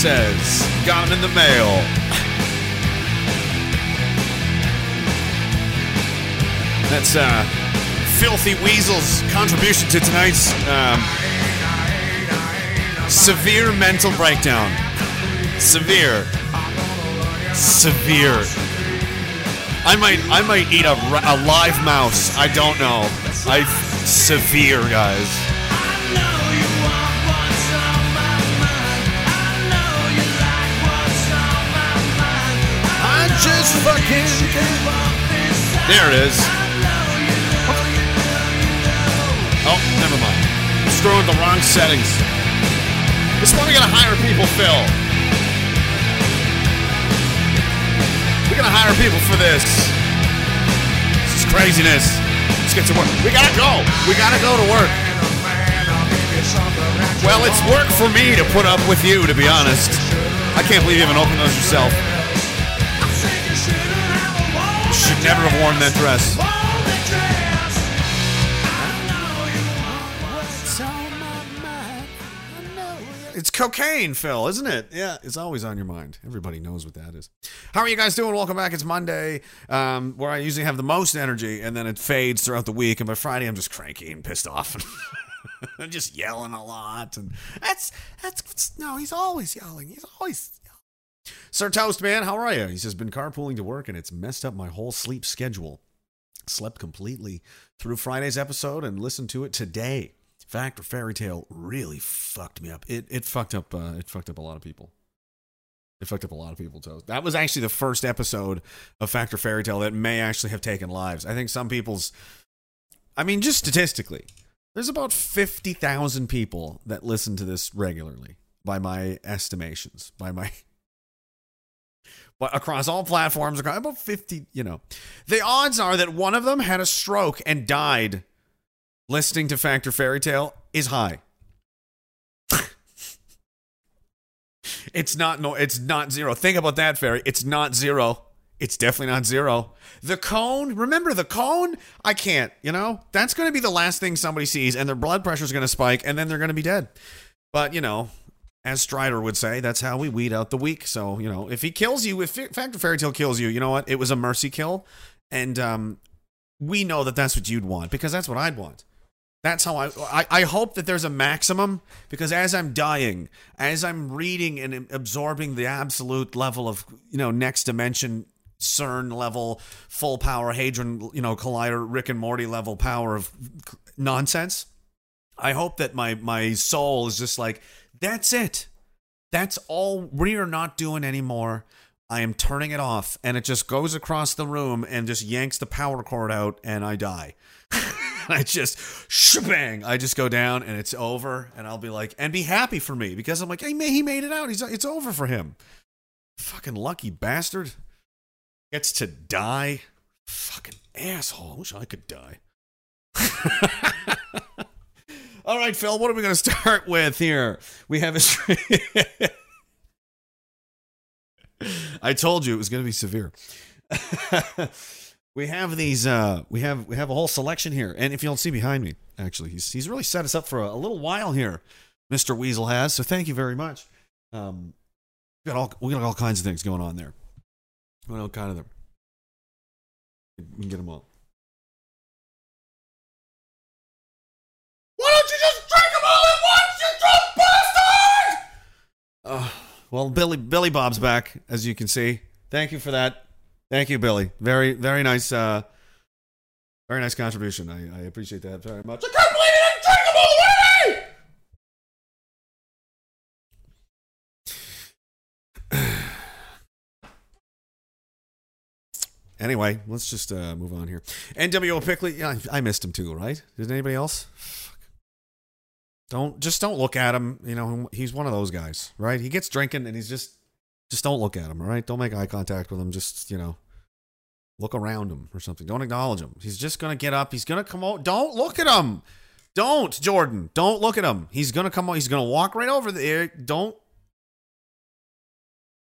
says. Got him in the mail. That's uh, Filthy Weasel's contribution to tonight's um, severe mental breakdown. Severe. Severe. I might, I might eat a, a live mouse. I don't know. I severe, guys. Fucking. There it is. Oh, never mind. I'm screwing the wrong settings. This one we gotta hire people, Phil. We gotta hire people for this. This is craziness. Let's get to work. We gotta go. We gotta go to work. Well, it's work for me to put up with you, to be honest. I can't believe you haven't opened those yourself. Never have worn that dress. It's cocaine, Phil, isn't it? Yeah, it's always on your mind. Everybody knows what that is. How are you guys doing? Welcome back. It's Monday, um, where I usually have the most energy, and then it fades throughout the week. And by Friday, I'm just cranky and pissed off. I'm just yelling a lot, and that's that's no. He's always yelling. He's always. Sir Toast Man, how are you? He says been carpooling to work, and it's messed up my whole sleep schedule. Slept completely through Friday's episode and listened to it today. Fact or fairy tale really fucked me up. It it fucked up uh, it fucked up a lot of people. It fucked up a lot of people too. That was actually the first episode of Fact or Fairy Tale that may actually have taken lives. I think some people's I mean just statistically, there's about 50,000 people that listen to this regularly by my estimations, by my across all platforms, about 50, you know. The odds are that one of them had a stroke and died listening to Fact or Fairy Tale is high. it's not no it's not zero. Think about that, Fairy. It's not zero. It's definitely not zero. The cone, remember the cone? I can't, you know? That's going to be the last thing somebody sees and their blood pressure is going to spike and then they're going to be dead. But, you know, as Strider would say, that's how we weed out the weak. So, you know, if he kills you, if Fact or Fairy Tale kills you, you know what? It was a mercy kill. And um, we know that that's what you'd want because that's what I'd want. That's how I, I I hope that there's a maximum because as I'm dying, as I'm reading and absorbing the absolute level of you know next dimension CERN level full power hadron you know collider Rick and Morty level power of nonsense. I hope that my my soul is just like that's it. That's all we are not doing anymore. I am turning it off and it just goes across the room and just yanks the power cord out and I die. I just shebang. I just go down and it's over, and I'll be like, and be happy for me because I'm like, hey, he made it out. He's it's over for him. Fucking lucky bastard gets to die. Fucking asshole. I wish I could die. All right, Phil. What are we going to start with here? We have a. I told you it was going to be severe we have these uh we have we have a whole selection here and if you don't see behind me actually he's he's really set us up for a, a little while here mr weasel has so thank you very much um we got all we got all kinds of things going on there got all kind of them we can get them all why don't you just drink them all at once you drunk bastard uh, well billy billy bob's back as you can see thank you for that Thank you, Billy. Very, very nice, uh, very nice contribution. I, I appreciate that very much. I can't believe you didn't drink them all! Anyway, let's just uh, move on here. NWO Pickley, yeah, I missed him too, right? Did anybody else? Don't just don't look at him. You know, he's one of those guys, right? He gets drinking and he's just just don't look at him, all right? Don't make eye contact with him. Just, you know, look around him or something. Don't acknowledge him. He's just going to get up. He's going to come out. Don't look at him. Don't, Jordan. Don't look at him. He's going to come out. He's going to walk right over there. Don't.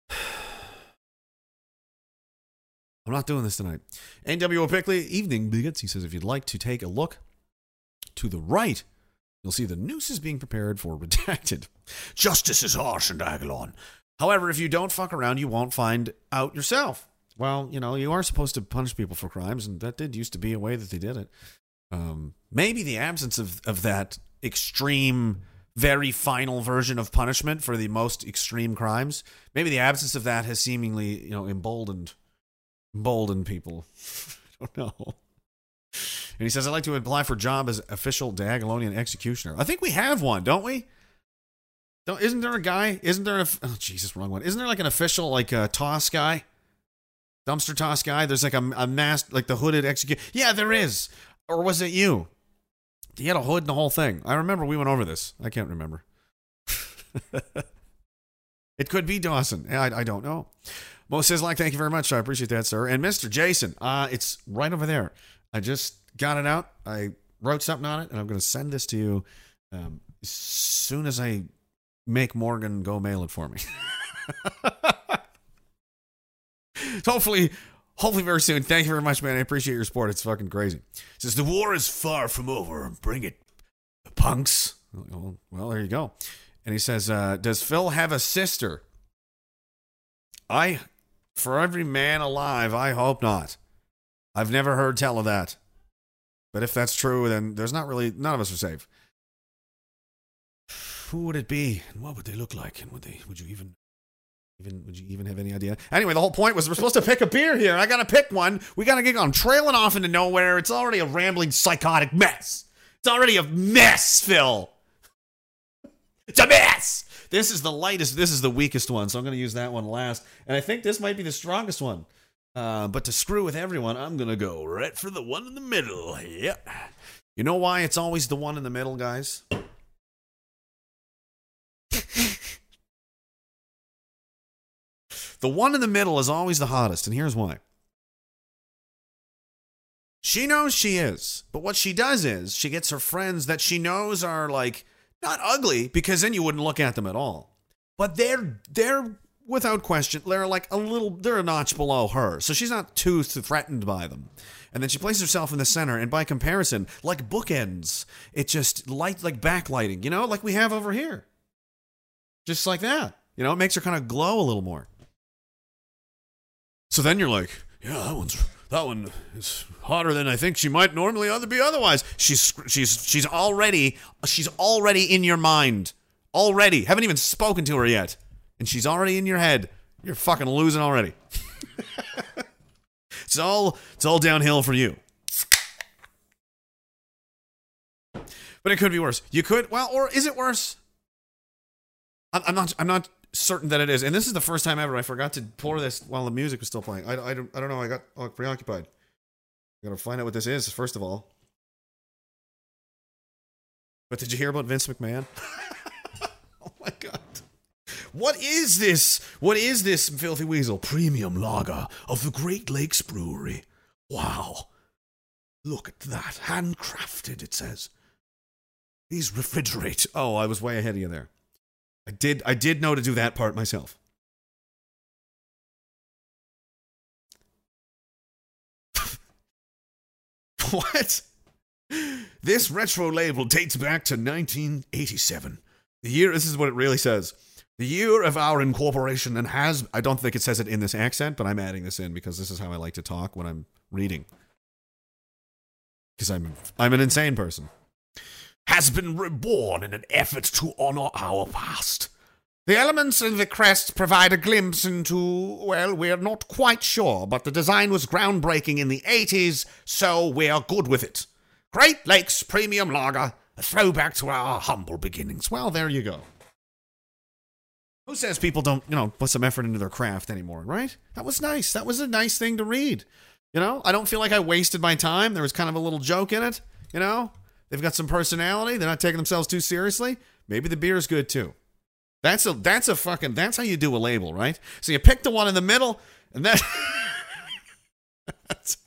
I'm not doing this tonight. NWO Pickley, evening bigots. He says, if you'd like to take a look to the right, you'll see the noose is being prepared for redacted. Justice is harsh in Diagolon. However, if you don't fuck around, you won't find out yourself. Well, you know, you are supposed to punish people for crimes, and that did used to be a way that they did it. Um, maybe the absence of, of that extreme, very final version of punishment for the most extreme crimes, maybe the absence of that has seemingly, you know, emboldened emboldened people. I don't know. And he says, I'd like to apply for job as official Diagolonian executioner. I think we have one, don't we? Don't, isn't there a guy? Isn't there a. Oh, Jesus, wrong one. Isn't there like an official, like a uh, toss guy? Dumpster toss guy? There's like a, a masked, like the hooded execute. Yeah, there is. Or was it you? He had a hood and the whole thing. I remember we went over this. I can't remember. it could be Dawson. I, I don't know. Mo says, like, thank you very much. I appreciate that, sir. And Mr. Jason, uh, it's right over there. I just got it out. I wrote something on it, and I'm going to send this to you um, as soon as I make Morgan go mail it for me. so hopefully, hopefully very soon. Thank you very much, man. I appreciate your support. It's fucking crazy. It says the war is far from over. Bring it, punks. Well, there you go. And he says, uh, "Does Phil have a sister?" I, for every man alive, I hope not. I've never heard tell of that. But if that's true, then there's not really none of us are safe. Who would it be, and what would they look like, and would they? Would you even even would you even have any idea? Anyway, the whole point was we're supposed to pick a beer here. I gotta pick one. We gotta get on trailing off into nowhere. It's already a rambling psychotic mess. It's already a mess, Phil. It's a mess. This is the lightest. This is the weakest one, so I'm gonna use that one last. And I think this might be the strongest one. Uh, but to screw with everyone, I'm gonna go right for the one in the middle. Yep. You know why it's always the one in the middle, guys? The one in the middle is always the hottest, and here's why. She knows she is, but what she does is she gets her friends that she knows are like not ugly because then you wouldn't look at them at all. But they're they're without question they're like a little they're a notch below her. So she's not too threatened by them. And then she places herself in the center and by comparison, like bookends, it just light like backlighting, you know, like we have over here. Just like that. You know, it makes her kind of glow a little more. So then you're like, yeah, that one's that one is hotter than I think she might normally other be otherwise. She's she's she's already she's already in your mind. Already. Haven't even spoken to her yet. And she's already in your head. You're fucking losing already. it's all it's all downhill for you. But it could be worse. You could well, or is it worse? I'm, I'm not. I'm not certain that it is. And this is the first time ever I forgot to pour this while the music was still playing. I, I, don't, I don't know. I got oh, preoccupied. I gotta find out what this is, first of all. But did you hear about Vince McMahon? What is this? What is this filthy weasel? Premium lager of the Great Lakes Brewery. Wow. Look at that. Handcrafted, it says. These refrigerate. Oh, I was way ahead of you there. I did I did know to do that part myself. what? This retro label dates back to 1987. The year this is what it really says. The year of our incorporation and has I don't think it says it in this accent, but I'm adding this in because this is how I like to talk when I'm reading. Because I'm I'm an insane person has been reborn in an effort to honor our past. The elements of the crest provide a glimpse into, well, we're not quite sure, but the design was groundbreaking in the 80s, so we're good with it. Great Lakes Premium Lager, a throwback to our humble beginnings. Well, there you go. Who says people don't, you know, put some effort into their craft anymore, right? That was nice. That was a nice thing to read. You know, I don't feel like I wasted my time. There was kind of a little joke in it, you know? They've got some personality. They're not taking themselves too seriously. Maybe the beer is good too. That's a that's a fucking that's how you do a label, right? So you pick the one in the middle, and then that's.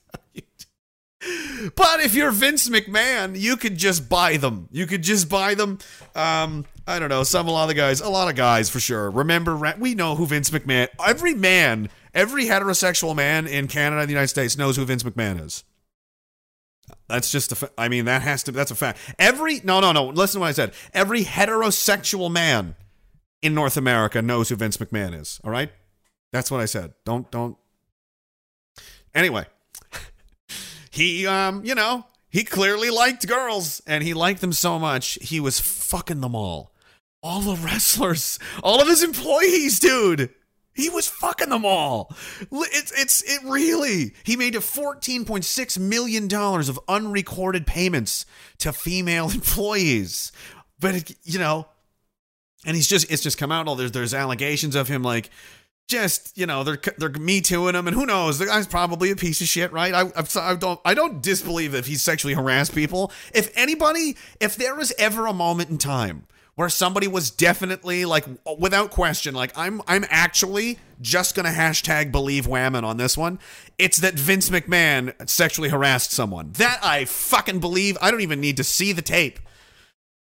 But if you're Vince McMahon, you could just buy them. You could just buy them. Um, I don't know. Some a lot of guys, a lot of guys for sure. Remember, we know who Vince McMahon. Every man, every heterosexual man in Canada and the United States knows who Vince McMahon is. That's just a. Fa- I mean, that has to. That's a fact. Every no, no, no. Listen to what I said. Every heterosexual man in North America knows who Vince McMahon is. All right, that's what I said. Don't don't. Anyway, he um, you know, he clearly liked girls, and he liked them so much he was fucking them all. All the wrestlers, all of his employees, dude. He was fucking them all. It's it's it really. He made a 14.6 million dollars of unrecorded payments to female employees. But you know, and he's just it's just come out all there's there's allegations of him like just you know they're they're me tooing him and who knows the guy's probably a piece of shit right? I, I don't I don't disbelieve if he sexually harassed people. If anybody if there was ever a moment in time where somebody was definitely like without question like i'm i'm actually just gonna hashtag believe whammon on this one it's that vince mcmahon sexually harassed someone. That i fucking believe. I don't even need to see the tape.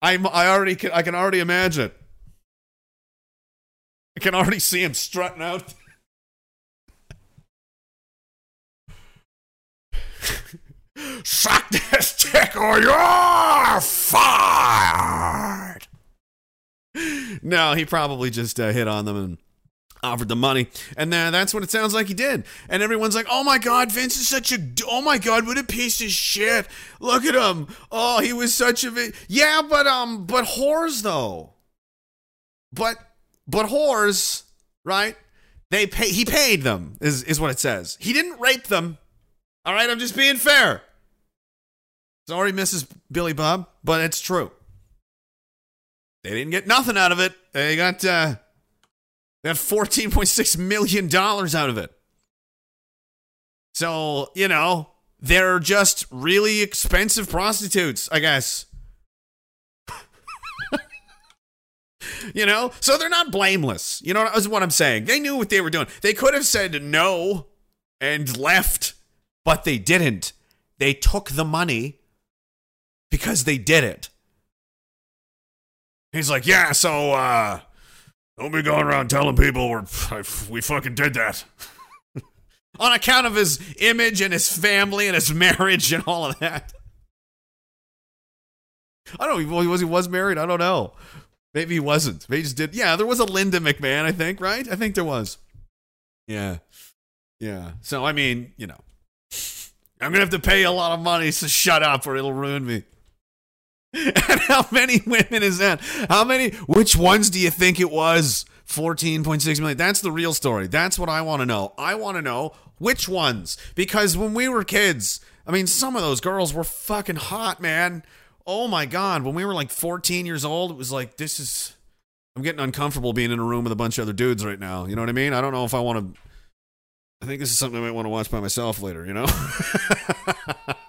I'm i already can i can already imagine. it i can already see him strutting out Suck this dick or you're fired no, he probably just uh, hit on them and offered the money. And uh, that's what it sounds like he did. And everyone's like, oh my God, Vince is such a, oh my God, what a piece of shit. Look at him. Oh, he was such a, yeah, but, um, but whores though. But, but whores, right? They pay, he paid them, is, is what it says. He didn't rape them. All right, I'm just being fair. Sorry, Mrs. Billy Bob, but it's true. They didn't get nothing out of it. They got uh, they got fourteen point six million dollars out of it. So you know they're just really expensive prostitutes, I guess. You know, so they're not blameless. You know what I'm saying? They knew what they were doing. They could have said no and left, but they didn't. They took the money because they did it. He's like, yeah, so uh, don't be going around telling people we're we fucking did that. On account of his image and his family and his marriage and all of that. I don't know. Was he was married? I don't know. Maybe he wasn't. Maybe he just did. Yeah, there was a Linda McMahon. I think. Right? I think there was. Yeah. Yeah. So I mean, you know, I'm gonna have to pay a lot of money. So shut up, or it'll ruin me. And how many women is that? How many? Which ones do you think it was? 14.6 million. That's the real story. That's what I want to know. I want to know which ones. Because when we were kids, I mean, some of those girls were fucking hot, man. Oh my God. When we were like 14 years old, it was like, this is. I'm getting uncomfortable being in a room with a bunch of other dudes right now. You know what I mean? I don't know if I want to. I think this is something I might want to watch by myself later, you know?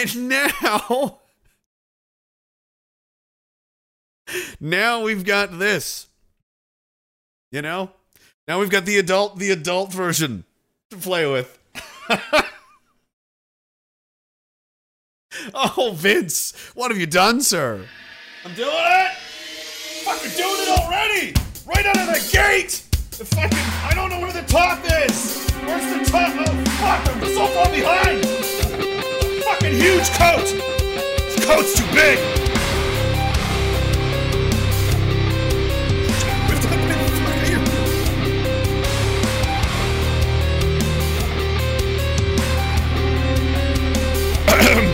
And now, now we've got this. You know? Now we've got the adult the adult version to play with. oh, Vince, what have you done, sir? I'm doing it. Fucking doing it already. Right out of the gate. The fucking I don't know where the top is. Where's the top? Oh fuck! I'm so far behind fucking huge coat! This coat's too big! We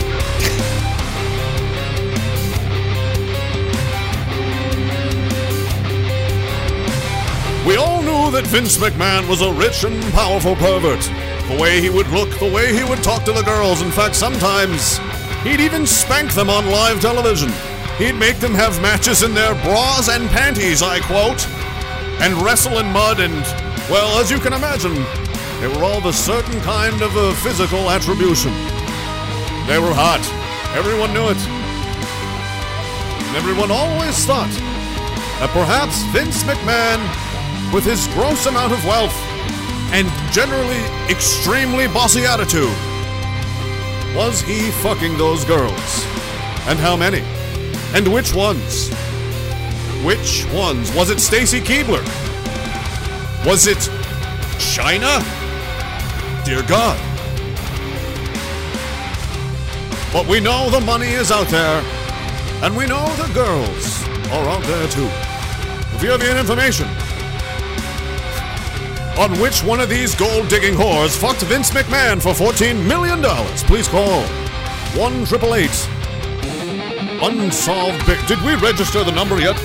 that Vince McMahon was a rich and powerful pervert. The way he would look, the way he would talk to the girls. In fact, sometimes he'd even spank them on live television. He'd make them have matches in their bras and panties, I quote, and wrestle in mud and, well, as you can imagine, they were all of a certain kind of a physical attribution. They were hot. Everyone knew it. And everyone always thought that perhaps Vince McMahon, with his gross amount of wealth, and generally extremely bossy attitude. Was he fucking those girls? And how many? And which ones? Which ones? Was it Stacy Keibler? Was it Chyna? Dear God. But we know the money is out there, and we know the girls are out there too. If you have any information on which one of these gold digging whores fucked Vince McMahon for $14 million, please call 1 Unsolved Big. Did we register the number yet?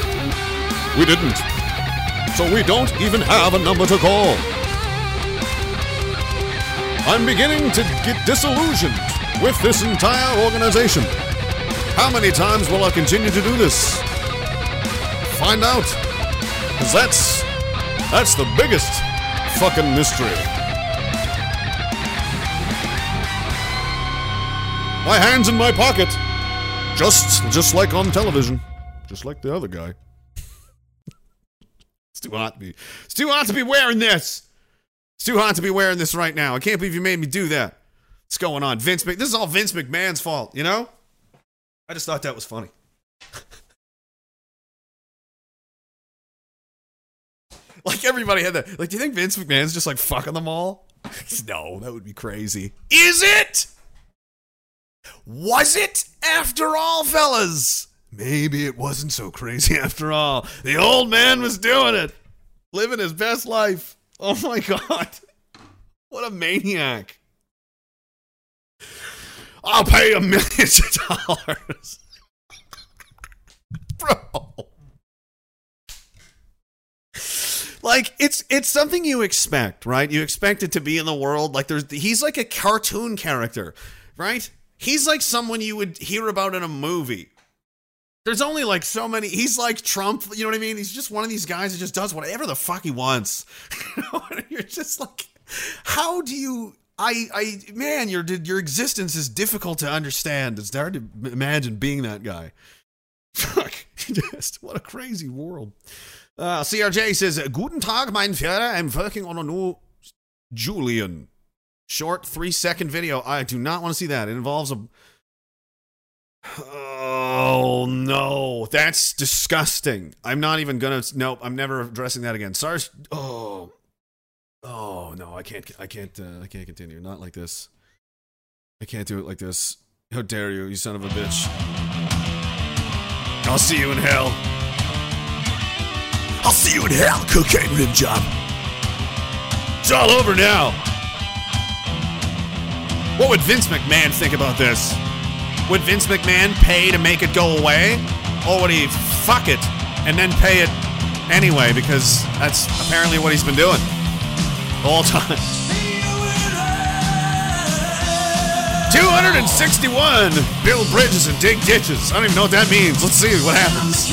We didn't. So we don't even have a number to call. I'm beginning to get disillusioned with this entire organization. How many times will I continue to do this? Find out. Because that's. That's the biggest fucking mystery. My hands in my pocket. Just just like on television. Just like the other guy. it's too hot to be it's too hot to be wearing this. It's too hot to be wearing this right now. I can't believe you made me do that. What's going on? Vince Mc- This is all Vince McMahon's fault, you know? I just thought that was funny. like everybody had that. Like, do you think Vince McMahon's just like fucking them all? no, that would be crazy. Is it? Was it after all, fellas? Maybe it wasn't so crazy after all. The old man was doing it, living his best life. Oh my God. What a maniac. I'll pay a million dollars. Bro. Like it's it's something you expect, right? You expect it to be in the world like there's he's like a cartoon character, right? He's like someone you would hear about in a movie. There's only like so many. He's like Trump, you know what I mean? He's just one of these guys that just does whatever the fuck he wants. You're just like, how do you? I, I, man, your your existence is difficult to understand. It's hard to imagine being that guy. Fuck, just what a crazy world. Uh, CRJ says, "Guten Tag, mein Führer. I'm working on a new Julian." Short three second video. I do not want to see that. It involves a. Oh no, that's disgusting. I'm not even gonna. Nope, I'm never addressing that again. SARS. Oh, oh no, I can't. I can't. Uh, I can't continue. Not like this. I can't do it like this. How dare you, you son of a bitch! I'll see you in hell. I'll see you in hell, cocaine rim job. It's all over now. What would Vince McMahon think about this? Would Vince McMahon pay to make it go away? Or would he fuck it and then pay it anyway? Because that's apparently what he's been doing all time. 261 build bridges and dig ditches. I don't even know what that means. Let's see what happens.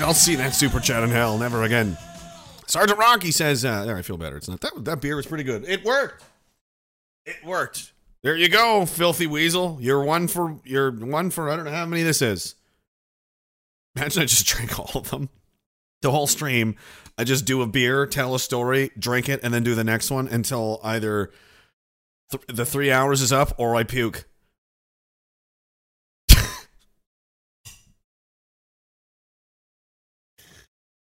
I'll see. That super chat in hell. Never again. Sergeant Rocky says, uh, "There, I feel better. It's not that. That beer was pretty good. It worked. It worked. There you go, filthy weasel. You're one for. You're one for. I don't know how many this is. Imagine I just drink all of them. The whole stream. I just do a beer, tell a story, drink it, and then do the next one until either th- the three hours is up or I puke.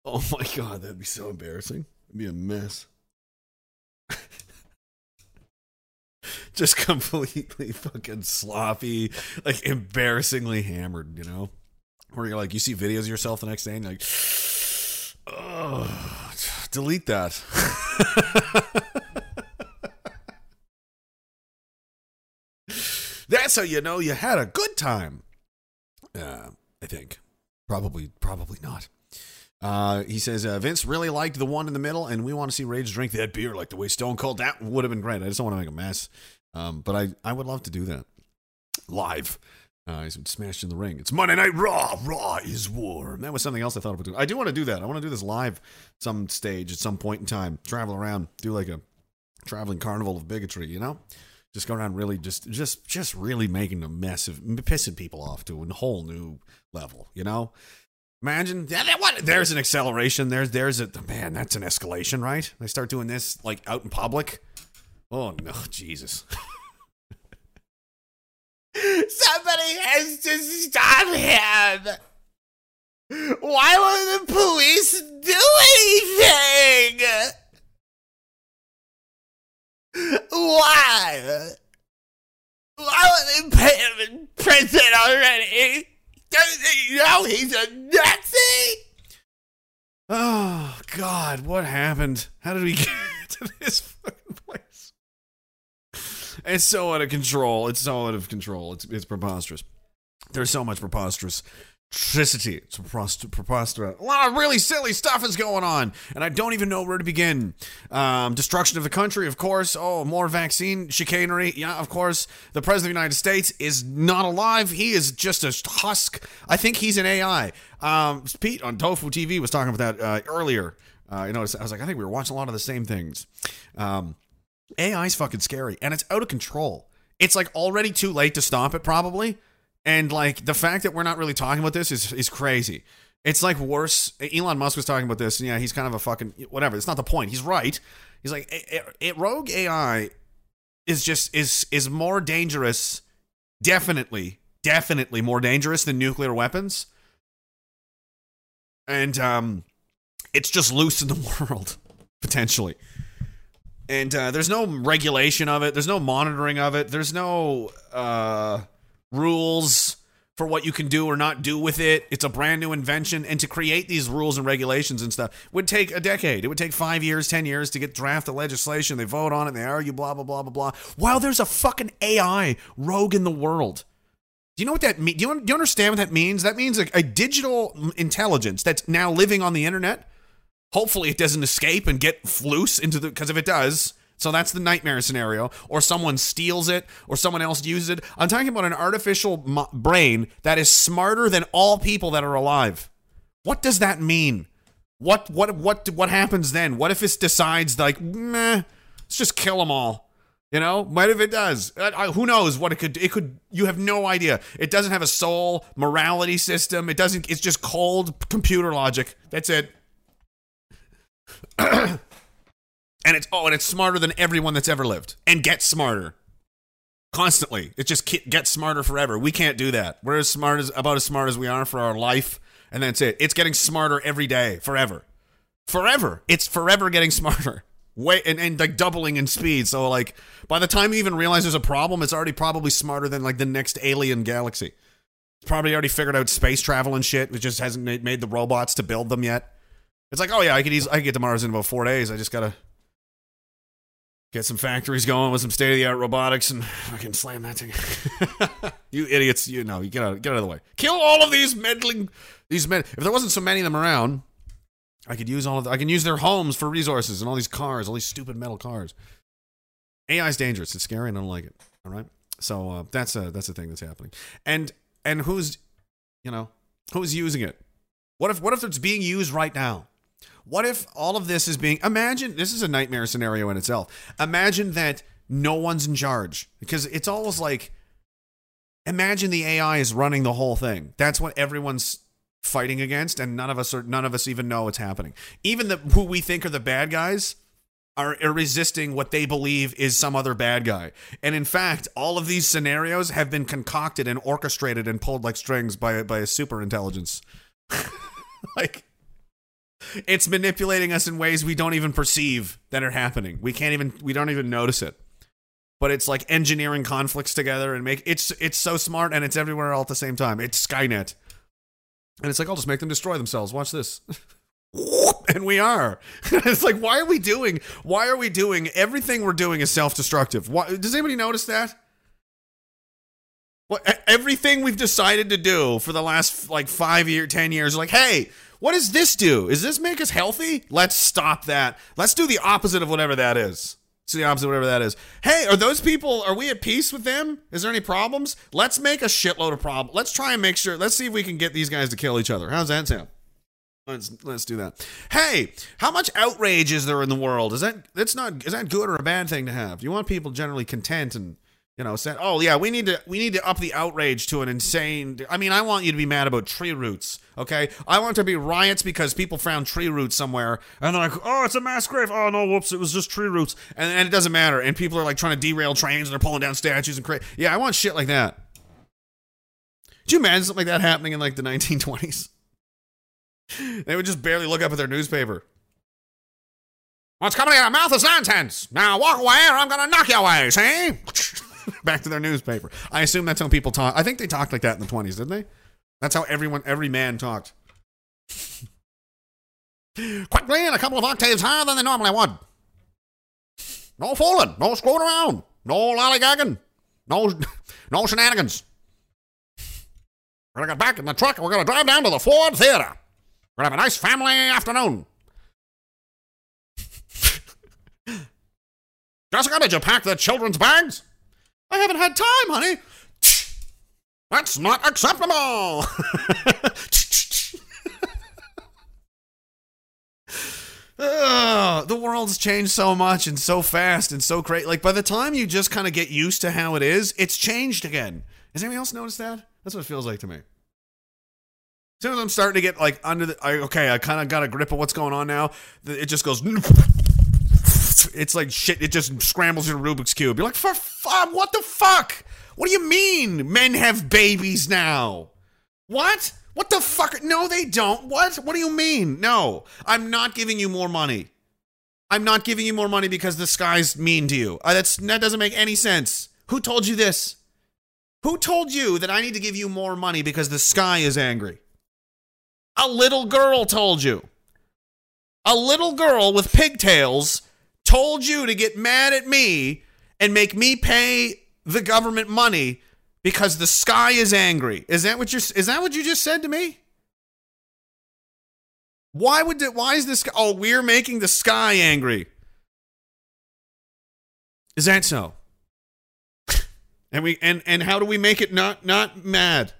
Oh my god, that'd be so embarrassing. It'd be a mess. Just completely fucking sloppy, like embarrassingly hammered, you know? Where you're like, you see videos of yourself the next day and you're like, oh, delete that. That's how you know you had a good time. Uh, I think. Probably, probably not. Uh, he says uh, Vince really liked the one in the middle, and we want to see Rage drink that beer like the way Stone Cold. That would have been great. I just don't want to make a mess, um, but I I would love to do that live. Uh, he's smashed in the ring. It's Monday Night Raw. Raw is war. And that was something else I thought about doing. I do want to do that. I want to do this live some stage at some point in time. Travel around, do like a traveling carnival of bigotry. You know, just go around really just just just really making a mess of pissing people off to a whole new level. You know. Imagine yeah, that what there's an acceleration. There's there's a man. That's an escalation, right? They start doing this like out in public. Oh no, Jesus. Somebody has to stop him. Why won't the police do anything? Why? Why won't they put him in prison already? He know he's a Nazi? Oh, God, what happened? How did we get to this fucking place? It's so out of control. It's so out of control. It's, it's preposterous. There's so much preposterous electricity. It's preposterous. A lot of really silly stuff is going on, and I don't even know where to begin. Um, destruction of the country, of course. Oh, more vaccine chicanery. Yeah, of course. The president of the United States is not alive. He is just a husk. I think he's an AI. Um, Pete on Tofu TV was talking about that uh, earlier. Uh, you know, I was like, I think we were watching a lot of the same things. Um, AI is fucking scary, and it's out of control. It's like already too late to stop it, probably. And like the fact that we're not really talking about this is is crazy. It's like worse. Elon Musk was talking about this, and yeah, he's kind of a fucking whatever. It's not the point. He's right. He's like, it, it, rogue AI is just is is more dangerous. Definitely, definitely more dangerous than nuclear weapons. And um, it's just loose in the world potentially. And uh, there's no regulation of it. There's no monitoring of it. There's no uh rules for what you can do or not do with it. It's a brand new invention. And to create these rules and regulations and stuff would take a decade. It would take five years, 10 years to get draft the legislation. They vote on it, they argue, blah, blah, blah, blah, blah. While there's a fucking AI rogue in the world. Do you know what that means? Do you, do you understand what that means? That means a, a digital intelligence that's now living on the internet. Hopefully, it doesn't escape and get loose into the. Because if it does, so that's the nightmare scenario. Or someone steals it, or someone else uses it. I'm talking about an artificial mo- brain that is smarter than all people that are alive. What does that mean? What what what what happens then? What if it decides like, meh, let's just kill them all? You know, what if it does? Uh, uh, who knows what it could? It could. You have no idea. It doesn't have a soul, morality system. It doesn't. It's just cold computer logic. That's it. and it's oh, and it's smarter than everyone that's ever lived, and gets smarter constantly. It just gets smarter forever. We can't do that. We're as smart as about as smart as we are for our life, and that's it. It's getting smarter every day, forever, forever. It's forever getting smarter. Way and, and like doubling in speed. So like by the time you even realize there's a problem, it's already probably smarter than like the next alien galaxy. It's probably already figured out space travel and shit. It just hasn't made the robots to build them yet. It's like, oh yeah, I could easily, I could get to Mars in about four days. I just gotta Get some factories going with some state of the art robotics and fucking slam that thing. you idiots! You know, you get out, get out of the way. Kill all of these meddling, these men. If there wasn't so many of them around, I could use all of. The, I can use their homes for resources and all these cars, all these stupid metal cars. AI is dangerous. It's scary, and I don't like it. All right, so uh, that's a that's a thing that's happening. And and who's, you know, who's using it? What if what if it's being used right now? What if all of this is being imagine this is a nightmare scenario in itself. Imagine that no one's in charge because it's almost like imagine the AI is running the whole thing. That's what everyone's fighting against and none of us are none of us even know what's happening. Even the who we think are the bad guys are resisting what they believe is some other bad guy. And in fact, all of these scenarios have been concocted and orchestrated and pulled like strings by by a super intelligence. like it's manipulating us in ways we don't even perceive that are happening. We can't even we don't even notice it. But it's like engineering conflicts together and make it's it's so smart and it's everywhere all at the same time. It's Skynet. And it's like, I'll just make them destroy themselves. Watch this. and we are. it's like, why are we doing? Why are we doing everything we're doing is self-destructive? Why, does anybody notice that? What everything we've decided to do for the last like five year, ten years, like, hey, what does this do? Does this make us healthy? Let's stop that. Let's do the opposite of whatever that is. It's the opposite, whatever that is. Hey, are those people? Are we at peace with them? Is there any problems? Let's make a shitload of problems. Let's try and make sure. Let's see if we can get these guys to kill each other. How's that sound? Let's let's do that. Hey, how much outrage is there in the world? Is that that's not is that good or a bad thing to have? You want people generally content and you know said, oh yeah, we need to we need to up the outrage to an insane. I mean, I want you to be mad about tree roots. Okay, I want there to be riots because people found tree roots somewhere and they're like, oh, it's a mass grave. Oh no, whoops, it was just tree roots, and, and it doesn't matter. And people are like trying to derail trains and they're pulling down statues and crazy. Yeah, I want shit like that. Do you imagine something like that happening in like the 1920s? They would just barely look up at their newspaper. What's coming out of your mouth is nonsense. Now walk away or I'm to knock you away, see? Back to their newspaper. I assume that's how people talk. I think they talked like that in the 20s, didn't they? That's how everyone, every man talked. Quickly and a couple of octaves higher than they normally would. No fooling, no screwing around, no lollygagging, no, no shenanigans. We're gonna get back in the truck and we're gonna drive down to the Ford Theater. We're gonna have a nice family afternoon. Jessica, did you pack the children's bags? I haven't had time, honey. That's not acceptable. Ugh, the world's changed so much and so fast and so great. Like by the time you just kind of get used to how it is, it's changed again. Has anyone else noticed that? That's what it feels like to me. As soon as I'm starting to get like under the, I, okay, I kind of got a grip of what's going on now. It just goes. It's like shit. It just scrambles in a Rubik's cube. You're like, for fuck, what the fuck? What do you mean men have babies now? What? What the fuck? No, they don't. What? What do you mean? No, I'm not giving you more money. I'm not giving you more money because the sky's mean to you. Uh, that's that doesn't make any sense. Who told you this? Who told you that I need to give you more money because the sky is angry? A little girl told you. A little girl with pigtails told you to get mad at me and make me pay the government money because the sky is angry. Is that what you is that what you just said to me? Why would it, why is this oh we're making the sky angry? Is that so? and we and and how do we make it not not mad?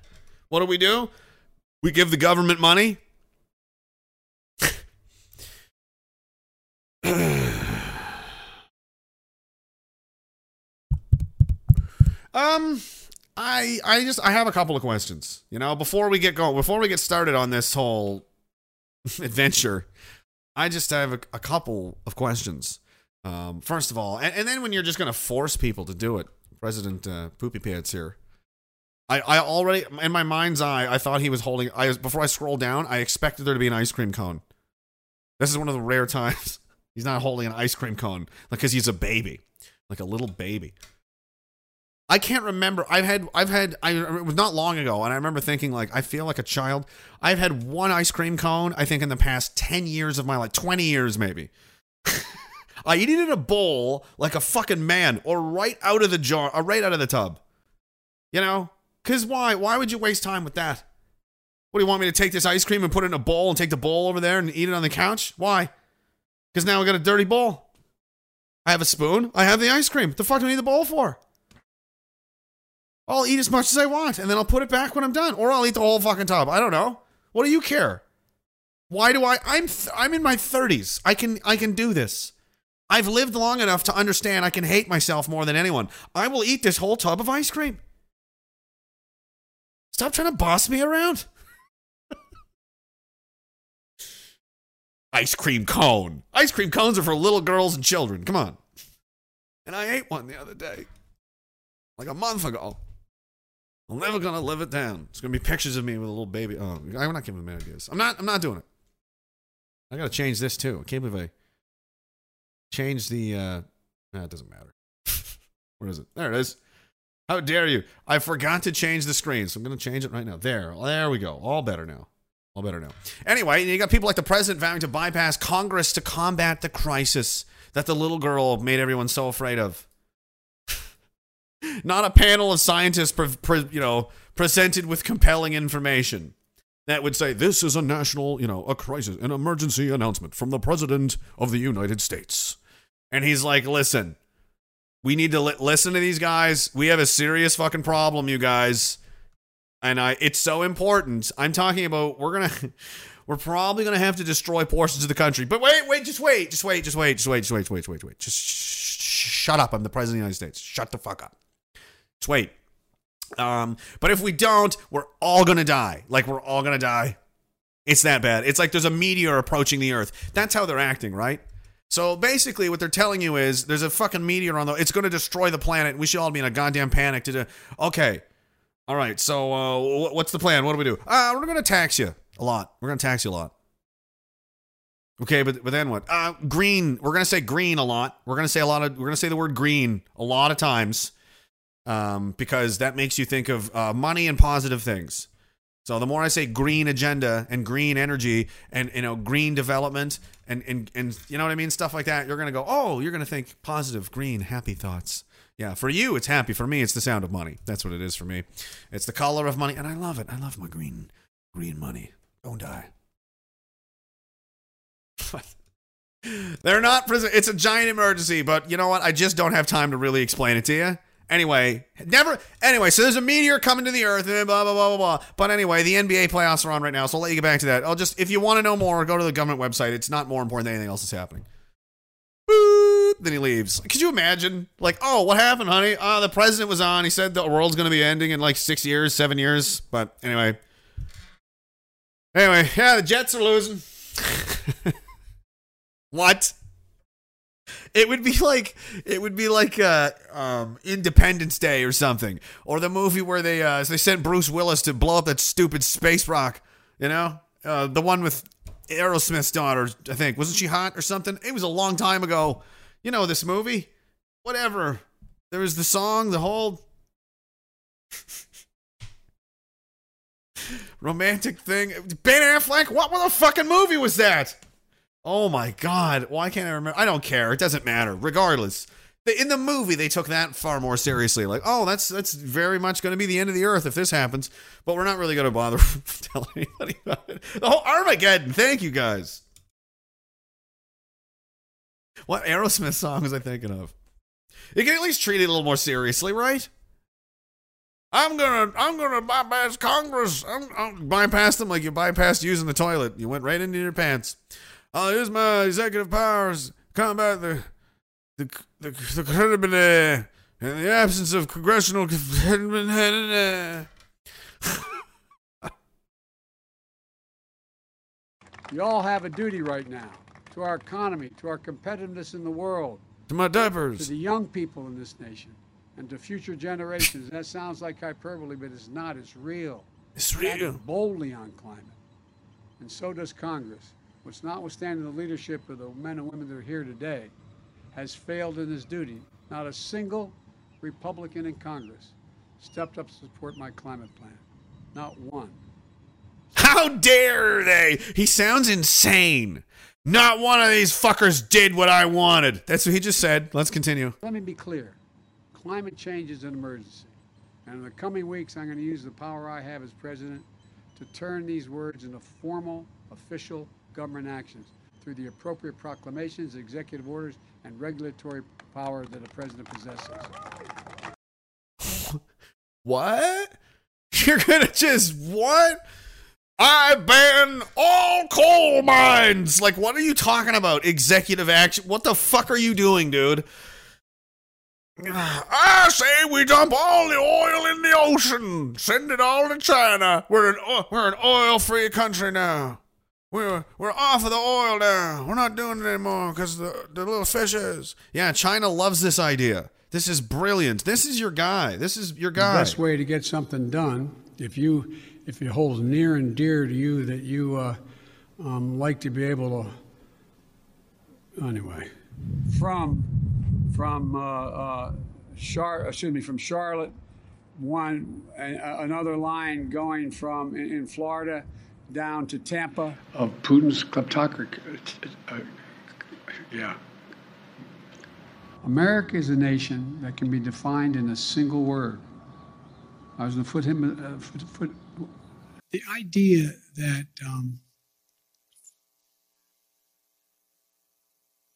What do we do? We give the government money? Um I I just I have a couple of questions. You know, before we get going, before we get started on this whole adventure, I just have a, a couple of questions. Um, first of all, and, and, then when you're just going to force people to do it, President uh, Poopy Pants here. I, I already in my mind's eye, I thought he was holding. I was before I scroll down, I expected there to be an ice cream cone. This is one of the rare times he's not holding an ice cream cone because he's a baby, like a little baby. I can't remember. I've had, I've had, I, it was not long ago, and I remember thinking, like, I feel like a child. I've had one ice cream cone, I think, in the past 10 years of my life, 20 years maybe. I eat it in a bowl like a fucking man, or right out of the jar, or right out of the tub. You know? Because why? Why would you waste time with that? What do you want me to take this ice cream and put it in a bowl and take the bowl over there and eat it on the couch? Why? Because now I got a dirty bowl. I have a spoon. I have the ice cream. What the fuck do I need the bowl for? I'll eat as much as I want and then I'll put it back when I'm done. Or I'll eat the whole fucking tub. I don't know. What do you care? Why do I I'm th- I'm in my 30s. I can I can do this. I've lived long enough to understand I can hate myself more than anyone. I will eat this whole tub of ice cream. Stop trying to boss me around. ice cream cone. Ice cream cones are for little girls and children. Come on. And I ate one the other day. Like a month ago. I'm never gonna live it down. It's gonna be pictures of me with a little baby. Oh, I'm not giving them ideas. I'm not. I'm not doing it. I gotta change this too. I can't believe I changed the. uh nah, it doesn't matter. Where is it? There it is. How dare you? I forgot to change the screen, so I'm gonna change it right now. There, there we go. All better now. All better now. Anyway, you got people like the president vowing to bypass Congress to combat the crisis that the little girl made everyone so afraid of not a panel of scientists, pre- pre- you know, presented with compelling information that would say this is a national, you know, a crisis, an emergency announcement from the president of the United States. And he's like, "Listen, We need to li- listen to these guys. We have a serious fucking problem, you guys. And I it's so important. I'm talking about we're going to we're probably going to have to destroy portions of the country. But wait, wait, just wait. Just wait, just wait, just wait, just wait, just wait, just wait, just wait. Just sh- sh- shut up. I'm the president of the United States. Shut the fuck up. Just wait. Um, but if we don't, we're all gonna die. Like we're all gonna die. It's that bad. It's like there's a meteor approaching the Earth. That's how they're acting, right? So basically, what they're telling you is there's a fucking meteor on the. It's to destroy the planet. We should all be in a goddamn panic to do. Okay, all right. So uh, what's the plan? What do we do? Uh, we're to tax you a lot. We're to tax you a lot. Okay, but but then what? Uh, green. We're to say green a lot. We're to say a lot of. We're to say the word green a lot of times, um, because that makes you think of uh, money and positive things. So the more I say green agenda and green energy and you know green development and and and you know what I mean stuff like that, you're gonna go oh you're gonna think positive green happy thoughts. Yeah, for you it's happy. For me it's the sound of money. That's what it is for me. It's the color of money, and I love it. I love my green green money. Don't die. They're not prison. It's a giant emergency, but you know what? I just don't have time to really explain it to you. Anyway, never. Anyway, so there's a meteor coming to the Earth, and blah blah blah blah blah. But anyway, the NBA playoffs are on right now, so I'll let you get back to that. I'll just, if you want to know more, go to the government website. It's not more important than anything else that's happening. Boop, then he leaves. Could you imagine? Like, oh, what happened, honey? Uh, the president was on. He said the world's going to be ending in like six years, seven years. But anyway, anyway, yeah, the Jets are losing. what? It would be like it would be like uh, um, Independence Day or something, or the movie where they uh, they sent Bruce Willis to blow up that stupid space rock. You know, uh, the one with Aerosmith's daughter. I think wasn't she hot or something? It was a long time ago. You know this movie. Whatever. There was the song, the whole romantic thing. Ben Affleck. What, what the fucking movie was that? Oh my god! Why can't I remember? I don't care. It doesn't matter. Regardless, in the movie they took that far more seriously. Like, oh, that's that's very much going to be the end of the earth if this happens. But we're not really going to bother telling anybody about it. The whole Armageddon. Thank you guys. What Aerosmith song was I thinking of? You can at least treat it a little more seriously, right? I'm gonna, I'm gonna bypass Congress. I'm, I'm bypass them like you bypassed using the toilet. You went right into your pants. Oh, I'll use my executive powers, to combat the the the, the credibility uh, in the absence of congressional. Uh, you all have a duty right now to our economy, to our competitiveness in the world, to my diapers, to the young people in this nation, and to future generations. that sounds like hyperbole, but it's not. It's real. It's We act real. boldly on climate, and so does Congress, which, notwithstanding the leadership of the men and women that are here today, has failed in its duty. Not a single Republican in Congress stepped up to support my climate plan. Not one. How dare they? He sounds insane. Not one of these fuckers did what I wanted. That's what he just said. Let's continue. Let me be clear. Climate change is an emergency. And in the coming weeks, I'm going to use the power I have as president to turn these words into formal, official government actions through the appropriate proclamations, executive orders, and regulatory power that a president possesses. What? You're gonna just what? I ban all coal mines. Like, what are you talking about? Executive action? What the fuck are you doing, dude? I say we dump all the oil in the ocean. Send it all to China. We're an we're an oil-free country now. We're we're off of the oil now. We're not doing it anymore because the the little fishes. Yeah, China loves this idea. This is brilliant. This is your guy. This is your The guy. best way to get something done, if you if it holds near and dear to you that you uh, um, like to be able to, anyway. From from uh, uh, Char, excuse me, from Charlotte, one another line going from in, in Florida down to Tampa of Putin's kleptocracy. Uh, yeah. America is a nation that can be defined in a single word. I was going to put him. Uh, foot, foot, the idea that um,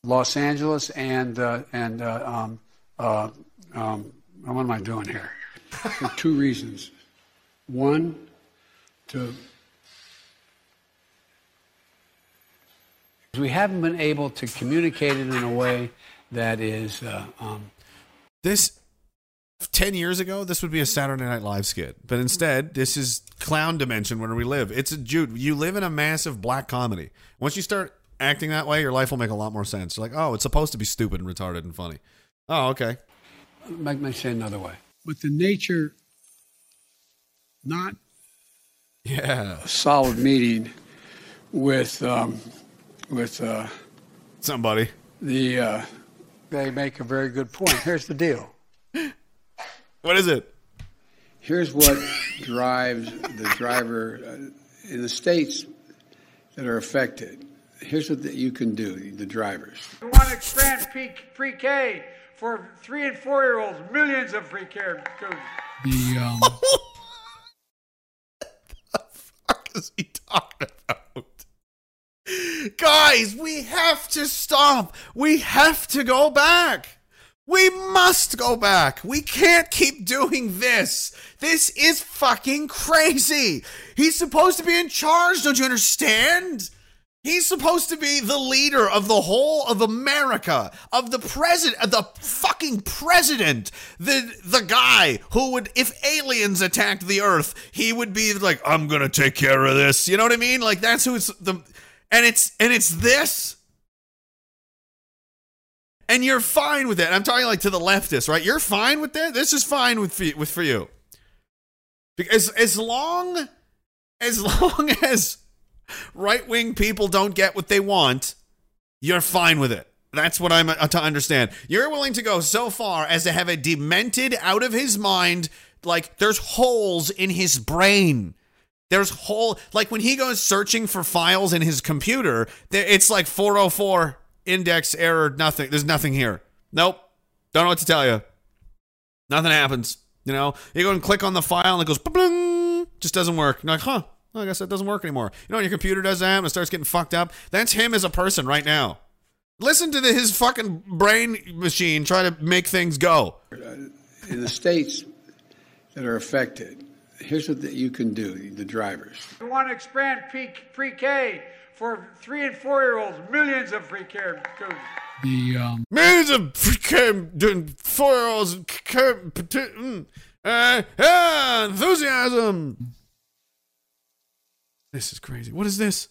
Los Angeles and uh, and uh, um, Uh, um, what am I doing here? For two reasons. One, to we haven't been able to communicate it in a way that is uh, um, This 10 years ago, this would be a Saturday Night Live skit. But instead, this is clown dimension where we live. It's a Jude. You live in a massive black comedy. Once you start acting that way, your life will make a lot more sense. You're like, oh, it's supposed to be stupid and retarded and funny. Oh, okay. Let me say another way. But the nature, not Yeah. a solid meeting with um, with uh, Somebody. the. Uh, they make a very good point. Here's the deal. What is it? Here's what drives the driver uh, in the states that are affected. Here's what that you can do, the drivers. We want to expand pre- pre-K for three and four-year-olds. Millions of free care. The um, what the fuck is he talking about? Guys, we have to stop. We have to go back. We must go back. We can't keep doing this. This is fucking crazy. He's supposed to be in charge, don't you understand? He's supposed to be the leader of the whole of America, of the president, of the fucking president, the the guy who would, if aliens attacked the Earth, he would be like, "I'm gonna take care of this." You know what I mean? Like that's who's the, and it's and it's this, and you're fine with it. I'm talking like to the leftists, right? You're fine with that. This is fine with with for you, because as long as long as right wing people don't get what they want, you're fine with it. That's what I'm uh, to understand. You're willing to go so far as to have a demented, out of his mind, like there's holes in his brain. There's whole like when he goes searching for files in his computer, it's like 404 index error, nothing. There's nothing here. Nope. Don't know what to tell you. Nothing happens. You know, you go and click on the file and it goes bling, just doesn't work. You're like, huh? Well, I guess that doesn't work anymore. You know, your computer does that and it starts getting fucked up. That's him as a person right now. Listen to the, his fucking brain machine try to make things go. in the states that are affected. Here's what that you can do, the drivers. We want to expand pre- pre-K for three and four-year-olds. Millions of free care. The um, Millions of freaking doing four-year-olds. uh, ah, enthusiasm. This is crazy. What is this?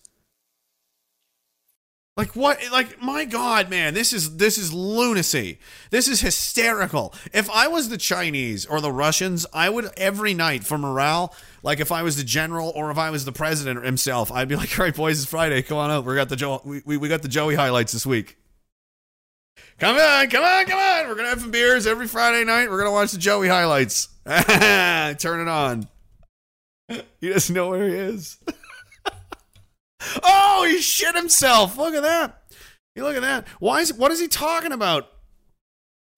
Like what? Like my God, man, this is this is lunacy. This is hysterical. If I was the Chinese or the Russians, I would every night for morale. Like if I was the general or if I was the president himself, I'd be like, "All right, boys, it's Friday. Come on out. We got the Joe. We, we, we got the Joey highlights this week. Come on, come on, come on. We're gonna have some beers every Friday night. We're gonna watch the Joey highlights. Turn it on. He doesn't know where he is. oh, he shit himself. Look at that. You look at that. Why is what is he talking about?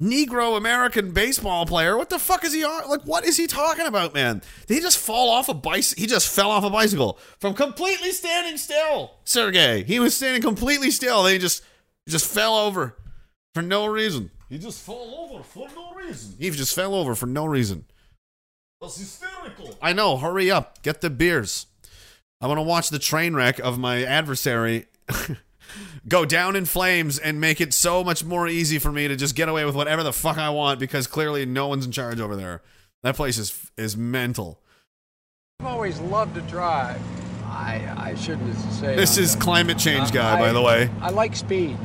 Negro American baseball player. What the fuck is he on? Like, what is he talking about, man? Did he just fall off a bicycle? He just fell off a bicycle from completely standing still. Sergey, he was standing completely still. They just just fell over for no reason. He just fell over for no reason. He just fell over for no reason. That's hysterical. I know. Hurry up. Get the beers. I want to watch the train wreck of my adversary go down in flames and make it so much more easy for me to just get away with whatever the fuck I want because clearly no one's in charge over there. That place is is mental. I've always loved to drive. I I shouldn't say This I'm is a- climate change guy, I- by the way. I like speed.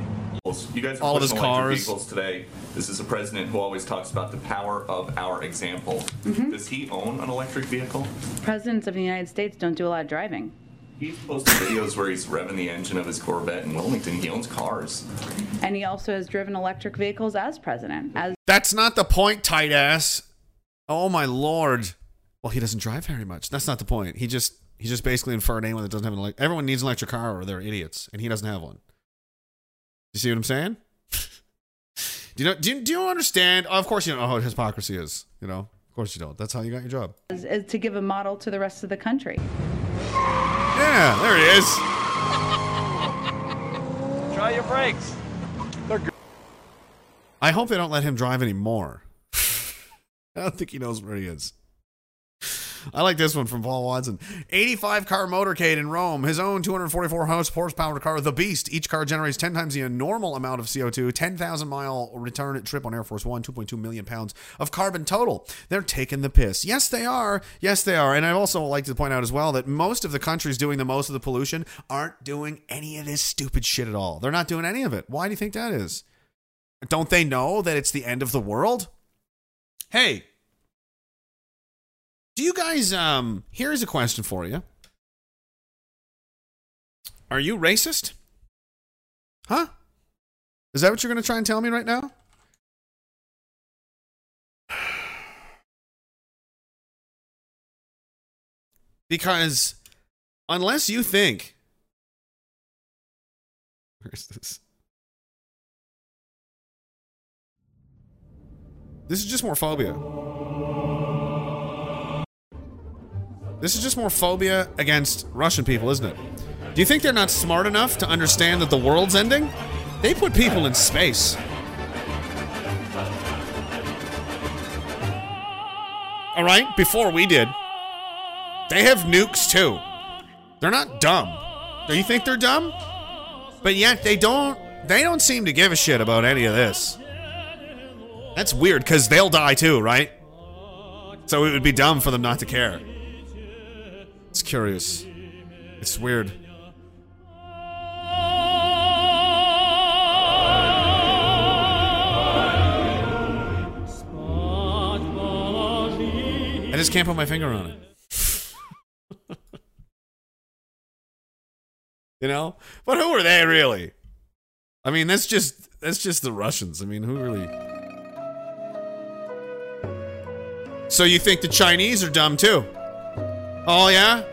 You guys are All of his cars. vehicles today. This is a president who always talks about the power of our example. Mm-hmm. Does he own an electric vehicle? Presidents of the United States don't do a lot of driving. He's posted videos where he's revving the engine of his Corvette in Wilmington. He owns cars. And he also has driven electric vehicles as president. As That's not the point, tight ass. Oh my lord. Well, he doesn't drive very much. That's not the point. He just he just basically inferred anyone that doesn't have an electric. Everyone needs an electric car or they're idiots, and he doesn't have one. You see what I'm saying? Do you know? Do you, do you understand? Oh, of course you don't know how hypocrisy is. You know, of course you don't. That's how you got your job. as, as to give a model to the rest of the country. Yeah, there he is. Try your brakes. I hope they don't let him drive anymore. I don't think he knows where he is. I like this one from Paul Watson. 85 car motorcade in Rome. His own 244 horsepower car, the Beast. Each car generates 10 times the normal amount of CO2. 10,000 mile return trip on Air Force One. 2.2 million pounds of carbon total. They're taking the piss. Yes, they are. Yes, they are. And I also like to point out as well that most of the countries doing the most of the pollution aren't doing any of this stupid shit at all. They're not doing any of it. Why do you think that is? Don't they know that it's the end of the world? Hey, do you guys um here's a question for you. Are you racist? Huh? Is that what you're going to try and tell me right now? Because unless you think Where's this? This is just more phobia. This is just more phobia against Russian people, isn't it? Do you think they're not smart enough to understand that the world's ending? They put people in space. All right, before we did. They have nukes too. They're not dumb. Do you think they're dumb? But yet they don't they don't seem to give a shit about any of this. That's weird cuz they'll die too, right? So it would be dumb for them not to care. It's curious. It's weird. I just can't put my finger on it. you know? But who are they really? I mean, that's just that's just the Russians. I mean, who really So you think the Chinese are dumb too? Oh yeah?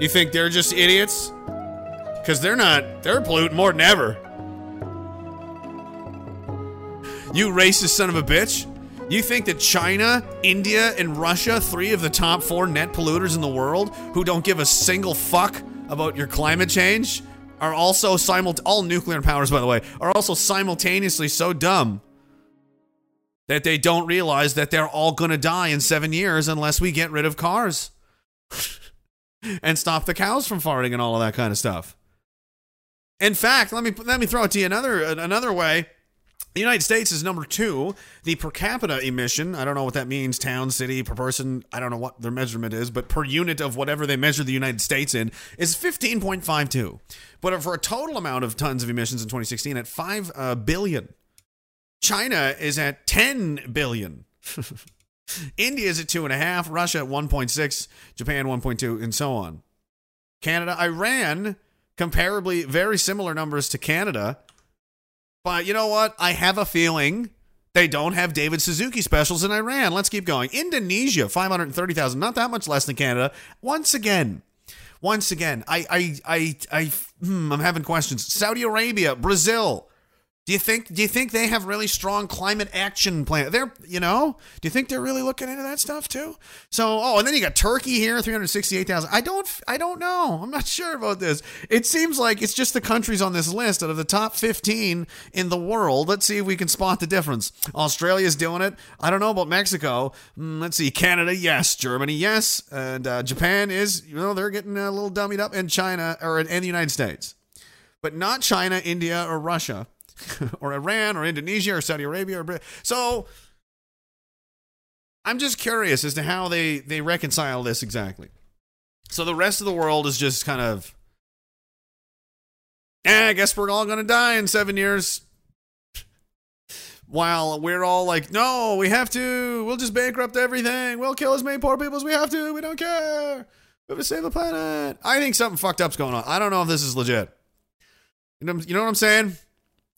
You think they're just idiots? Cuz they're not they're polluting more than ever. You racist son of a bitch. You think that China, India, and Russia, three of the top four net polluters in the world, who don't give a single fuck about your climate change, are also simult all nuclear powers, by the way, are also simultaneously so dumb that they don't realize that they're all gonna die in seven years unless we get rid of cars and stop the cows from farting and all of that kind of stuff. In fact, let me let me throw it to you another another way. The United States is number two. The per capita emission, I don't know what that means, town, city, per person, I don't know what their measurement is, but per unit of whatever they measure the United States in, is 15.52. But for a total amount of tons of emissions in 2016 at 5 uh, billion. China is at 10 billion. India is at 2.5, Russia at 1.6, Japan 1.2, and so on. Canada, Iran, comparably very similar numbers to Canada. But you know what? I have a feeling they don't have David Suzuki specials in Iran. Let's keep going. Indonesia, 530,000, not that much less than Canada. Once again, once again, I, I, I, I, hmm, I'm having questions. Saudi Arabia, Brazil. Do you think? Do you think they have really strong climate action plan? They're, you know, do you think they're really looking into that stuff too? So, oh, and then you got Turkey here, three hundred sixty-eight thousand. I don't, I don't know. I'm not sure about this. It seems like it's just the countries on this list out of the top fifteen in the world. Let's see if we can spot the difference. Australia's doing it. I don't know about Mexico. Mm, let's see. Canada, yes. Germany, yes. And uh, Japan is, you know, they're getting a little dummied up. And China or and the United States, but not China, India, or Russia. or Iran or Indonesia or Saudi Arabia or so I'm just curious as to how they they reconcile this exactly. So the rest of the world is just kind of eh, I guess we're all going to die in 7 years. While we're all like, no, we have to. We'll just bankrupt everything. We'll kill as many poor people as we have to. We don't care. We have to save the planet. I think something fucked up's going on. I don't know if this is legit. You know, you know what I'm saying?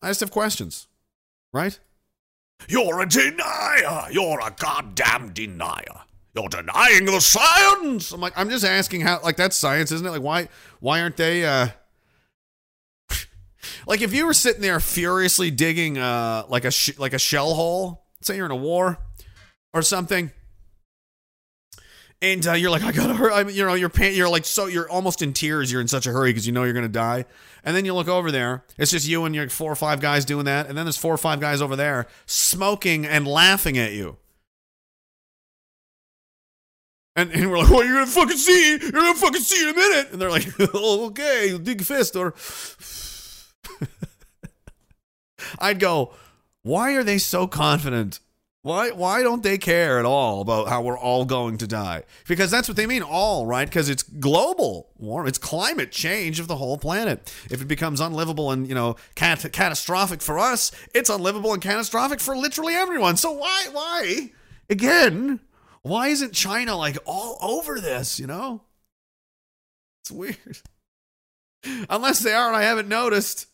I just have questions, right? You're a denier. You're a goddamn denier. You're denying the science. I'm like, I'm just asking how, like, that's science, isn't it? Like, why, why aren't they, uh, like, if you were sitting there furiously digging, uh, like a, sh- like a shell hole, say you're in a war or something, and uh, you're like, I gotta hurry. I mean, you know, you're pan- you're like so you're almost in tears. You're in such a hurry because you know you're gonna die. And then you look over there. It's just you and your four or five guys doing that. And then there's four or five guys over there smoking and laughing at you. And, and we're like, well, you're gonna fucking see. You're gonna fucking see in a minute. And they're like, oh, okay, dig fist or. I'd go, why are they so confident? Why why don't they care at all about how we're all going to die? Because that's what they mean, all, right? Because it's global warm, it's climate change of the whole planet. If it becomes unlivable and, you know, cat- catastrophic for us, it's unlivable and catastrophic for literally everyone. So why why again, why isn't China like all over this, you know? It's weird. Unless they are and I haven't noticed.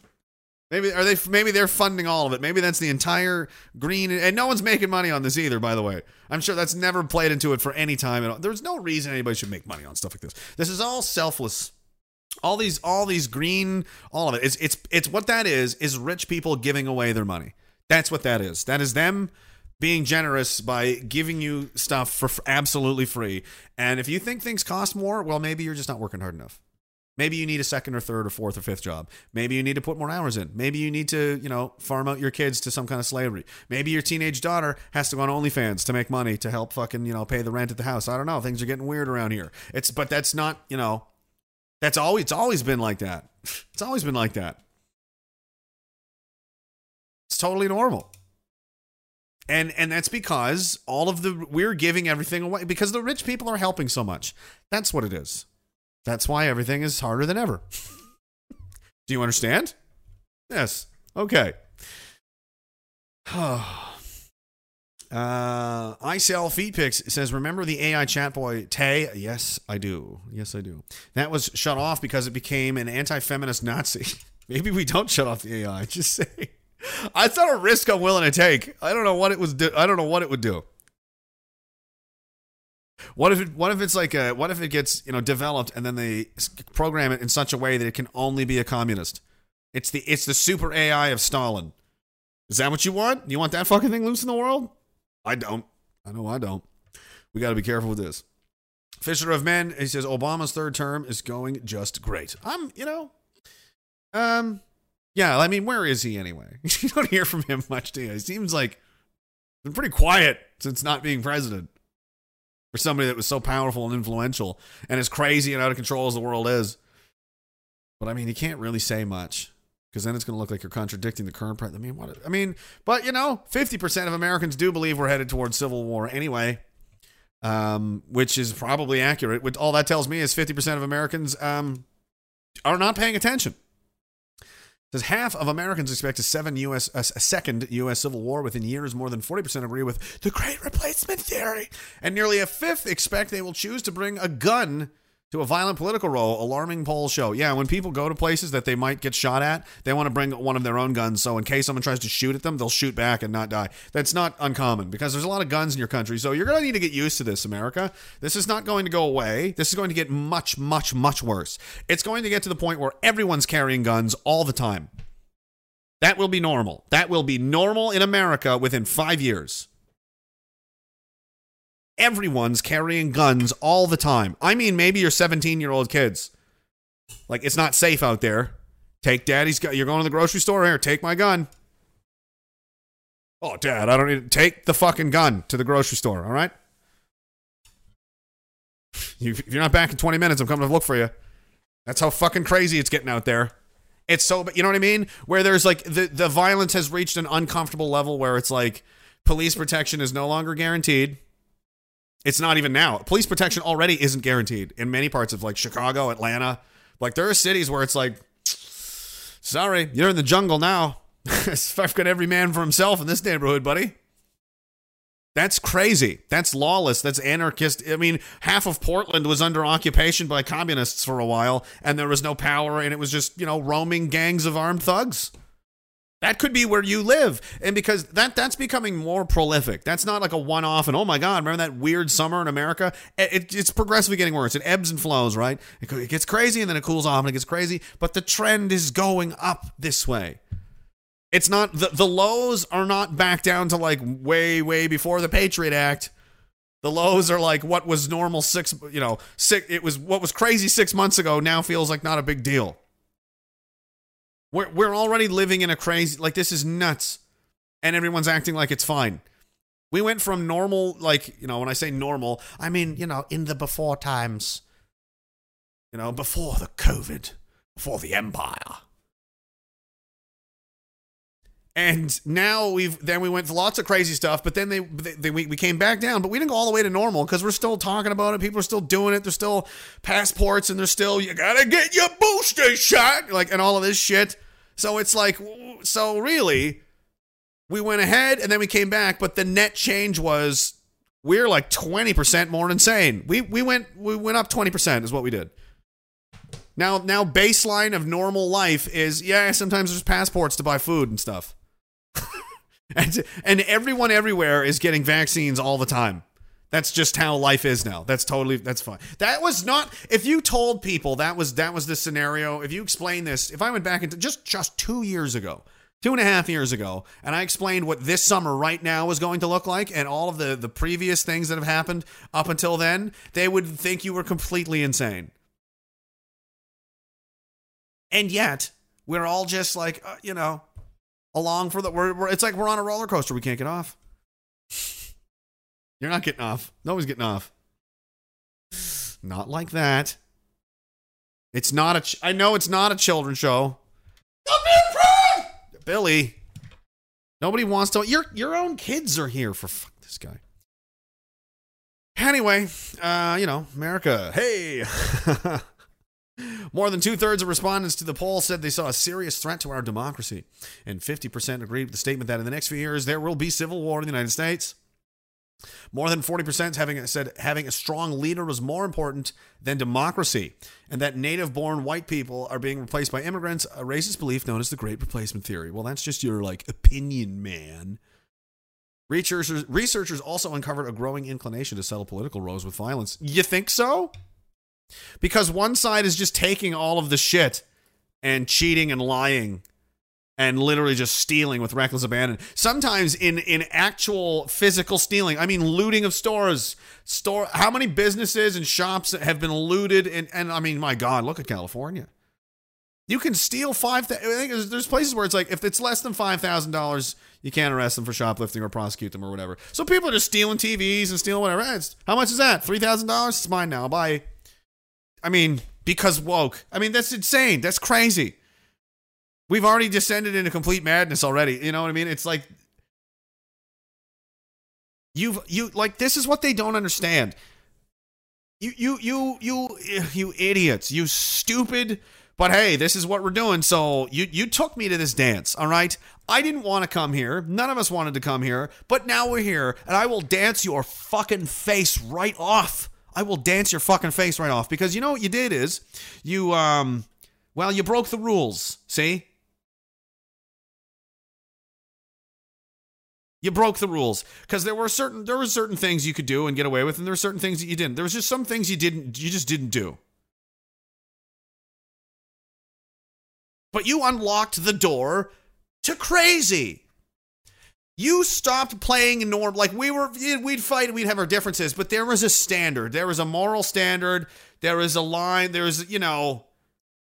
Maybe are they? Maybe they're funding all of it. Maybe that's the entire green. And no one's making money on this either. By the way, I'm sure that's never played into it for any time at all. There's no reason anybody should make money on stuff like this. This is all selfless. All these, all these green, all of it. It's it's it's what that is. Is rich people giving away their money. That's what that is. That is them being generous by giving you stuff for absolutely free. And if you think things cost more, well, maybe you're just not working hard enough. Maybe you need a second or third or fourth or fifth job. Maybe you need to put more hours in. Maybe you need to, you know, farm out your kids to some kind of slavery. Maybe your teenage daughter has to go on OnlyFans to make money to help fucking, you know, pay the rent at the house. I don't know. Things are getting weird around here. It's but that's not, you know, that's always it's always been like that. It's always been like that. It's totally normal. And and that's because all of the we're giving everything away because the rich people are helping so much. That's what it is. That's why everything is harder than ever. Do you understand? Yes. Okay. Uh, I sell feet pics. Says, remember the AI chatbot Tay? Yes, I do. Yes, I do. That was shut off because it became an anti-feminist Nazi. Maybe we don't shut off the AI. Just say. I thought a risk I'm willing to take. I don't know what it was. Do- I don't know what it would do. What if it? What if it's like a? What if it gets you know developed and then they program it in such a way that it can only be a communist? It's the it's the super AI of Stalin. Is that what you want? You want that fucking thing loose in the world? I don't. I know I don't. We got to be careful with this. Fisher of Men, he says Obama's third term is going just great. I'm, you know, um, yeah. I mean, where is he anyway? you don't hear from him much, do you? He seems like been pretty quiet since not being president. For somebody that was so powerful and influential and as crazy and out of control as the world is. But I mean, you can't really say much because then it's going to look like you're contradicting the current president. I mean, what? I mean, but you know, 50% of Americans do believe we're headed towards civil war anyway, um, which is probably accurate. What all that tells me is 50% of Americans um, are not paying attention. Says half of Americans expect a seven U.S. a second U.S. civil war within years. More than 40% agree with the Great Replacement theory, and nearly a fifth expect they will choose to bring a gun to a violent political role. Alarming polls show. Yeah, when people go to places that they might get shot at, they want to bring one of their own guns. So in case someone tries to shoot at them, they'll shoot back and not die. That's not uncommon because there's a lot of guns in your country. So you're going to need to get used to this, America. This is not going to go away. This is going to get much, much, much worse. It's going to get to the point where everyone's carrying guns all the time. That will be normal. That will be normal in America within five years. Everyone's carrying guns all the time. I mean, maybe your 17 year old kids. Like, it's not safe out there. Take daddy's gun. You're going to the grocery store here. Take my gun. Oh, dad, I don't need to Take the fucking gun to the grocery store, all right? If you're not back in 20 minutes, I'm coming to look for you. That's how fucking crazy it's getting out there. It's so, you know what I mean? Where there's like the, the violence has reached an uncomfortable level where it's like police protection is no longer guaranteed. It's not even now. Police protection already isn't guaranteed in many parts of like Chicago, Atlanta. Like there are cities where it's like, sorry, you're in the jungle now. I've got every man for himself in this neighborhood, buddy. That's crazy. That's lawless. That's anarchist. I mean, half of Portland was under occupation by communists for a while, and there was no power, and it was just, you know, roaming gangs of armed thugs. That could be where you live. And because that that's becoming more prolific. That's not like a one-off and oh my god, remember that weird summer in America? It, it- it's progressively getting worse. It ebbs and flows, right? It, it gets crazy and then it cools off and it gets crazy, but the trend is going up this way. It's not the the lows are not back down to like way way before the Patriot Act. The lows are like what was normal six, you know, six. It was what was crazy six months ago. Now feels like not a big deal. We're we're already living in a crazy like this is nuts, and everyone's acting like it's fine. We went from normal, like you know, when I say normal, I mean you know in the before times. You know, before the COVID, before the empire. And now we've then we went to lots of crazy stuff, but then they, they, they we, we came back down, but we didn't go all the way to normal because we're still talking about it. People are still doing it. There's still passports, and there's still you gotta get your booster shot, like and all of this shit. So it's like, so really, we went ahead and then we came back, but the net change was we're like twenty percent more insane. We we went we went up twenty percent is what we did. Now now baseline of normal life is yeah sometimes there's passports to buy food and stuff. And, and everyone everywhere is getting vaccines all the time. That's just how life is now. That's totally that's fine. That was not if you told people that was that was the scenario. If you explain this, if I went back into just just two years ago, two and a half years ago, and I explained what this summer right now was going to look like, and all of the the previous things that have happened up until then, they would think you were completely insane. And yet, we're all just like, uh, you know, along for the. We're, we're, it's like we're on a roller coaster. We can't get off. You're not getting off. Nobody's getting off. Not like that. It's not a. Ch- I know it's not a children's show. Billy. Nobody wants to. Your your own kids are here for fuck this guy. Anyway, uh, you know, America. Hey. More than two thirds of respondents to the poll said they saw a serious threat to our democracy, and 50% agreed with the statement that in the next few years there will be civil war in the United States. More than 40% having said having a strong leader was more important than democracy, and that native born white people are being replaced by immigrants, a racist belief known as the Great Replacement Theory. Well, that's just your like opinion, man. Researchers, researchers also uncovered a growing inclination to settle political rows with violence. You think so? Because one side is just taking all of the shit and cheating and lying and literally just stealing with reckless abandon. Sometimes in in actual physical stealing, I mean looting of stores. Store how many businesses and shops have been looted and and I mean my god, look at California. You can steal five. I think there's, there's places where it's like if it's less than five thousand dollars, you can't arrest them for shoplifting or prosecute them or whatever. So people are just stealing TVs and stealing whatever. It's, how much is that? Three thousand dollars? It's mine now. Bye. I mean, because woke. I mean, that's insane. That's crazy. We've already descended into complete madness already. You know what I mean? It's like you've you like this is what they don't understand. You you you you you idiots. You stupid but hey, this is what we're doing. So you you took me to this dance, all right? I didn't want to come here. None of us wanted to come here, but now we're here, and I will dance your fucking face right off. I will dance your fucking face right off because you know what you did is you um well, you broke the rules. See? You broke the rules because there were certain there were certain things you could do and get away with, and there were certain things that you didn't. There was just some things you didn't you just didn't do. But you unlocked the door to crazy. You stopped playing norm like we were we'd fight we'd have our differences, but there was a standard. There was a moral standard. There was a line. There's you know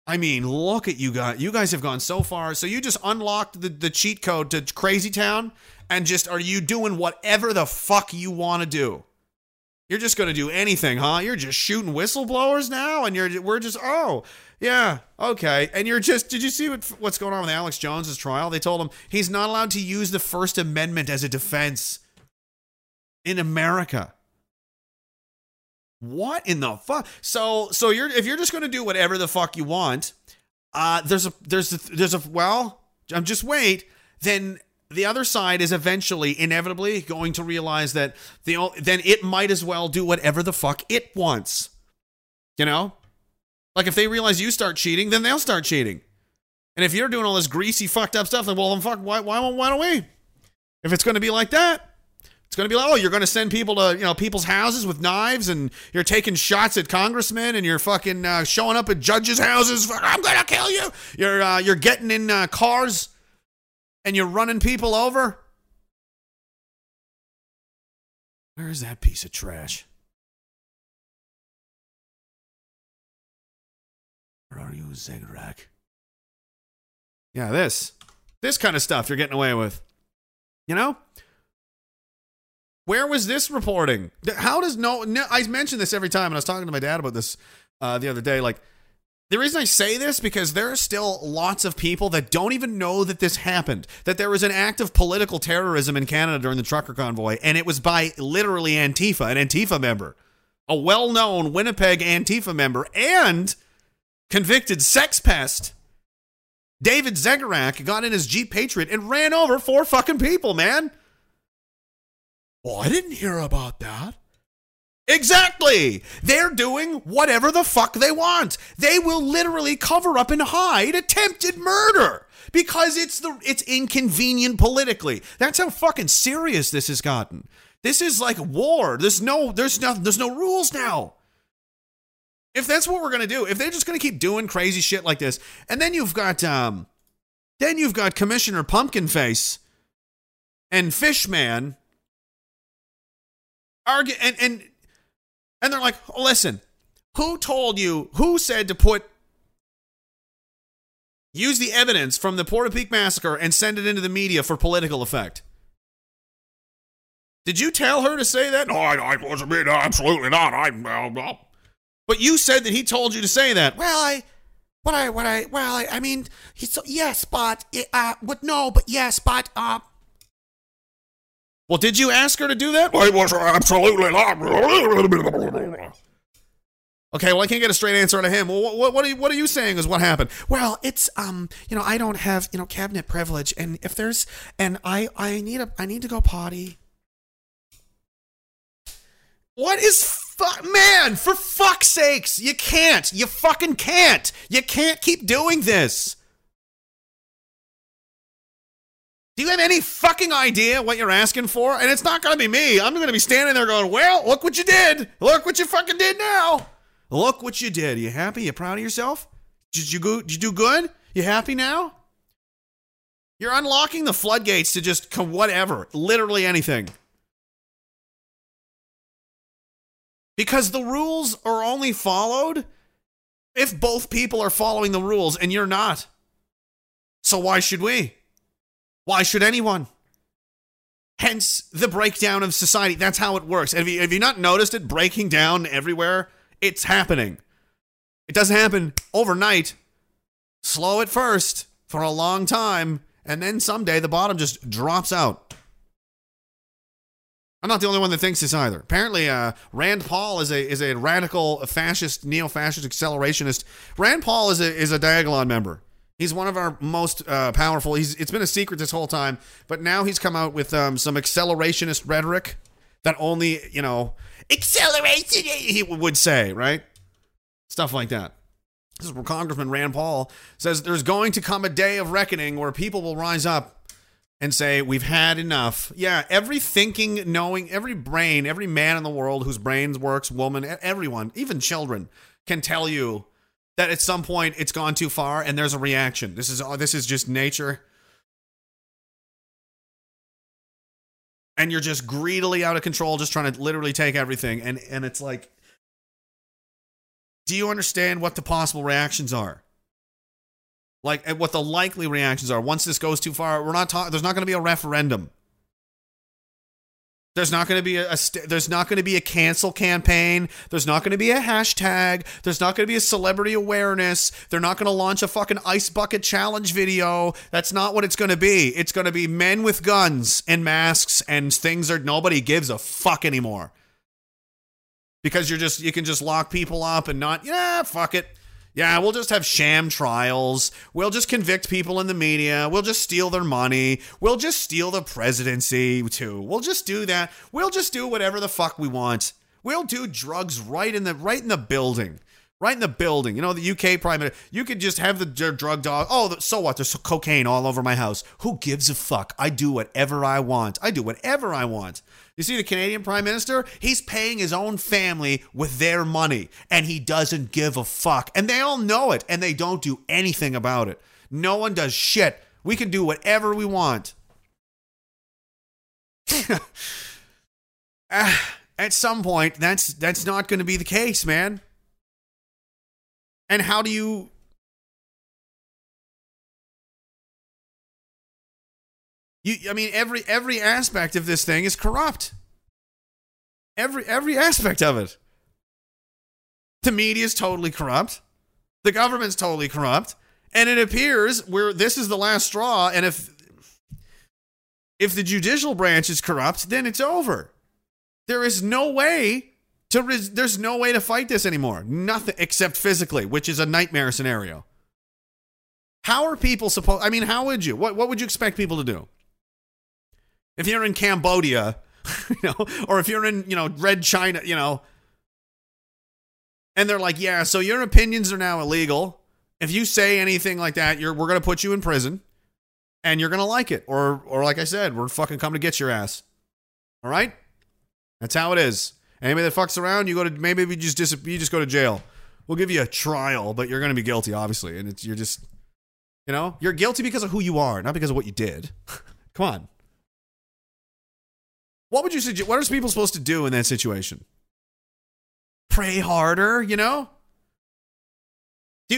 I mean, look at you guys. You guys have gone so far. So you just unlocked the, the cheat code to Crazy Town and just are you doing whatever the fuck you want to do? You're just going to do anything, huh? You're just shooting whistleblowers now and you're we're just oh, yeah, okay. And you're just did you see what, what's going on with Alex Jones's trial? They told him he's not allowed to use the first amendment as a defense in America. What in the fuck? So so you're if you're just going to do whatever the fuck you want, uh there's a there's a there's a well, I'm just wait, then the other side is eventually inevitably going to realize that the then it might as well do whatever the fuck it wants. You know? Like if they realize you start cheating, then they'll start cheating. And if you're doing all this greasy fucked up stuff, then well then fuck why why why don't we? If it's going to be like that, it's going to be like, oh, you're going to send people to you know people's houses with knives, and you're taking shots at congressmen, and you're fucking uh, showing up at judges' houses. I'm going to kill you. You're uh, you're getting in uh, cars and you're running people over? Where's that piece of trash? Where are you, Zegrak? Yeah, this. This kind of stuff you're getting away with. You know? Where was this reporting? How does no, no I mention this every time, and I was talking to my dad about this uh, the other day. Like, the reason I say this because there are still lots of people that don't even know that this happened, that there was an act of political terrorism in Canada during the trucker convoy, and it was by literally Antifa, an Antifa member, a well-known Winnipeg Antifa member, and convicted sex pest. David Zegarak got in his Jeep Patriot and ran over four fucking people, man. Well, I didn't hear about that. Exactly. They're doing whatever the fuck they want. They will literally cover up and hide attempted murder because it's the it's inconvenient politically. That's how fucking serious this has gotten. This is like war. There's no there's no there's no rules now. If that's what we're going to do, if they're just going to keep doing crazy shit like this, and then you've got um then you've got Commissioner Pumpkin Face and Fishman argue and and and they're like, oh, listen, who told you, who said to put, use the evidence from the Portapique massacre and send it into the media for political effect? Did you tell her to say that? No, I, I wasn't, no, absolutely not. I, uh, but you said that he told you to say that. Well, I, what I, what I, well, I, I mean, he's, yes, but, uh, what, no, but yes, but, uh, well, did you ask her to do that? Well, I was absolutely not. Okay, well, I can't get a straight answer out of him. Well, what, what, are you, what are you saying is what happened? Well, it's um, you know, I don't have you know cabinet privilege, and if there's and I I need a I need to go potty. What is fuck, man? For fuck's sakes, you can't. You fucking can't. You can't keep doing this. Do you have any fucking idea what you're asking for? And it's not going to be me. I'm going to be standing there going, well, look what you did. Look what you fucking did now. Look what you did. Are You happy? Are You proud of yourself? Did you go, did you do good? You happy now? You're unlocking the floodgates to just whatever, literally anything. Because the rules are only followed if both people are following the rules and you're not. So why should we? Why should anyone? Hence the breakdown of society. That's how it works. Have you, have you not noticed it breaking down everywhere? It's happening. It doesn't happen overnight. Slow at first for a long time, and then someday the bottom just drops out. I'm not the only one that thinks this either. Apparently, uh, Rand Paul is a is a radical fascist, neo-fascist accelerationist. Rand Paul is a is a Diagolon member. He's one of our most uh, powerful. He's it's been a secret this whole time, but now he's come out with um, some accelerationist rhetoric that only you know acceleration he would say right stuff like that. This is where Congressman Rand Paul says there's going to come a day of reckoning where people will rise up and say we've had enough. Yeah, every thinking, knowing, every brain, every man in the world whose brains works, woman, everyone, even children, can tell you that at some point it's gone too far and there's a reaction. This is this is just nature. And you're just greedily out of control, just trying to literally take everything. And and it's like, do you understand what the possible reactions are? Like what the likely reactions are once this goes too far. We're not talking. There's not going to be a referendum. There's not going to be a, a st- there's not going to be a cancel campaign. There's not going to be a hashtag. There's not going to be a celebrity awareness. They're not going to launch a fucking ice bucket challenge video. That's not what it's going to be. It's going to be men with guns and masks and things are nobody gives a fuck anymore. Because you're just you can just lock people up and not yeah, fuck it. Yeah, we'll just have sham trials. We'll just convict people in the media. We'll just steal their money. We'll just steal the presidency too. We'll just do that. We'll just do whatever the fuck we want. We'll do drugs right in the right in the building. Right in the building. You know, the UK prime minister, you could just have the drug dog. Oh, so what? There's cocaine all over my house. Who gives a fuck? I do whatever I want. I do whatever I want. You see, the Canadian Prime Minister, he's paying his own family with their money, and he doesn't give a fuck. And they all know it, and they don't do anything about it. No one does shit. We can do whatever we want. ah, at some point that's that's not going to be the case, man. And how do you You I mean every every aspect of this thing is corrupt. Every every aspect of it. The media is totally corrupt. The government's totally corrupt. And it appears where this is the last straw and if if the judicial branch is corrupt, then it's over. There is no way to res- there's no way to fight this anymore. Nothing except physically, which is a nightmare scenario. How are people supposed I mean, how would you? What what would you expect people to do? If you're in Cambodia, you know, or if you're in, you know, Red China, you know, and they're like, "Yeah, so your opinions are now illegal. If you say anything like that, you're we're going to put you in prison." and you're gonna like it. Or or like I said, we're fucking coming to get your ass. All right? That's how it is. Anybody that fucks around, you go to maybe you just dis- you just go to jail. We'll give you a trial, but you're gonna be guilty, obviously. And it's you're just you know, you're guilty because of who you are, not because of what you did. Come on. What would you suggest? What are people supposed to do in that situation? Pray harder, you know?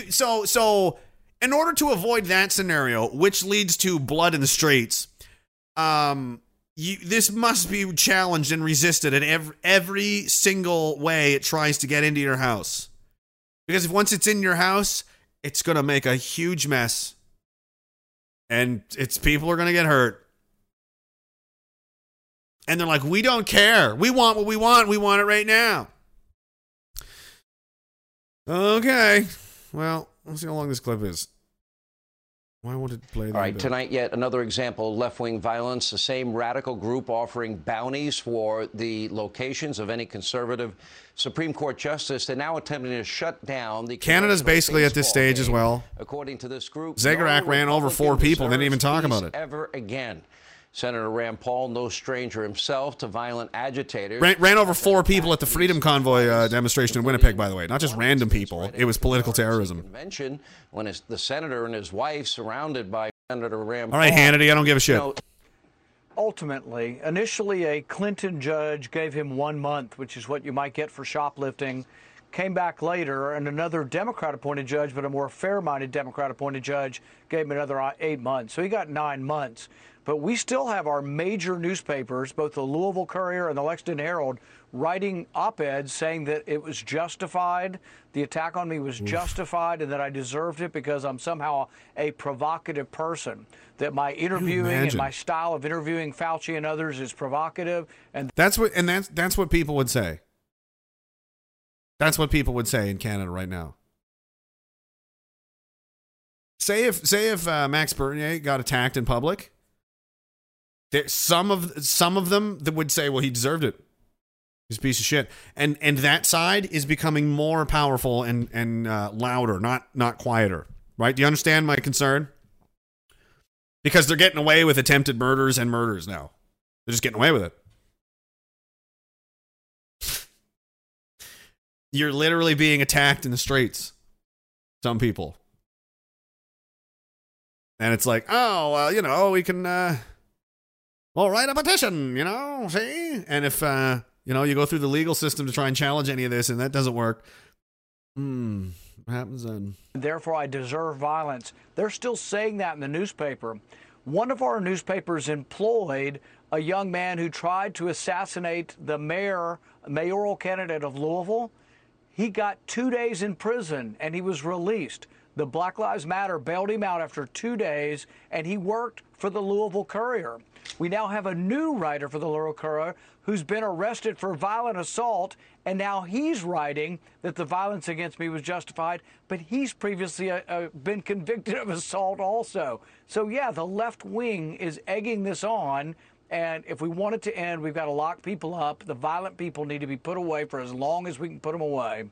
So so in order to avoid that scenario, which leads to blood in the streets, um, you, this must be challenged and resisted in every, every single way it tries to get into your house. Because if once it's in your house, it's going to make a huge mess. And it's people are going to get hurt. And they're like, we don't care. We want what we want. We want it right now. Okay. Well, let's see how long this clip is. Why won't it play? All right, tonight, yet another example of left wing violence. The same radical group offering bounties for the locations of any conservative Supreme Court justice. They're now attempting to shut down the. Canada's basically at this stage as well. According to this group, Zagorak no ran over four people, didn't even talk about it. Ever again. Senator Rand Paul, no stranger himself to violent agitators. Ran, ran over four people at the Freedom Convoy uh, demonstration in Winnipeg, by the way. Not just random people. It was political terrorism. Convention when his, the senator and his wife surrounded by Senator Rand All right, Hannity, I don't give a shit. You know, Ultimately, initially a Clinton judge gave him one month, which is what you might get for shoplifting. Came back later, and another Democrat appointed judge, but a more fair minded Democrat appointed judge, gave him another uh, eight months. So he got nine months. But we still have our major newspapers, both the Louisville Courier and the Lexington Herald, writing op eds saying that it was justified, the attack on me was justified, and that I deserved it because I'm somehow a provocative person. That my interviewing and my style of interviewing Fauci and others is provocative, and That's what, and that's that's what people would say. That's what people would say in Canada right now. Say if say if uh, Max Bernier got attacked in public, there some of some of them that would say, well, he deserved it. He's a piece of shit, and and that side is becoming more powerful and and uh, louder, not not quieter. Right? Do you understand my concern? Because they're getting away with attempted murders and murders now. They're just getting away with it. You're literally being attacked in the streets. Some people. And it's like, oh, well, you know, we can, uh, well, write a petition, you know, see? And if, uh, you know, you go through the legal system to try and challenge any of this and that doesn't work, hmm, what happens then? therefore I deserve violence. They're still saying that in the newspaper. One of our newspapers employed a young man who tried to assassinate the mayor, mayoral candidate of Louisville. He got two days in prison and he was released. The Black Lives Matter bailed him out after two days, and he worked for the Louisville Courier. We now have a new writer for the Louisville Courier who's been arrested for violent assault, and now he's writing that the violence against me was justified, but he's previously uh, uh, been convicted of assault also. So, yeah, the left wing is egging this on. And if we want it to end, we've got to lock people up. The violent people need to be put away for as long as we can put them away.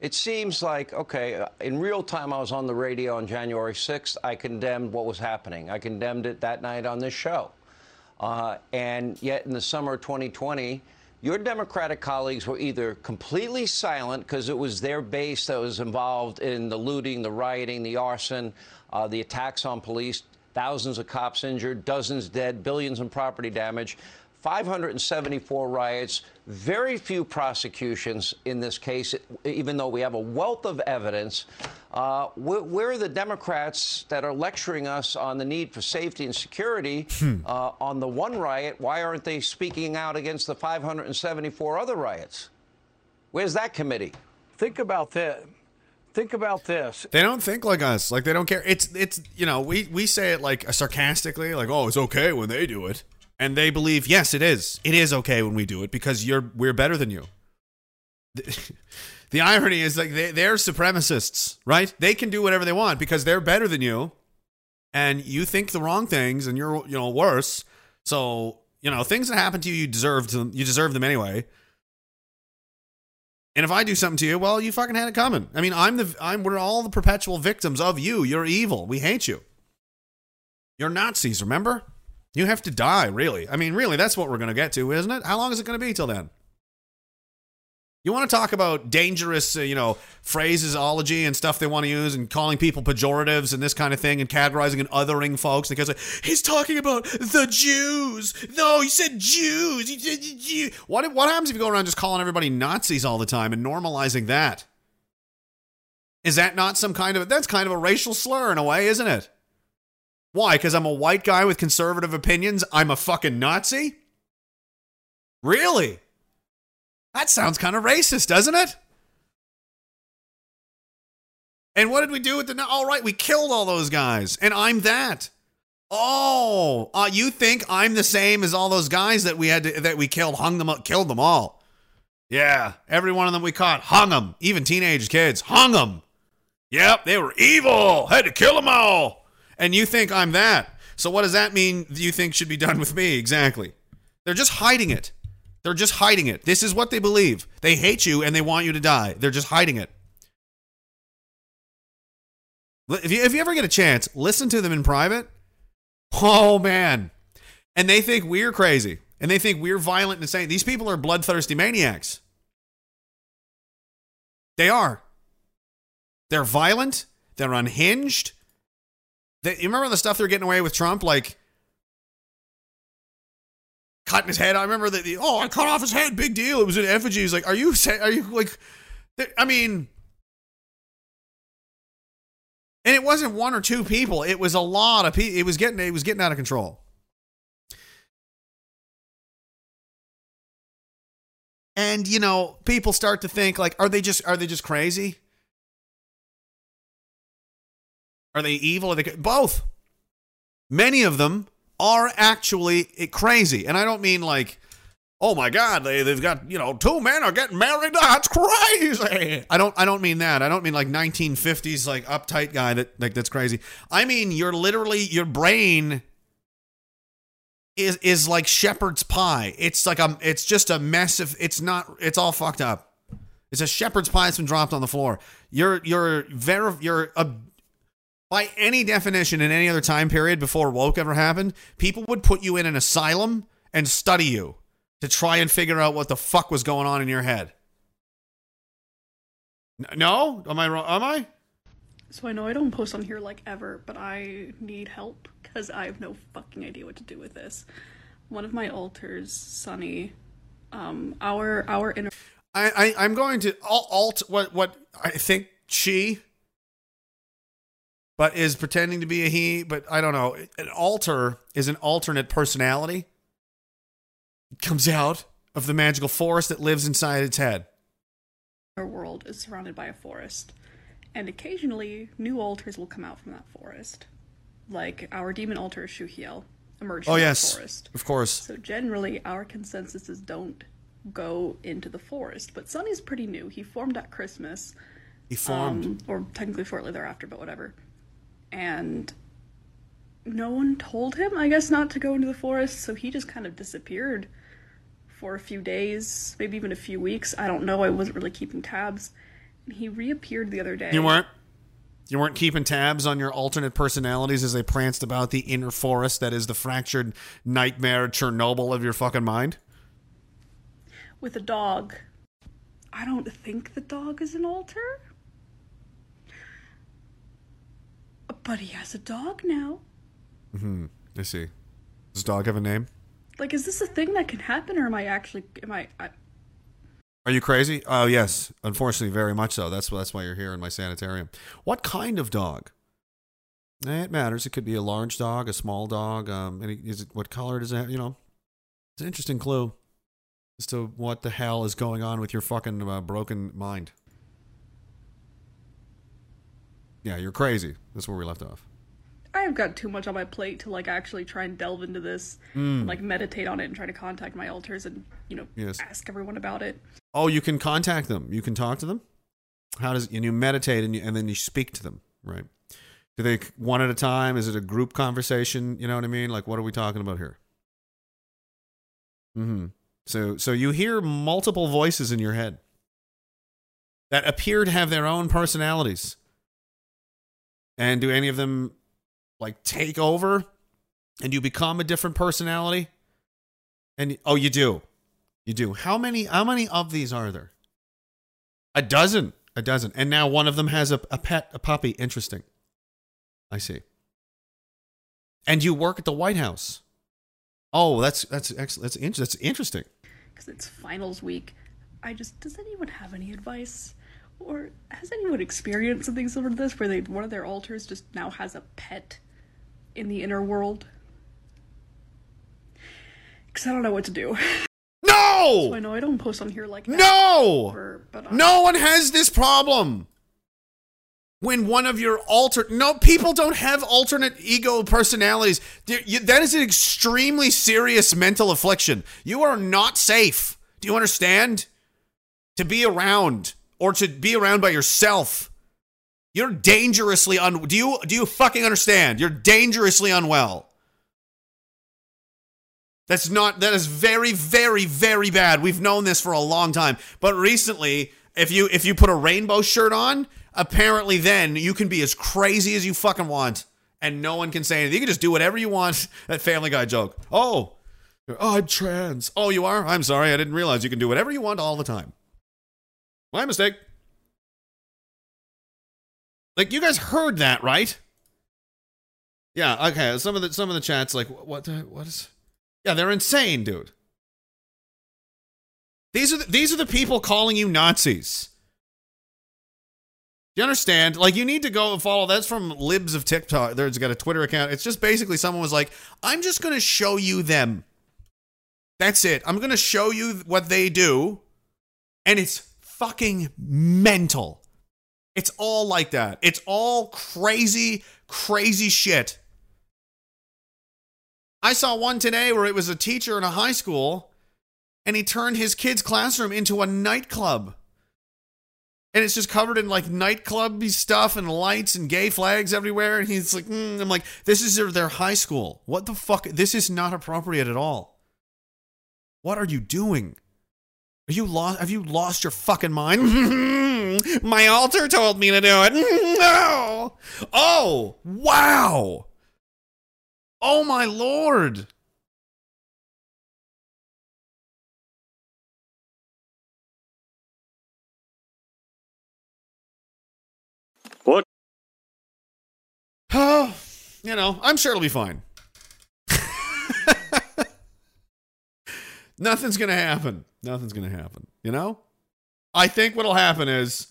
It seems like, okay, uh, in real time, I was on the radio on January 6th. I condemned what was happening. I condemned it that night on this show. Uh, and yet, in the summer of 2020, your Democratic colleagues were either completely silent because it was their base that was involved in the looting, the rioting, the arson, uh, the attacks on police, thousands of cops injured, dozens dead, billions in property damage. 574 riots, very few prosecutions in this case, even though we have a wealth of evidence. Uh, where, where, are the Democrats that are lecturing us on the need for safety and security uh, on the one riot? Why aren't they speaking out against the 574 other riots? Where's that committee? Think about that. Think about this. They don't think like us. Like they don't care. It's it's you know we we say it like sarcastically, like oh it's okay when they do it, and they believe yes it is. It is okay when we do it because you're we're better than you. The, the irony is like they they're supremacists, right? They can do whatever they want because they're better than you, and you think the wrong things and you're you know worse. So you know things that happen to you, you deserve to you deserve them anyway. And if I do something to you, well, you fucking had it coming. I mean, I'm the I'm we're all the perpetual victims of you. You're evil. We hate you. You're Nazis, remember? You have to die, really. I mean, really, that's what we're going to get to, isn't it? How long is it going to be till then? You want to talk about dangerous, uh, you know, phraseology and stuff they want to use and calling people pejoratives and this kind of thing and categorizing and othering folks because he's talking about the Jews. No, he said Jews. He said Jew. What, what happens if you go around just calling everybody Nazis all the time and normalizing that? Is that not some kind of, that's kind of a racial slur in a way, isn't it? Why? Because I'm a white guy with conservative opinions? I'm a fucking Nazi? Really? That sounds kind of racist, doesn't it? And what did we do with the? All right, we killed all those guys, and I'm that. Oh, uh, you think I'm the same as all those guys that we had to, that we killed, hung them up, killed them all? Yeah, every one of them we caught, hung them. Even teenage kids, hung them. Yep, they were evil. Had to kill them all. And you think I'm that? So what does that mean? You think should be done with me? Exactly. They're just hiding it. They're just hiding it. This is what they believe. They hate you and they want you to die. They're just hiding it. If you, if you ever get a chance, listen to them in private. Oh, man. And they think we're crazy. And they think we're violent and insane. These people are bloodthirsty maniacs. They are. They're violent. They're unhinged. They, you remember the stuff they're getting away with Trump? Like, cutting his head. I remember that. The oh, I cut off his head. Big deal. It was an effigy. He's like, are you? Are you like? I mean, and it wasn't one or two people. It was a lot of people. It was getting. It was getting out of control. And you know, people start to think like, are they just? Are they just crazy? Are they evil? Are they both? Many of them are actually crazy. And I don't mean like, oh my God, they, they've got, you know, two men are getting married. That's crazy. I don't I don't mean that. I don't mean like 1950s like uptight guy that like that's crazy. I mean you're literally your brain is is like shepherd's pie. It's like a it's just a mess of it's not it's all fucked up. It's a shepherd's pie that's been dropped on the floor. You're you're very you're a by any definition in any other time period before woke ever happened, people would put you in an asylum and study you to try and figure out what the fuck was going on in your head. No? Am I wrong? Am I? So I know I don't post on here like ever, but I need help because I have no fucking idea what to do with this. One of my alters, Sunny, um, our our inner. I, I I'm going to alt what what I think she but is pretending to be a he. But I don't know. An alter is an alternate personality. It comes out of the magical forest that lives inside its head. Our world is surrounded by a forest, and occasionally new alters will come out from that forest. Like our demon alter Shuhiel emerged oh, from yes, the forest. Of course. So generally our consensus is don't go into the forest. But Sunny's pretty new. He formed at Christmas. He formed. Um, or technically shortly thereafter, but whatever and no one told him, I guess, not to go into the forest, so he just kind of disappeared for a few days, maybe even a few weeks. I don't know, I wasn't really keeping tabs. And he reappeared the other day. You weren't? You weren't keeping tabs on your alternate personalities as they pranced about the inner forest that is the fractured nightmare Chernobyl of your fucking mind? With a dog. I don't think the dog is an alter. But he has a dog now. Hmm. I see. Does dog have a name? Like, is this a thing that can happen, or am I actually am I? I Are you crazy? Oh yes, unfortunately, very much so. That's that's why you're here in my sanitarium. What kind of dog? Eh, It matters. It could be a large dog, a small dog. Um, any, is it what color does it? Have? You know, it's an interesting clue as to what the hell is going on with your fucking uh, broken mind. Yeah, you're crazy. That's where we left off. I've got too much on my plate to like actually try and delve into this, Hmm. and, like meditate on it, and try to contact my alters and you know Yes. ask everyone about it. Oh, you can contact them. You can talk to them. How does and you meditate and you, and then you speak to them, right? Do they one at a time? Is it a group conversation? You know what I mean? Like, what are we talking about here? Hmm. So, so you hear multiple voices in your head that appear to have their own personalities, and do any of them like take over, and you become a different personality? And oh, you do. You do. How many how many of these are there? A dozen. A dozen. And now one of them has a, a pet, a puppy. Interesting. I see. And you work at the White House. Oh, that's that's excellent. That's, that's interesting. because it's finals week. I just does anyone have any advice, or has anyone experienced something similar to this, where they one of their alters just now has a pet in the inner world? Because I don't know what to do. No! So I know I don't post on here like that, No! or- but No one has this problem. When one of your alter no people don't have alternate ego personalities. You- That is an extremely serious mental affliction. You are not safe. Do you understand? To be around or to be around by yourself. You're dangerously un Do you do you fucking understand? You're dangerously unwell. That's not that is very very very bad. We've known this for a long time. But recently, if you if you put a rainbow shirt on, apparently then you can be as crazy as you fucking want and no one can say anything. You can just do whatever you want. That family guy joke. Oh, oh I'm trans. Oh, you are? I'm sorry. I didn't realize you can do whatever you want all the time. My mistake. Like you guys heard that, right? Yeah, okay. Some of the some of the chats like what the, what is Yeah, they're insane, dude. These are the, these are the people calling you Nazis. Do you understand? Like you need to go and follow that's from Libs of TikTok. There's got a Twitter account. It's just basically someone was like, "I'm just going to show you them." That's it. I'm going to show you what they do. And it's fucking mental. It's all like that. It's all crazy, crazy shit. I saw one today where it was a teacher in a high school and he turned his kid's classroom into a nightclub. And it's just covered in like nightclub stuff and lights and gay flags everywhere. And he's like, mm. I'm like, this is their, their high school. What the fuck? This is not appropriate at all. What are you doing? Are you lost? Have you lost your fucking mind? My altar told me to do it. No. Oh, wow. Oh my lord. What? Oh, you know, I'm sure it'll be fine. Nothing's going to happen. Nothing's going to happen, you know? I think what'll happen is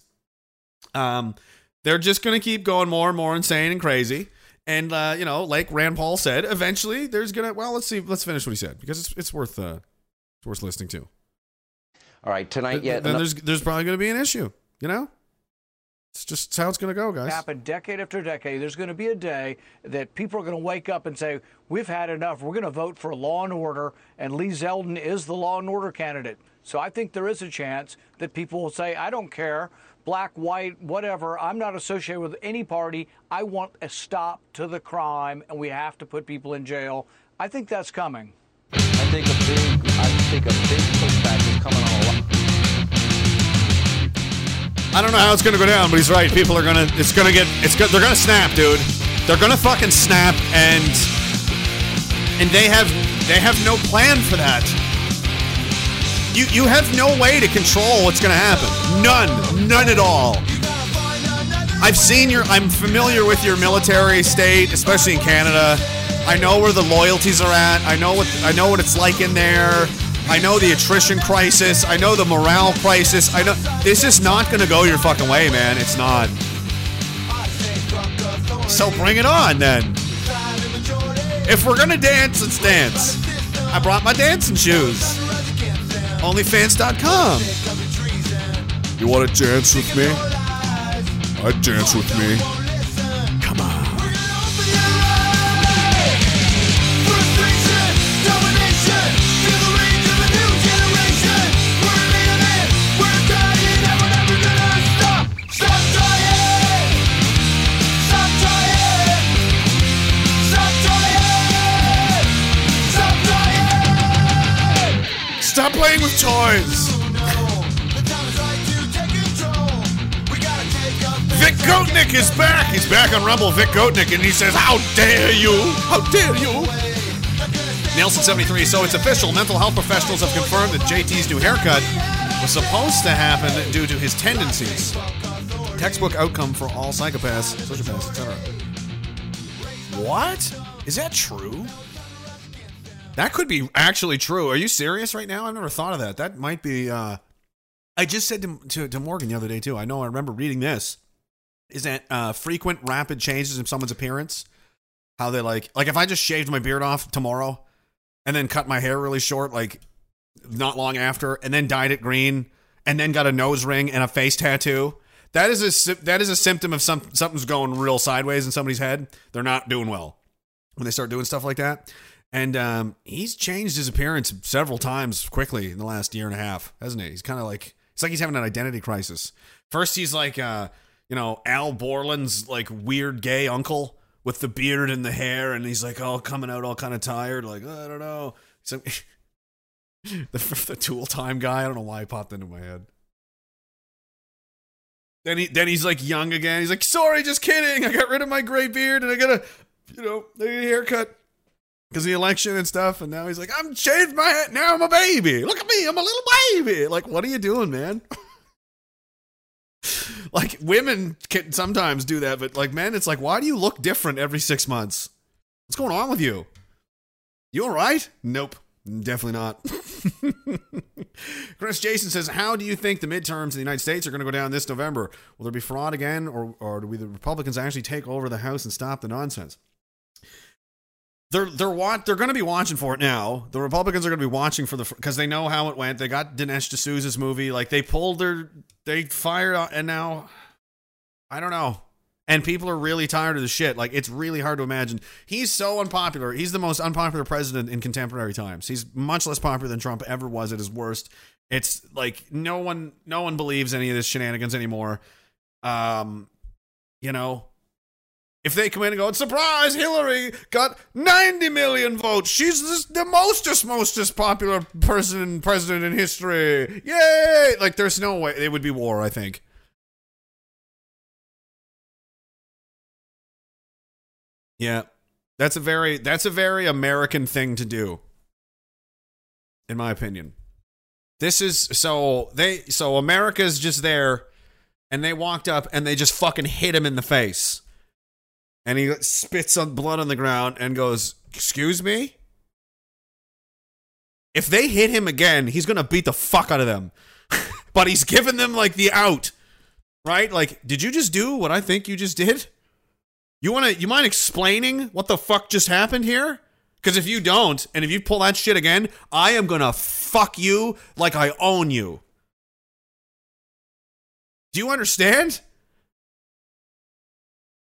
um they're just going to keep going more and more insane and crazy. And uh, you know, like Rand Paul said, eventually there's going to well, let's see let's finish what he said because it's it's worth uh it's worth listening to. All right, tonight yet. then there's there's probably going to be an issue, you know? It's just how it's going to go, guys. happen decade after decade. There's going to be a day that people are going to wake up and say, "We've had enough. We're going to vote for law and order." And Lee Zeldin is the law and order candidate. So I think there is a chance that people will say, "I don't care, black, white, whatever. I'm not associated with any party. I want a stop to the crime, and we have to put people in jail." I think that's coming. I think a big, I think a big pushback is coming on a lot. I don't know how it's gonna go down, but he's right. People are gonna. It's gonna get. It's go, They're gonna snap, dude. They're gonna fucking snap, and and they have they have no plan for that. You you have no way to control what's gonna happen. None. None at all. I've seen your. I'm familiar with your military state, especially in Canada. I know where the loyalties are at. I know what I know what it's like in there. I know the attrition crisis. I know the morale crisis. I know this is not going to go your fucking way, man. It's not. So bring it on then. If we're gonna dance, let's dance. I brought my dancing shoes. Onlyfans.com. You want to dance with me? I dance with me. Come on. Playing with toys. Vic Goatnick is back. He's back on Rumble, Vic Goatnick, and he says, How dare you? How dare you? Nelson73, so it's official. Mental health professionals have confirmed that JT's new haircut was supposed to happen due to his tendencies. Textbook outcome for all psychopaths, sociopaths, etc. What? Is that true? That could be actually true. Are you serious right now? I've never thought of that. That might be. Uh, I just said to, to, to Morgan the other day too. I know. I remember reading this. Is that uh, frequent rapid changes in someone's appearance? How they like like if I just shaved my beard off tomorrow, and then cut my hair really short, like not long after, and then dyed it green, and then got a nose ring and a face tattoo. That is a that is a symptom of some something's going real sideways in somebody's head. They're not doing well when they start doing stuff like that. And um, he's changed his appearance several times quickly in the last year and a half, hasn't he? He's kind of like it's like he's having an identity crisis. First, he's like uh, you know Al Borland's like weird gay uncle with the beard and the hair, and he's like all coming out all kind of tired, like I don't know. So, the the Tool Time guy. I don't know why he popped into my head. Then he then he's like young again. He's like, sorry, just kidding. I got rid of my gray beard and I got a, you know, a haircut because the election and stuff. And now he's like, I'm changed my head. Now I'm a baby. Look at me. I'm a little baby. Like, what are you doing, man? like women can sometimes do that, but like men, it's like, why do you look different every six months? What's going on with you? You all right? Nope. Definitely not. Chris Jason says, How do you think the midterms in the United States are going to go down this November? Will there be fraud again, or, or do we, the Republicans actually take over the House and stop the nonsense? They're they're want they're going to be watching for it now. The Republicans are going to be watching for the because they know how it went. They got Dinesh D'Souza's movie, like they pulled their they fired on, and now I don't know. And people are really tired of the shit. Like it's really hard to imagine. He's so unpopular. He's the most unpopular president in contemporary times. He's much less popular than Trump ever was at his worst. It's like no one no one believes any of this shenanigans anymore. Um you know, if they come in and go, surprise, Hillary got 90 million votes. She's the mostest, mostest popular person, president in history. Yay! Like, there's no way. It would be war, I think. Yeah. That's a very that's a very American thing to do. In my opinion. This is so they so America's just there and they walked up and they just fucking hit him in the face. And he spits on blood on the ground and goes, "Excuse me?" If they hit him again, he's to beat the fuck out of them. but he's given them like the out. Right? Like, did you just do what I think you just did? You want to you mind explaining what the fuck just happened here? Cuz if you don't and if you pull that shit again, I am to fuck you like I own you. Do you understand?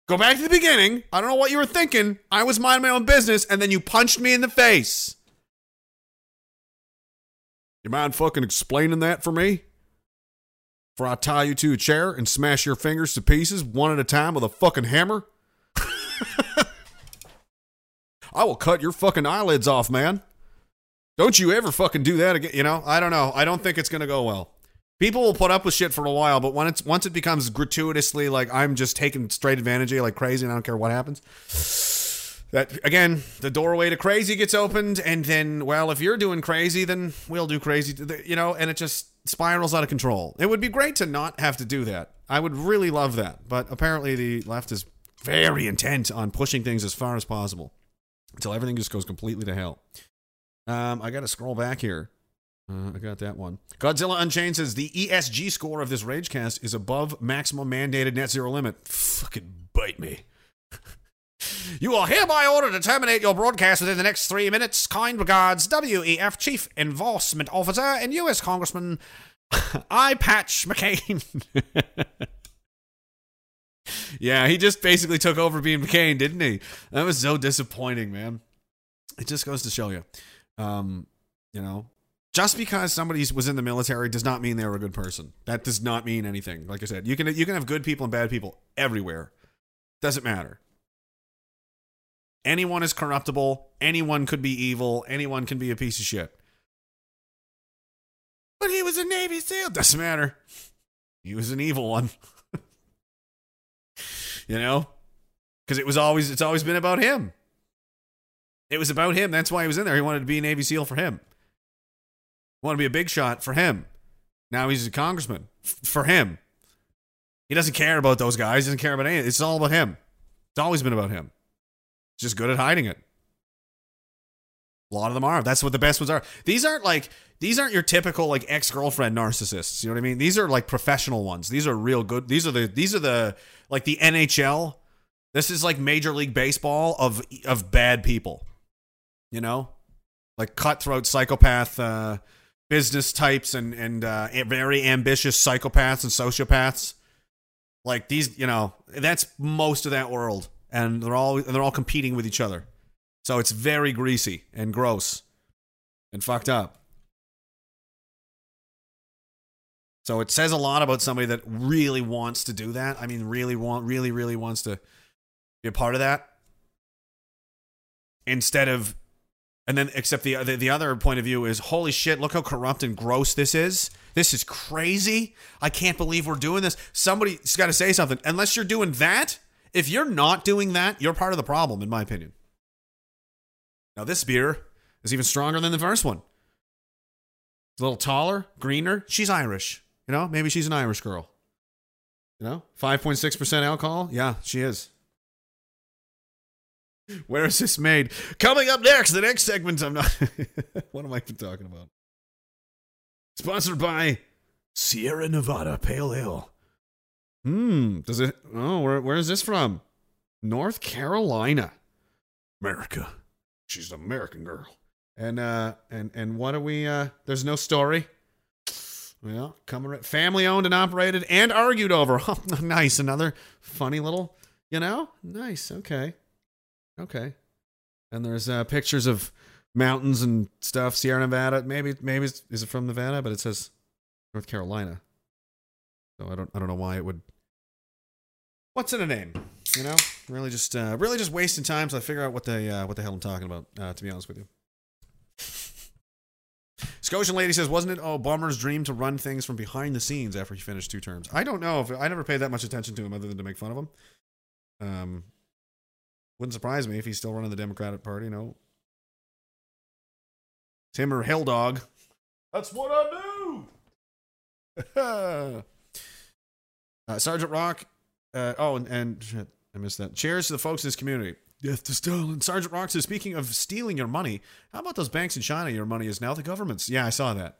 Go back to the beginning. I don't know what you were thinking. I was minding my own business and then you punched me in the face. You mind fucking explaining that for me? For I tie you to a chair and smash your fingers to pieces one at a time with a fucking hammer? I will cut your fucking eyelids off, man. Don't you ever fucking do that again. You know, I don't know. I don't think it's going to go well. People will put up with shit for a while, but when it's once it becomes gratuitously like I'm just taking straight advantage of you like crazy and I don't care what happens. That again, the doorway to crazy gets opened, and then well, if you're doing crazy, then we'll do crazy, you know, and it just spirals out of control. It would be great to not have to do that. I would really love that, but apparently the left is very intent on pushing things as far as possible. until everything just goes completely to hell. Um, I got to scroll back here. Uh, I got that one. Godzilla Unchained says the ESG score of this Ragecast is above maximum mandated net zero limit. Fucking bite me. you are hereby ordered to terminate your broadcast within the next three minutes. Kind regards, WEF Chief Enforcement Officer and U.S. Congressman Eyepatch McCain. yeah, he just basically took over being McCain, didn't he? That was so disappointing, man. It just goes to show you. Um, you know, just because somebody was in the military does not mean they were a good person. That does not mean anything. Like I said, you can you can have good people and bad people everywhere. Doesn't matter. Anyone is corruptible. Anyone could be evil. Anyone can be a piece of shit. But he was a Navy SEAL. Doesn't matter. He was an evil one. you know? Because it was always it's always been about him. It was about him. That's why he was in there. He wanted to be a Navy SEAL for him. He wanted to be a big shot for him. Now he's a congressman for him. He doesn't care about those guys. He doesn't care about anything. It's all about him. It's always been about him. Just good at hiding it. A lot of them are. That's what the best ones are. These aren't like these aren't your typical like ex-girlfriend narcissists. You know what I mean? These are like professional ones. These are real good. These are the these are the like the NHL. This is like Major League Baseball of of bad people. You know? Like cutthroat psychopath uh business types and and uh very ambitious psychopaths and sociopaths. Like these, you know, that's most of that world and they're all they're all competing with each other. So it's very greasy and gross and fucked up. So it says a lot about somebody that really wants to do that. I mean, really want, really, really wants to be a part of that. Instead of, and then except the the, the other point of view is, holy shit, look how corrupt and gross this is. This is crazy. I can't believe we're doing this. Somebody's got to say something. Unless you're doing that, if you're not doing that, you're part of the problem, in my opinion. Now, this beer is even stronger than the first one. A little taller, greener. She's Irish. You know, maybe she's an Irish girl. You know, 5.6% alcohol. Yeah, she is. Where is this made? Coming up next, the next segment. I'm not. what am I talking about? Sponsored by Sierra Nevada Pale Ale. Hmm. Does it? Oh, where, where is this from? North Carolina. America. She's an American girl. And uh and and what are we uh there's no story. Well, coming family owned and operated and argued over. Nice. Another funny little, you know? Nice. Okay. Okay. And there's uh pictures of mountains and stuff, Sierra Nevada. Maybe maybe it's, is it from Nevada, but it says North Carolina. So I don't I don't know why it would What's in a name? You know, really just uh, really just wasting time. So I figure out what the uh, what the hell I'm talking about. Uh, to be honest with you. Scotian lady says, "Wasn't it Obama's dream to run things from behind the scenes after he finished two terms?" I don't know if I never paid that much attention to him other than to make fun of him. Um, wouldn't surprise me if he's still running the Democratic Party. No, it's him or Hell Dog. That's what I do. uh, Sergeant Rock. Uh, oh, and, and shit, I missed that. Cheers to the folks in this community. Death to Stalin. Sergeant Rock says, speaking of stealing your money, how about those banks in China? Your money is now the government's. Yeah, I saw that.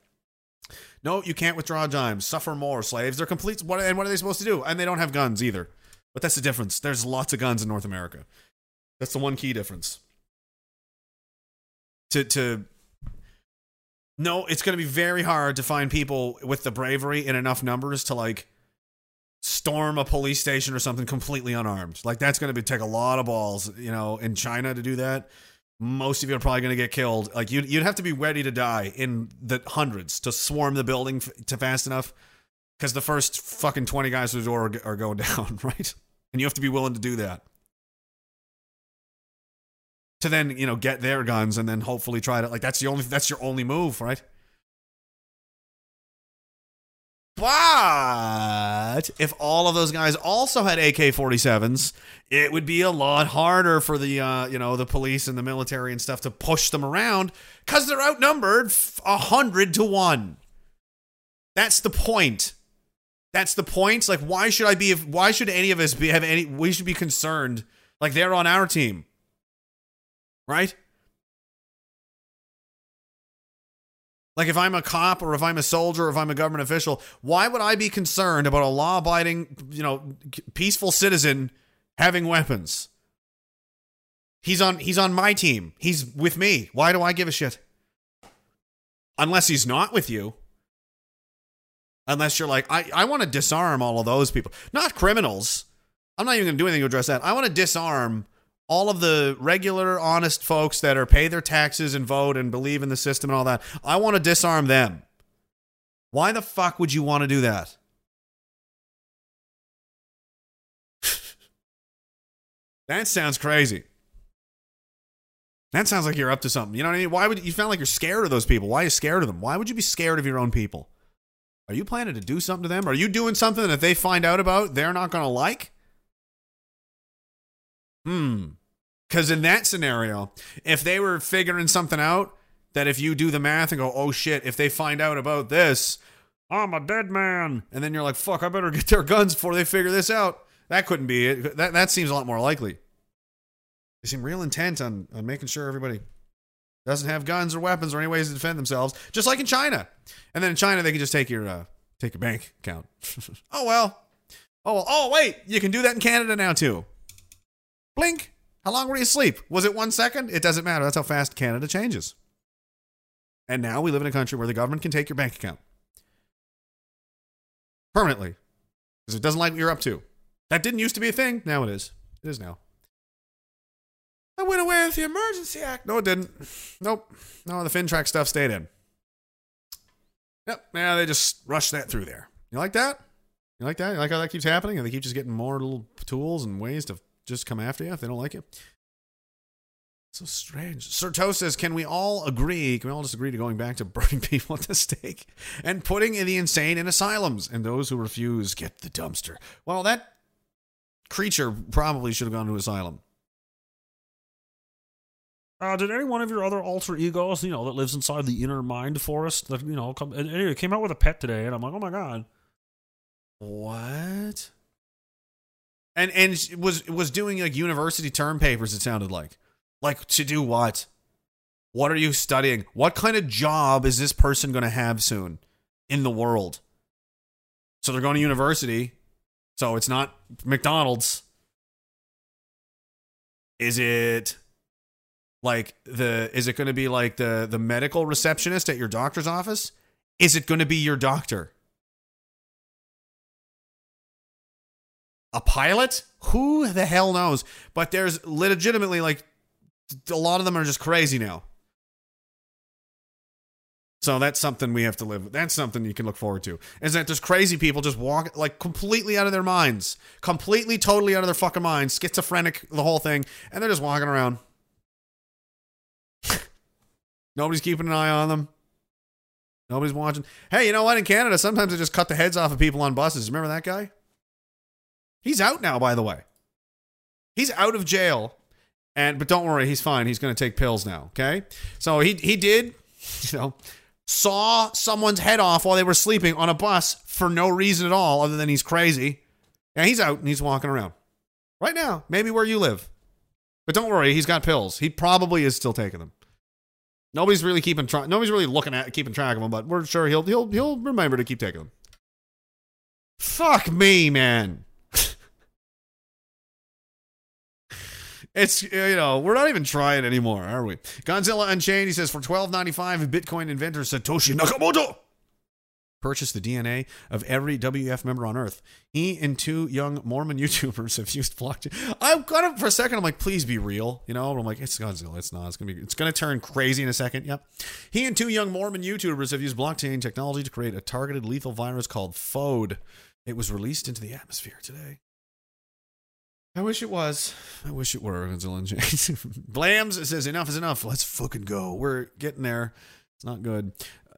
No, you can't withdraw dimes. Suffer more, slaves. They're complete. What, and what are they supposed to do? And they don't have guns either. But that's the difference. There's lots of guns in North America. That's the one key difference. To to no, it's going to be very hard to find people with the bravery in enough numbers to like storm a police station or something completely unarmed. Like that's going to be take a lot of balls, you know, in China to do that. Most of you are probably going to get killed. Like you'd you'd have to be ready to die in the hundreds to swarm the building f- to fast enough because the first fucking 20 guys to the door are, are going down, right? And you have to be willing to do that. To then, you know, get their guns and then hopefully try to like that's the only that's your only move, right? But if all of those guys also had AK-47s, it would be a lot harder for the uh, you know the police and the military and stuff to push them around because they're outnumbered a hundred to one. That's the point. That's the point. Like, why should I be? Why should any of us be have any? We should be concerned. Like they're on our team. Right? Like if I'm a cop or if I'm a soldier or if I'm a government official, why would I be concerned about a law-abiding, you know, peaceful citizen having weapons? He's on he's on my team. He's with me. Why do I give a shit? Unless he's not with you. Unless you're like, I, I want to disarm all of those people. Not criminals. I'm not even gonna do anything to address that. I want to disarm all of the regular, honest folks that are pay their taxes and vote and believe in the system and all that. I want to disarm them. Why the fuck would you want to do that? that sounds crazy. That sounds like you're up to something. You know what I mean? Why would you sound like you're scared of those people? Why are you scared of them? Why would you be scared of your own people? Are you planning to do something to them? Are you doing something that if they find out about, they're not going to like? Hmm. Because in that scenario, if they were figuring something out, that if you do the math and go, oh shit, if they find out about this, I'm a dead man. And then you're like, fuck, I better get their guns before they figure this out. That couldn't be it. That, that seems a lot more likely. They seem real intent on, on making sure everybody doesn't have guns or weapons or any ways to defend themselves, just like in China. And then in China, they can just take your uh, take your bank account. oh well. Oh well. Oh wait, you can do that in Canada now too. Blink. How long were you asleep? Was it one second? It doesn't matter. That's how fast Canada changes. And now we live in a country where the government can take your bank account permanently because it doesn't like what you're up to. That didn't used to be a thing. Now it is. It is now. I went away with the Emergency Act. No, it didn't. Nope. No, the FINTRAC stuff stayed in. Yep. Yeah, they just rushed that through there. You like that? You like that? You like how that keeps happening? And they keep just getting more little tools and ways to just come after you if they don't like you? So strange. Serto says, can we all agree? Can we all just agree to going back to burning people at the stake and putting the insane in asylums and those who refuse get the dumpster? Well, that creature probably should have gone to asylum. Uh, did any one of your other alter egos, you know, that lives inside the inner mind forest, that you know, come, anyway, came out with a pet today, and I'm like, oh my god, what? And and was was doing like university term papers. It sounded like, like to do what? What are you studying? What kind of job is this person going to have soon in the world? So they're going to university. So it's not McDonald's. Is it like the is it going to be like the the medical receptionist at your doctor's office is it going to be your doctor a pilot who the hell knows but there's legitimately like a lot of them are just crazy now so that's something we have to live with. That's something you can look forward to. Is that there's crazy people just walk like completely out of their minds, completely, totally out of their fucking minds, schizophrenic, the whole thing, and they're just walking around. Nobody's keeping an eye on them. Nobody's watching. Hey, you know what? In Canada, sometimes they just cut the heads off of people on buses. Remember that guy? He's out now, by the way. He's out of jail. And but don't worry, he's fine. He's going to take pills now, okay? So he he did, you know, saw someone's head off while they were sleeping on a bus for no reason at all other than he's crazy. And he's out and he's walking around. Right now, maybe where you live. But don't worry, he's got pills. He probably is still taking them. Nobody's really keeping track. Nobody's really looking at keeping track of him, but we're sure he'll he'll he'll remember to keep taking them. Fuck me, man. It's you know we're not even trying anymore, are we? Godzilla Unchained. He says for twelve ninety five, Bitcoin inventor Satoshi Nakamoto purchased the DNA of every WF member on Earth. He and two young Mormon YouTubers have used blockchain. I got it for a second. I'm like, please be real, you know. I'm like, it's Godzilla. It's not. It's gonna be. It's gonna turn crazy in a second. Yep. He and two young Mormon YouTubers have used blockchain technology to create a targeted lethal virus called FODE. It was released into the atmosphere today. I wish it was. I wish it were Godzilla Unchained. Blams says enough is enough. Let's fucking go. We're getting there. It's not good.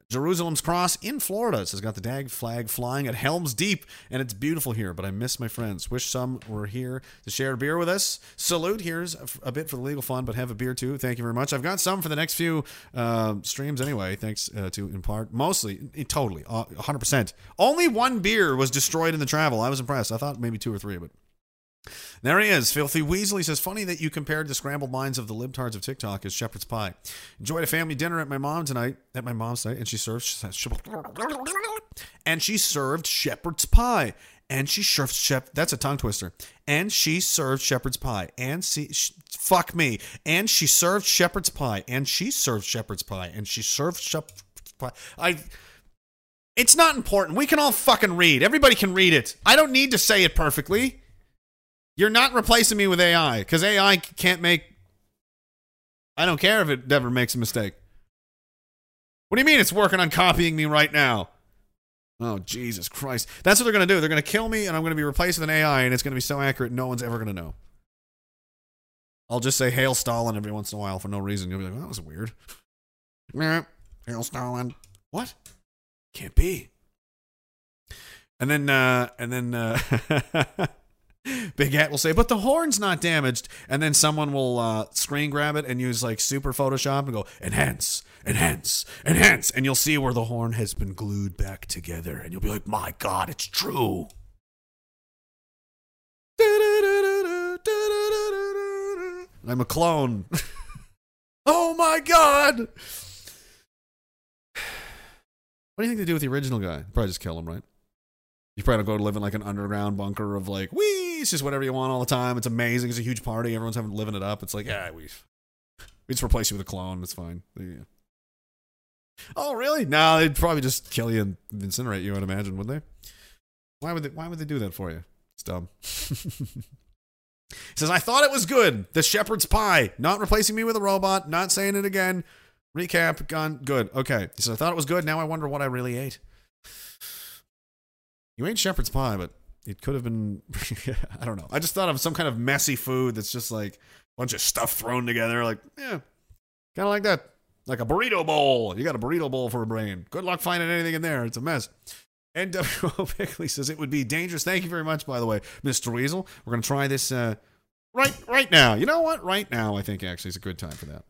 Jerusalem's Cross in Florida. It says got the dag flag flying at Helms Deep, and it's beautiful here. But I miss my friends. Wish some were here to share a beer with us. Salute. Here's a, bit for the legal fund, but have a beer too. Thank you very much. I've got some for the next few uh, streams anyway. Thanks uh, to in part, mostly, totally, uh, 100%. Only one beer was destroyed in the travel. I was impressed. I thought maybe two or three, but There he is. Filthy Weasel. He says, funny that you compared the scrambled minds of the libtards of TikTok as shepherd's pie. Enjoyed a family dinner at my mom tonight, at my mom's tonight, and she served and she served shepherd's pie. And she served shep that's a tongue twister. And she served shepherd's pie. And she sh- fuck me. And she served shepherd's pie. And she served shepherd's pie. And she served shepherd's pie. I it's not important. We can all fucking read. Everybody can read it. I don't need to say it perfectly. You're not replacing me with AI because AI can't make. I don't care if it ever makes a mistake. What do you mean it's working on copying me right now? Oh, Jesus Christ. That's what they're going to do. They're going to kill me and I'm going to be replaced with an AI and it's going to be so accurate no one's ever going to know. I'll just say Hail Stalin every once in a while for no reason. You'll be like, well, that was weird. Hail Stalin. What? Can't be. And then, uh, and then, uh, Big Hat will say, but the horn's not damaged. And then someone will uh, screen grab it and use like super Photoshop and go, enhance, enhance, enhance. And you'll see where the horn has been glued back together. And you'll be like, my God, it's true. I'm a clone. oh my God. What do you think they do with the original guy? Probably just kill him, right? You probably go to live in like an underground bunker of like, wee, it's just whatever you want all the time. It's amazing. It's a huge party. Everyone's having living it up. It's like, yeah, we we just replace you with a clone. It's fine. Yeah. Oh, really? No, they'd probably just kill you and incinerate you. I'd imagine, wouldn't they? Why would they? Why would they do that for you? It's dumb. he says, I thought it was good. The shepherd's pie. Not replacing me with a robot. Not saying it again. Recap. Gone. Good. Okay. He says, I thought it was good. Now I wonder what I really ate. You ate shepherd's pie, but it could have been. I don't know. I just thought of some kind of messy food that's just like a bunch of stuff thrown together. Like, yeah, kind of like that. Like a burrito bowl. You got a burrito bowl for a brain. Good luck finding anything in there. It's a mess. NWO Pickley says it would be dangerous. Thank you very much, by the way, Mr. Weasel. We're going to try this uh, right right now. You know what? Right now, I think actually is a good time for that.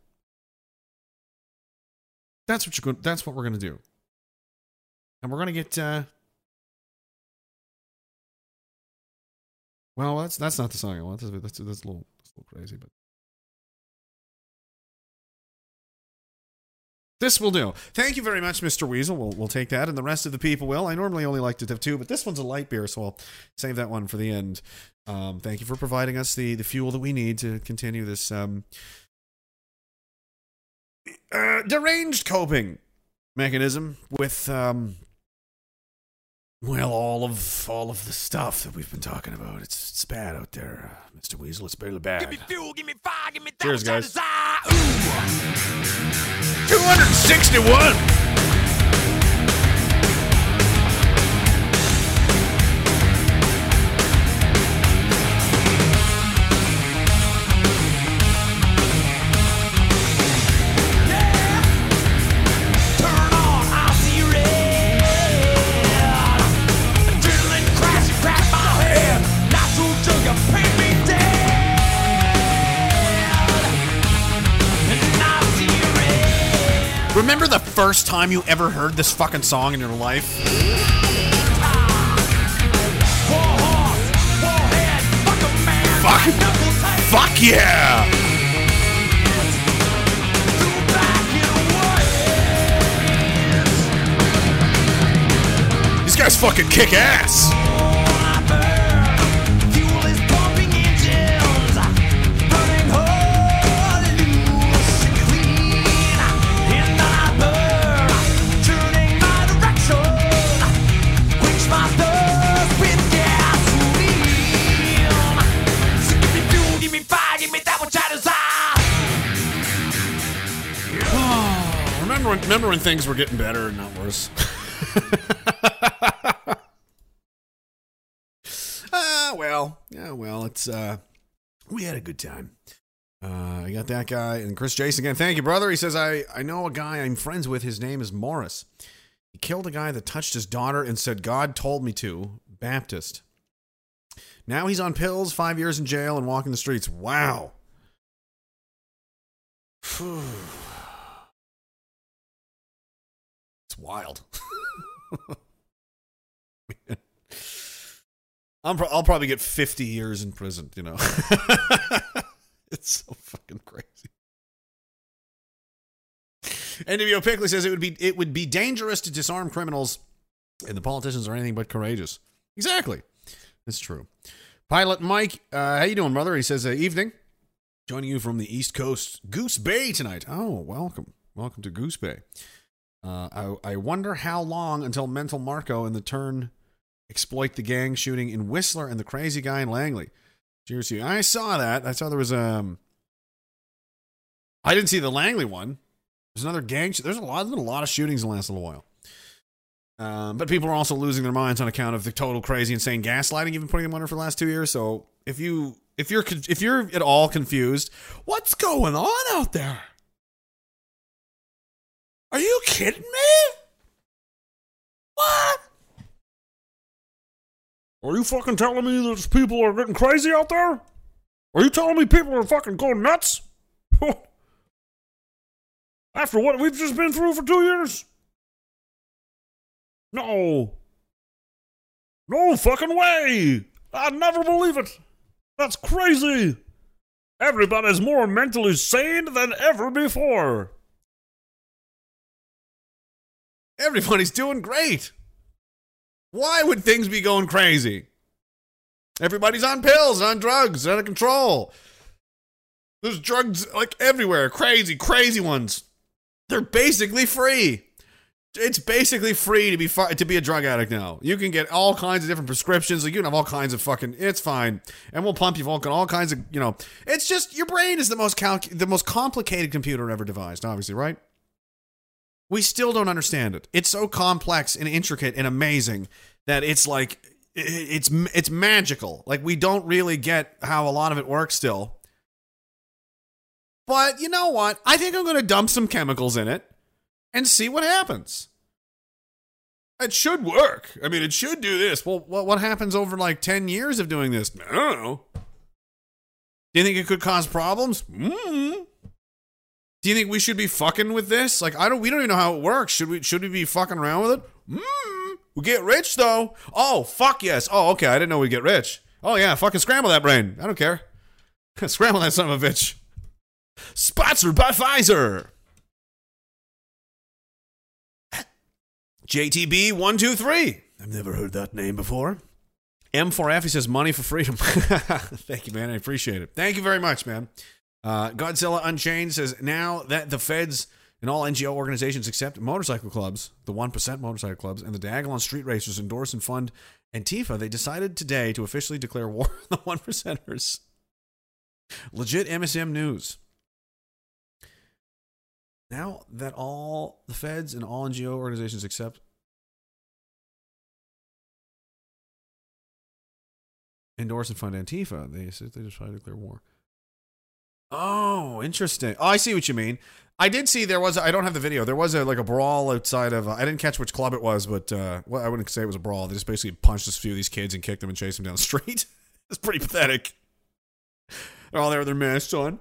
That's what you're going. That's what we're going to do. And we're going to get. Uh, well, that's that's not the song I want. That's that's, that's a little that's a little crazy, but. This will do. Thank you very much, Mr. Weasel. We'll, we'll take that, and the rest of the people will. I normally only like to have two, but this one's a light beer, so I'll save that one for the end. Um, thank you for providing us the, the fuel that we need to continue this um, uh, deranged coping mechanism with um, well, all of all of the stuff that we've been talking about. It's it's bad out there, uh, Mr. Weasel. It's barely bad. Give me fuel, give me fire, give me Cheers, guys. 261. First time you ever heard this fucking song in your life? Fuck. Fuck yeah. These guys fucking kick ass. When, remember when things were getting better and not worse? Ah, well, yeah, well, it's uh, we had a good time. Uh, I got that guy and Chris Jason again. Thank you, brother. He says I I know a guy I'm friends with. His name is Morris. He killed a guy that touched his daughter and said God told me to. Baptist. Now he's on pills, five years in jail, and walking the streets. Wow. Phew. Wild. I'm pro- I'll probably get 50 years in prison, you know. it's so fucking crazy. NWO Pickley says it would be it would be dangerous to disarm criminals, and the politicians are anything but courageous. Exactly, it's true. Pilot Mike, uh, how you doing, brother? He says, uh, "Evening, joining you from the East Coast, Goose Bay tonight. Oh, welcome, welcome to Goose Bay. Uh, I, I wonder how long until Mental Marco and the Turn exploit the gang shooting in Whistler and the crazy guy in Langley. Cheers to you. I saw that. I saw there was um. I didn't see the Langley one. There's another gang. There's a lot. There's been a lot of shootings in the last little while. Um, but people are also losing their minds on account of the total crazy, insane gaslighting you've been putting them under for the last two years. So if you if you're if you're at all confused, what's going on out there? Are you kidding me? What? Are you fucking telling me that people are getting crazy out there? Are you telling me people are fucking going nuts? After what we've just been through for two years? No. No fucking way! I'd never believe it! That's crazy! Everybody's more mentally sane than ever before! Everybody's doing great. Why would things be going crazy? Everybody's on pills, on drugs, out of control. There's drugs like everywhere, crazy, crazy ones. They're basically free. It's basically free to be to be a drug addict now. You can get all kinds of different prescriptions. Like you can have all kinds of fucking. It's fine, and we'll pump you full all kinds of. You know, it's just your brain is the most calc- the most complicated computer ever devised. Obviously, right? We still don't understand it. It's so complex and intricate and amazing that it's like it's it's magical. Like we don't really get how a lot of it works still. But you know what? I think I'm going to dump some chemicals in it and see what happens. It should work. I mean, it should do this. Well, what happens over like 10 years of doing this? I don't know. Do you think it could cause problems? mm Do you think we should be fucking with this? Like, I don't. We don't even know how it works. Should we? Should we be fucking around with it? Mm. We get rich though. Oh fuck yes. Oh okay. I didn't know we'd get rich. Oh yeah. Fucking scramble that brain. I don't care. scramble that son of a bitch. Sponsored by Pfizer. JTB123. I've never heard that name before. M4F, he says, money for freedom. Thank you, man. I appreciate it. Thank you very much, man. Uh, Godzilla Unchained says, now that the feds and all NGO organizations except motorcycle clubs, the 1% motorcycle clubs, and the Diagolon Street Racers endorse and fund Antifa, they decided today to officially declare war on the 1%ers. Legit MSM news. Now that all the feds and all NGO organizations accept endorse and fund Antifa, they said they decided to declare war. Oh, interesting. Oh, I see what you mean. I did see there was. I don't have the video. There was a like a brawl outside of. Uh, I didn't catch which club it was, but uh, well, I wouldn't say it was a brawl. They just basically punched a few of these kids and kicked them and chased them down the street. it's pretty pathetic. They're all there with their masks on.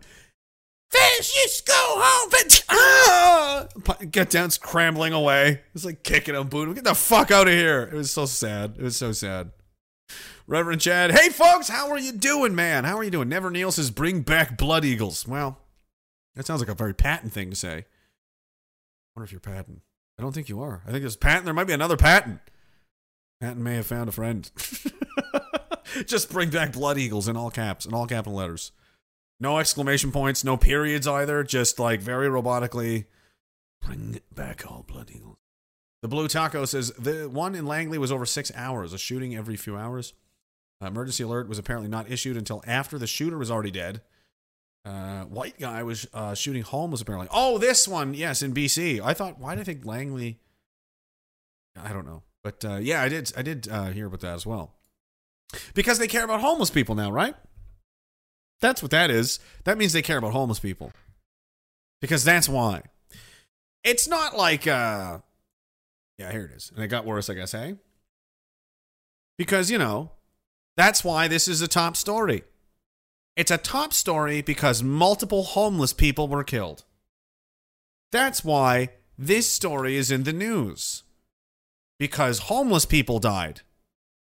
Fascists go home. But, ah! Get down, scrambling away. It's like kicking them, booting. Get the fuck out of here. It was so sad. It was so sad. Reverend Chad, hey folks, how are you doing, man? How are you doing? Never Neil says, bring back Blood Eagles. Well, that sounds like a very patent thing to say. I wonder if you're patent. I don't think you are. I think there's patent. There might be another patent. Patton may have found a friend. Just bring back Blood Eagles in all caps, in all capital letters. No exclamation points, no periods either. Just like very robotically, bring back all Blood Eagles. The Blue Taco says the one in Langley was over six hours, a shooting every few hours. Uh, emergency alert was apparently not issued until after the shooter was already dead. Uh, white guy was uh, shooting homeless apparently. Oh, this one, yes, in BC. I thought, why did I think Langley? I don't know, but uh, yeah, I did. I did uh, hear about that as well. Because they care about homeless people now, right? That's what that is. That means they care about homeless people. Because that's why. It's not like uh yeah, here it is. And it got worse, I guess, hey? Because, you know, that's why this is a top story. It's a top story because multiple homeless people were killed. That's why this story is in the news. Because homeless people died.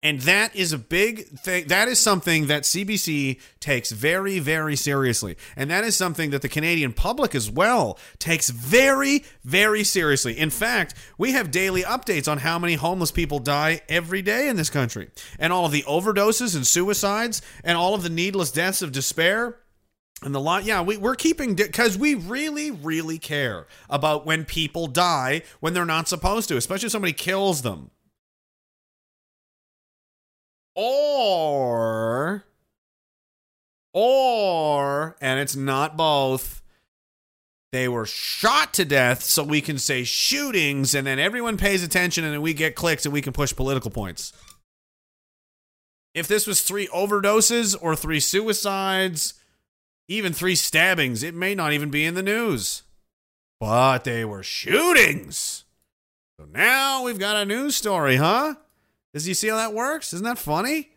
And that is a big thing. That is something that CBC takes very, very seriously. And that is something that the Canadian public as well takes very, very seriously. In fact, we have daily updates on how many homeless people die every day in this country. And all of the overdoses and suicides and all of the needless deaths of despair. And the lot, yeah, we, we're keeping because we really, really care about when people die when they're not supposed to, especially if somebody kills them. Or, or, and it's not both, they were shot to death so we can say shootings and then everyone pays attention and then we get clicks and we can push political points. If this was three overdoses or three suicides, even three stabbings, it may not even be in the news. But they were shootings. So now we've got a news story, huh? Does you see how that works? Isn't that funny?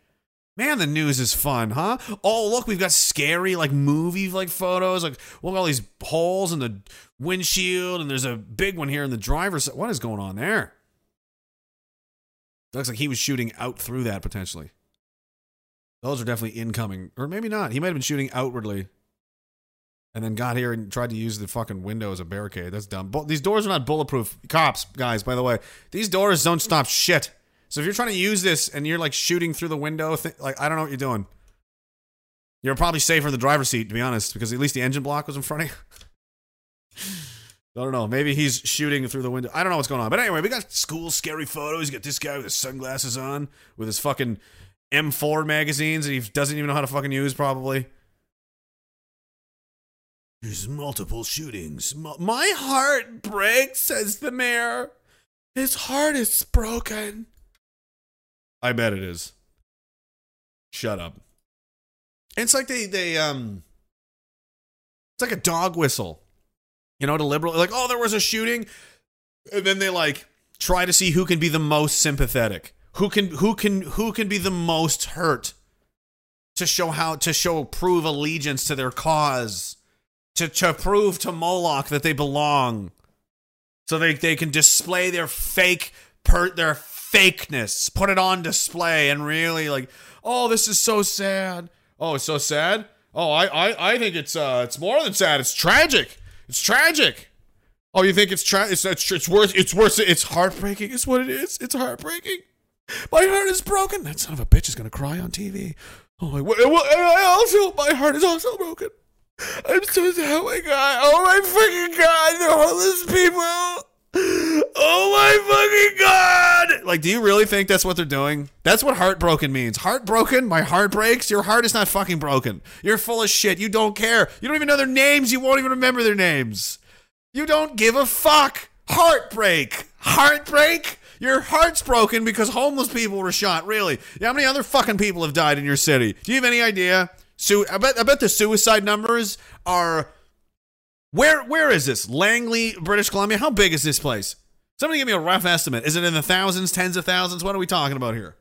Man, the news is fun, huh? Oh, look, we've got scary like movie like photos. Like, look all these holes in the windshield, and there's a big one here in the driver's. What is going on there? Looks like he was shooting out through that potentially. Those are definitely incoming, or maybe not. He might have been shooting outwardly, and then got here and tried to use the fucking window as a barricade. That's dumb. Bu- these doors are not bulletproof. Cops, guys, by the way, these doors don't stop shit. So if you're trying to use this and you're like shooting through the window, th- like I don't know what you're doing. You're probably safer in the driver's seat, to be honest, because at least the engine block was in front of you. I don't know. Maybe he's shooting through the window. I don't know what's going on. But anyway, we got school scary photos. You got this guy with his sunglasses on, with his fucking M4 magazines that he doesn't even know how to fucking use, probably. There's multiple shootings. My heart breaks, says the mayor. His heart is broken. I bet it is. Shut up. It's like they they um it's like a dog whistle. You know, to liberal like, oh, there was a shooting. And then they like try to see who can be the most sympathetic. Who can who can who can be the most hurt to show how to show prove allegiance to their cause. To to prove to Moloch that they belong. So they, they can display their fake per their fakeness, put it on display and really like, oh, this is so sad. Oh, it's so sad. Oh, I, I, I think it's uh it's more than sad. It's tragic. It's tragic. Oh, you think it's tra- it's it's, it's worse it's worse it's heartbreaking. It's what it is. It's heartbreaking. My heart is broken. That son of a bitch is gonna cry on TV. Oh what, I also my heart is also broken. I'm so sad. Oh my god! Oh my fucking god! The homeless people! Oh my fucking god! Like, do you really think that's what they're doing? That's what heartbroken means. Heartbroken? My heart breaks? Your heart is not fucking broken. You're full of shit. You don't care. You don't even know their names. You won't even remember their names. You don't give a fuck. Heartbreak. Heartbreak? Your heart's broken because homeless people were shot. Really? How many other fucking people have died in your city? Do you have any idea? Su- I bet I bet the suicide numbers are where where is this? Langley, British Columbia. How big is this place? Somebody give me a rough estimate. Is it in the thousands, tens of thousands? What are we talking about here?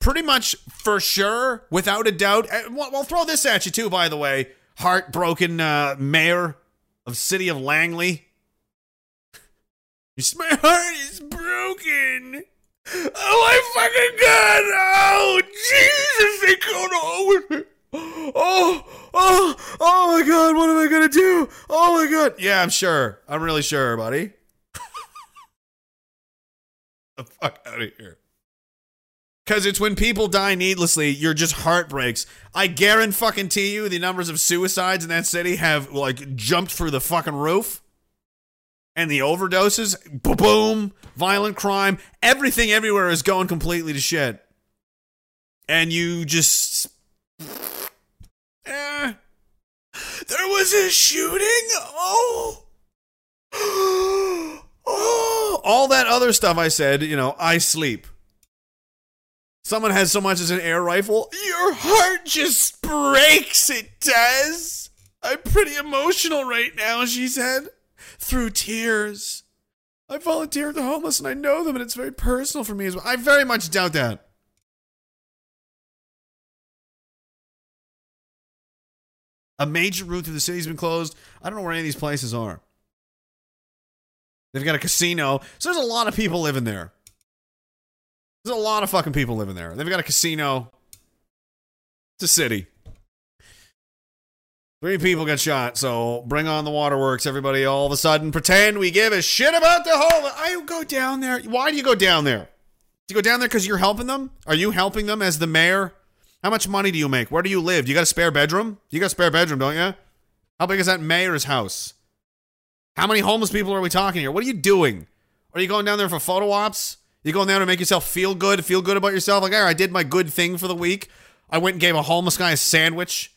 Pretty much for sure, without a doubt. And We'll we'll throw this at you too, by the way. Heartbroken uh, mayor of city of Langley. My heart is broken. Oh my fucking god! Oh Jesus! They going on with me. Oh, oh, oh my god! What am I gonna do? Oh my god! Yeah, I'm sure. I'm really sure, buddy. the fuck out of here. Because it's when people die needlessly, you're just heartbreaks. I guarantee fucking to you, the numbers of suicides in that city have like jumped through the fucking roof and the overdoses, boom, violent crime, everything everywhere is going completely to shit. And you just. Eh. There was a shooting? Oh. oh. All that other stuff I said, you know, I sleep. Someone has so much as an air rifle, your heart just breaks. It does. I'm pretty emotional right now, she said through tears. I volunteer at the homeless and I know them and it's very personal for me as well. I very much doubt that. A major route through the city's been closed. I don't know where any of these places are. They've got a casino, so there's a lot of people living there. There's a lot of fucking people living there. They've got a casino. It's a city. Three people got shot, so bring on the waterworks. Everybody, all of a sudden, pretend we give a shit about the whole. I go down there. Why do you go down there? Do you go down there because you're helping them? Are you helping them as the mayor? How much money do you make? Where do you live? You got a spare bedroom? You got a spare bedroom, don't you? How big is that mayor's house? How many homeless people are we talking here? What are you doing? Are you going down there for photo ops? You going down to make yourself feel good, feel good about yourself? Like, all right, I did my good thing for the week. I went and gave a homeless guy a sandwich.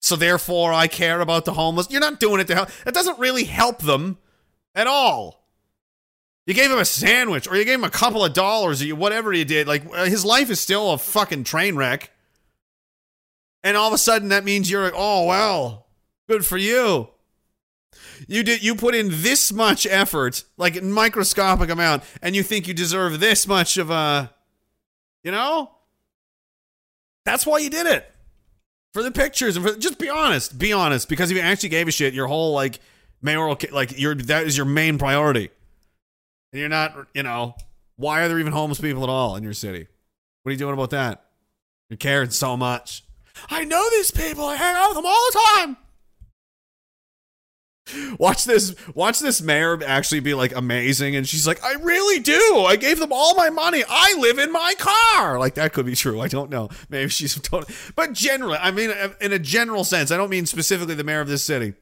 So therefore, I care about the homeless. You're not doing it to help. It doesn't really help them at all. You gave him a sandwich, or you gave him a couple of dollars, or you, whatever you did. Like uh, his life is still a fucking train wreck. And all of a sudden, that means you're like, oh well, good for you. You did. You put in this much effort, like microscopic amount, and you think you deserve this much of a, you know. That's why you did it for the pictures and for just be honest be honest because if you actually gave a shit your whole like mayoral like your that is your main priority and you're not you know why are there even homeless people at all in your city? What are you doing about that? You're caring so much. I know these people. I hang out with them all the time. Watch this watch this mayor actually be like amazing. And she's like i really do. I gave them all my money. I live in my car. Like that could be true. I don't know. Maybe she's totally but generally i mean in a general sense i don't mean specifically the mayor of this city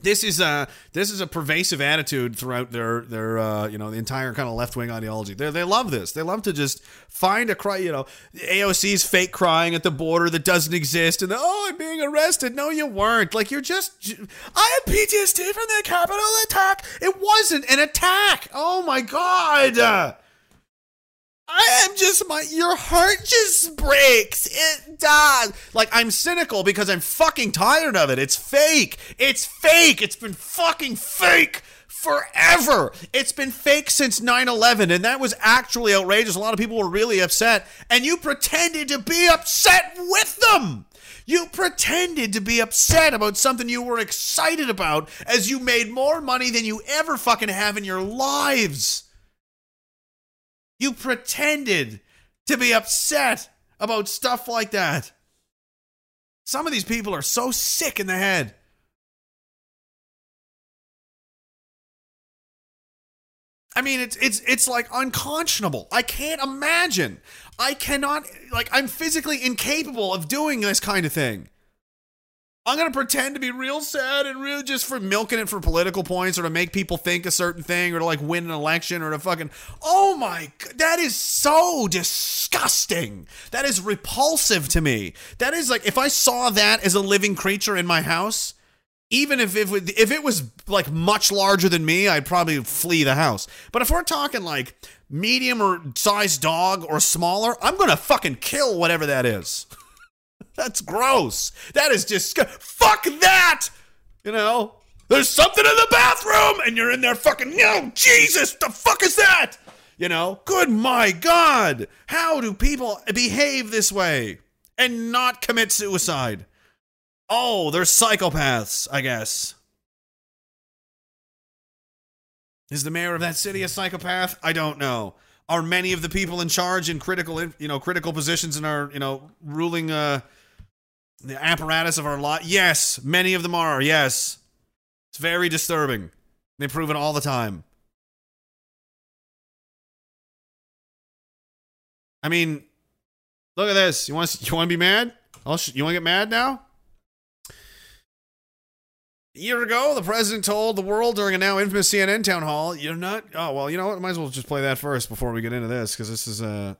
this is a this is a pervasive attitude throughout their their uh, you know the entire kind of left wing ideology. They they love this. They love to just find a cry. You know, AOC's fake crying at the border that doesn't exist, and the, oh, I'm being arrested. No, you weren't. Like you're just. I had PTSD from the Capitol attack. It wasn't an attack. Oh my god. I am just my your heart just breaks. It does. Like I'm cynical because I'm fucking tired of it. It's fake. It's fake. It's been fucking fake forever. It's been fake since 9/11 and that was actually outrageous. A lot of people were really upset and you pretended to be upset with them. You pretended to be upset about something you were excited about as you made more money than you ever fucking have in your lives. You pretended to be upset about stuff like that. Some of these people are so sick in the head. I mean, it's it's it's like unconscionable. I can't imagine. I cannot like I'm physically incapable of doing this kind of thing. I'm gonna pretend to be real sad and real just for milking it for political points or to make people think a certain thing or to like win an election or to fucking oh my god that is so disgusting. That is repulsive to me. That is like if I saw that as a living creature in my house, even if if if it was like much larger than me, I'd probably flee the house. But if we're talking like medium or size dog or smaller, I'm gonna fucking kill whatever that is. That's gross. That is just fuck that. You know, there's something in the bathroom, and you're in there fucking. No, Jesus, the fuck is that? You know, good my God, how do people behave this way and not commit suicide? Oh, they're psychopaths, I guess. Is the mayor of that city a psychopath? I don't know. Are many of the people in charge in critical, you know, critical positions in our, you know, ruling uh the apparatus of our lot? Yes, many of them are. Yes. It's very disturbing. They prove it all the time. I mean, look at this. You want you want to be mad? I'll you want to get mad now? A year ago, the president told the world during a now infamous CNN town hall, "You're not." Oh well, you know what? Might as well just play that first before we get into this because this is uh,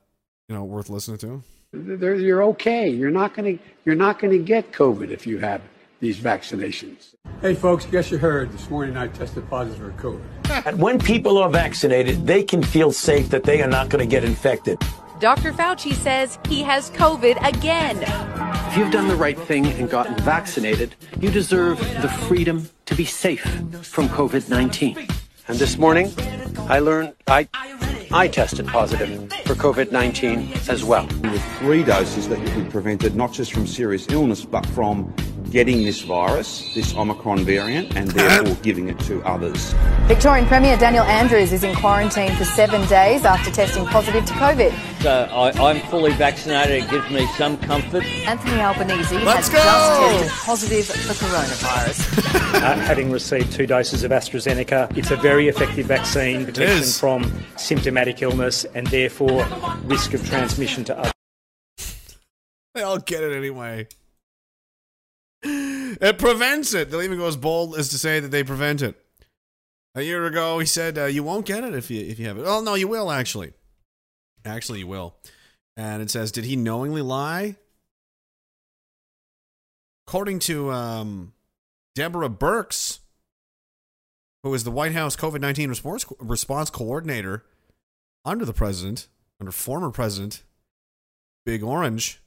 you know, worth listening to. They're- You're okay. You're not going to. You're not going to get COVID if you have these vaccinations. Hey, folks, guess you heard this morning I tested positive for COVID. And when people are vaccinated, they can feel safe that they are not going to get infected. Dr. Fauci says he has COVID again. If you've done the right thing and gotten vaccinated, you deserve the freedom to be safe from COVID 19. And this morning, I learned I, I tested positive for COVID 19 as well. With three doses that you can be prevented not just from serious illness but from getting this virus, this Omicron variant, and therefore giving it to others. Victorian Premier Daniel Andrews is in quarantine for seven days after testing positive to COVID. So I, I'm fully vaccinated. It gives me some comfort. Anthony Albanese Let's has go! just tested positive for coronavirus. uh, having received two doses of AstraZeneca, it's a very effective vaccine, protection from symptomatic illness and therefore risk of transmission to others. They all get it anyway. It prevents it. They'll even go as bold as to say that they prevent it. A year ago, he said uh, you won't get it if you if you have it. Oh no, you will actually. Actually, you will. And it says, did he knowingly lie? According to um, Deborah Birx, who is the White House COVID nineteen response response coordinator under the president, under former president Big Orange,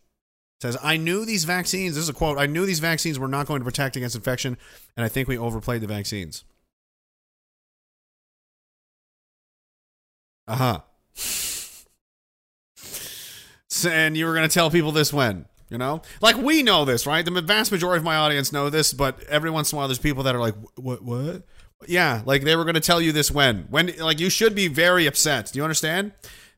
says, I knew these vaccines, this is a quote, I knew these vaccines were not going to protect against infection, and I think we overplayed the vaccines. Uh huh. So, and you were going to tell people this when? You know? Like, we know this, right? The vast majority of my audience know this, but every once in a while there's people that are like, what, what? Yeah, like they were going to tell you this when? When, like, you should be very upset. Do you understand?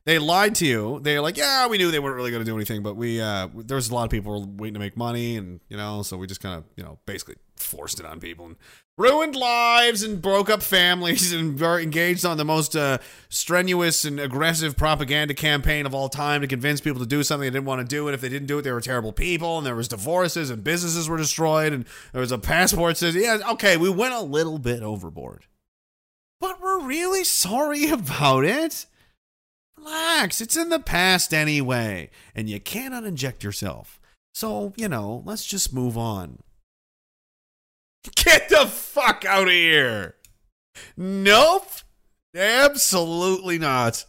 They lied to you. They're like, yeah, we knew they weren't really going to do anything, but we, uh, there was a lot of people waiting to make money, and, you know, so we just kind of, you know, basically forced it on people and ruined lives and broke up families and were engaged on the most uh, strenuous and aggressive propaganda campaign of all time to convince people to do something they didn't want to do. And if they didn't do it, they were terrible people. And there was divorces and businesses were destroyed. And there was a passport says, yeah, okay, we went a little bit overboard. But we're really sorry about it. Relax. It's in the past anyway. And you cannot inject yourself. So, you know, let's just move on. Get the fuck out of here. Nope. Absolutely not.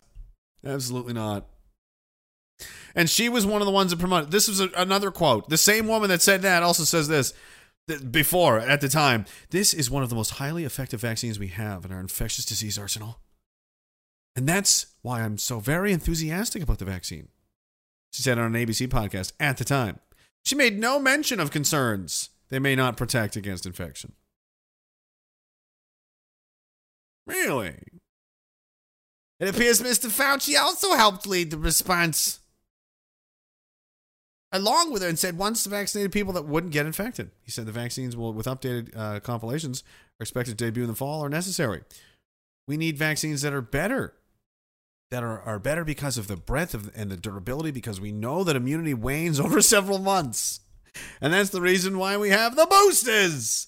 Absolutely not. And she was one of the ones that promoted. This was a, another quote. The same woman that said that also says this th- before at the time. This is one of the most highly effective vaccines we have in our infectious disease arsenal. And that's why I'm so very enthusiastic about the vaccine. She said on an ABC podcast at the time. She made no mention of concerns they may not protect against infection. Really? It appears Mr. Fauci also helped lead the response along with her and said once vaccinated people that wouldn't get infected. He said the vaccines will, with updated uh, compilations, are expected to debut in the fall are necessary. We need vaccines that are better, that are, are better because of the breadth of, and the durability, because we know that immunity wanes over several months. And that's the reason why we have the boosters.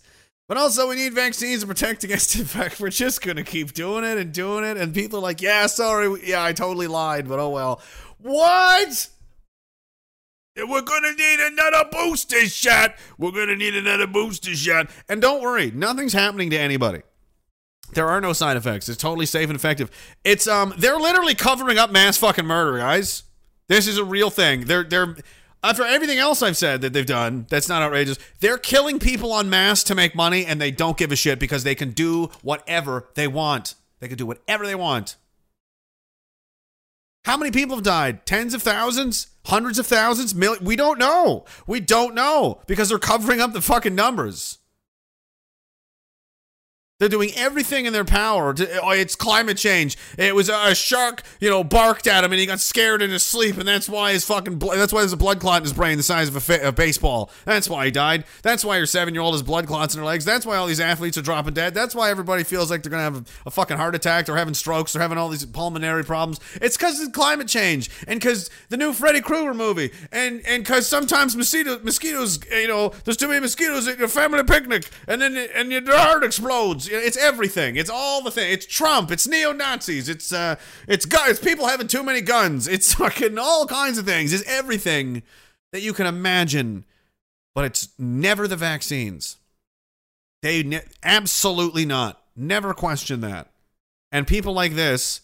But also, we need vaccines to protect against infection. We're just going to keep doing it and doing it. And people are like, yeah, sorry. Yeah, I totally lied, but oh well. What? We're going to need another booster shot. We're going to need another booster shot. And don't worry, nothing's happening to anybody. There are no side effects. It's totally safe and effective. It's um they're literally covering up mass fucking murder, guys. This is a real thing. They're they're after everything else I've said that they've done, that's not outrageous. They're killing people en masse to make money and they don't give a shit because they can do whatever they want. They can do whatever they want. How many people have died? Tens of thousands? Hundreds of thousands? Million? We don't know. We don't know because they're covering up the fucking numbers. They're doing everything in their power. To, oh, it's climate change. It was a, shark, you know, barked at him and he got scared in his sleep, and that's why his fucking blo- that's why there's a blood clot in his brain the size of a, fa- a baseball. That's why he died. That's why your seven year old has blood clots in her legs. That's why all these athletes are dropping dead. That's why everybody feels like they're gonna have a, a fucking heart attack. They're having strokes. They're having all these pulmonary problems. It's because of climate change and because the new Freddy Krueger movie and and because sometimes mosquito, mosquitoes, you know, there's too many mosquitoes at your family picnic, and then and your heart explodes. It's everything. It's all the thing. It's Trump. It's neo Nazis. It's uh, it's guns. It's people having too many guns. It's fucking all kinds of things. It's everything that you can imagine, but it's never the vaccines. They ne- absolutely not. Never question that. And people like this,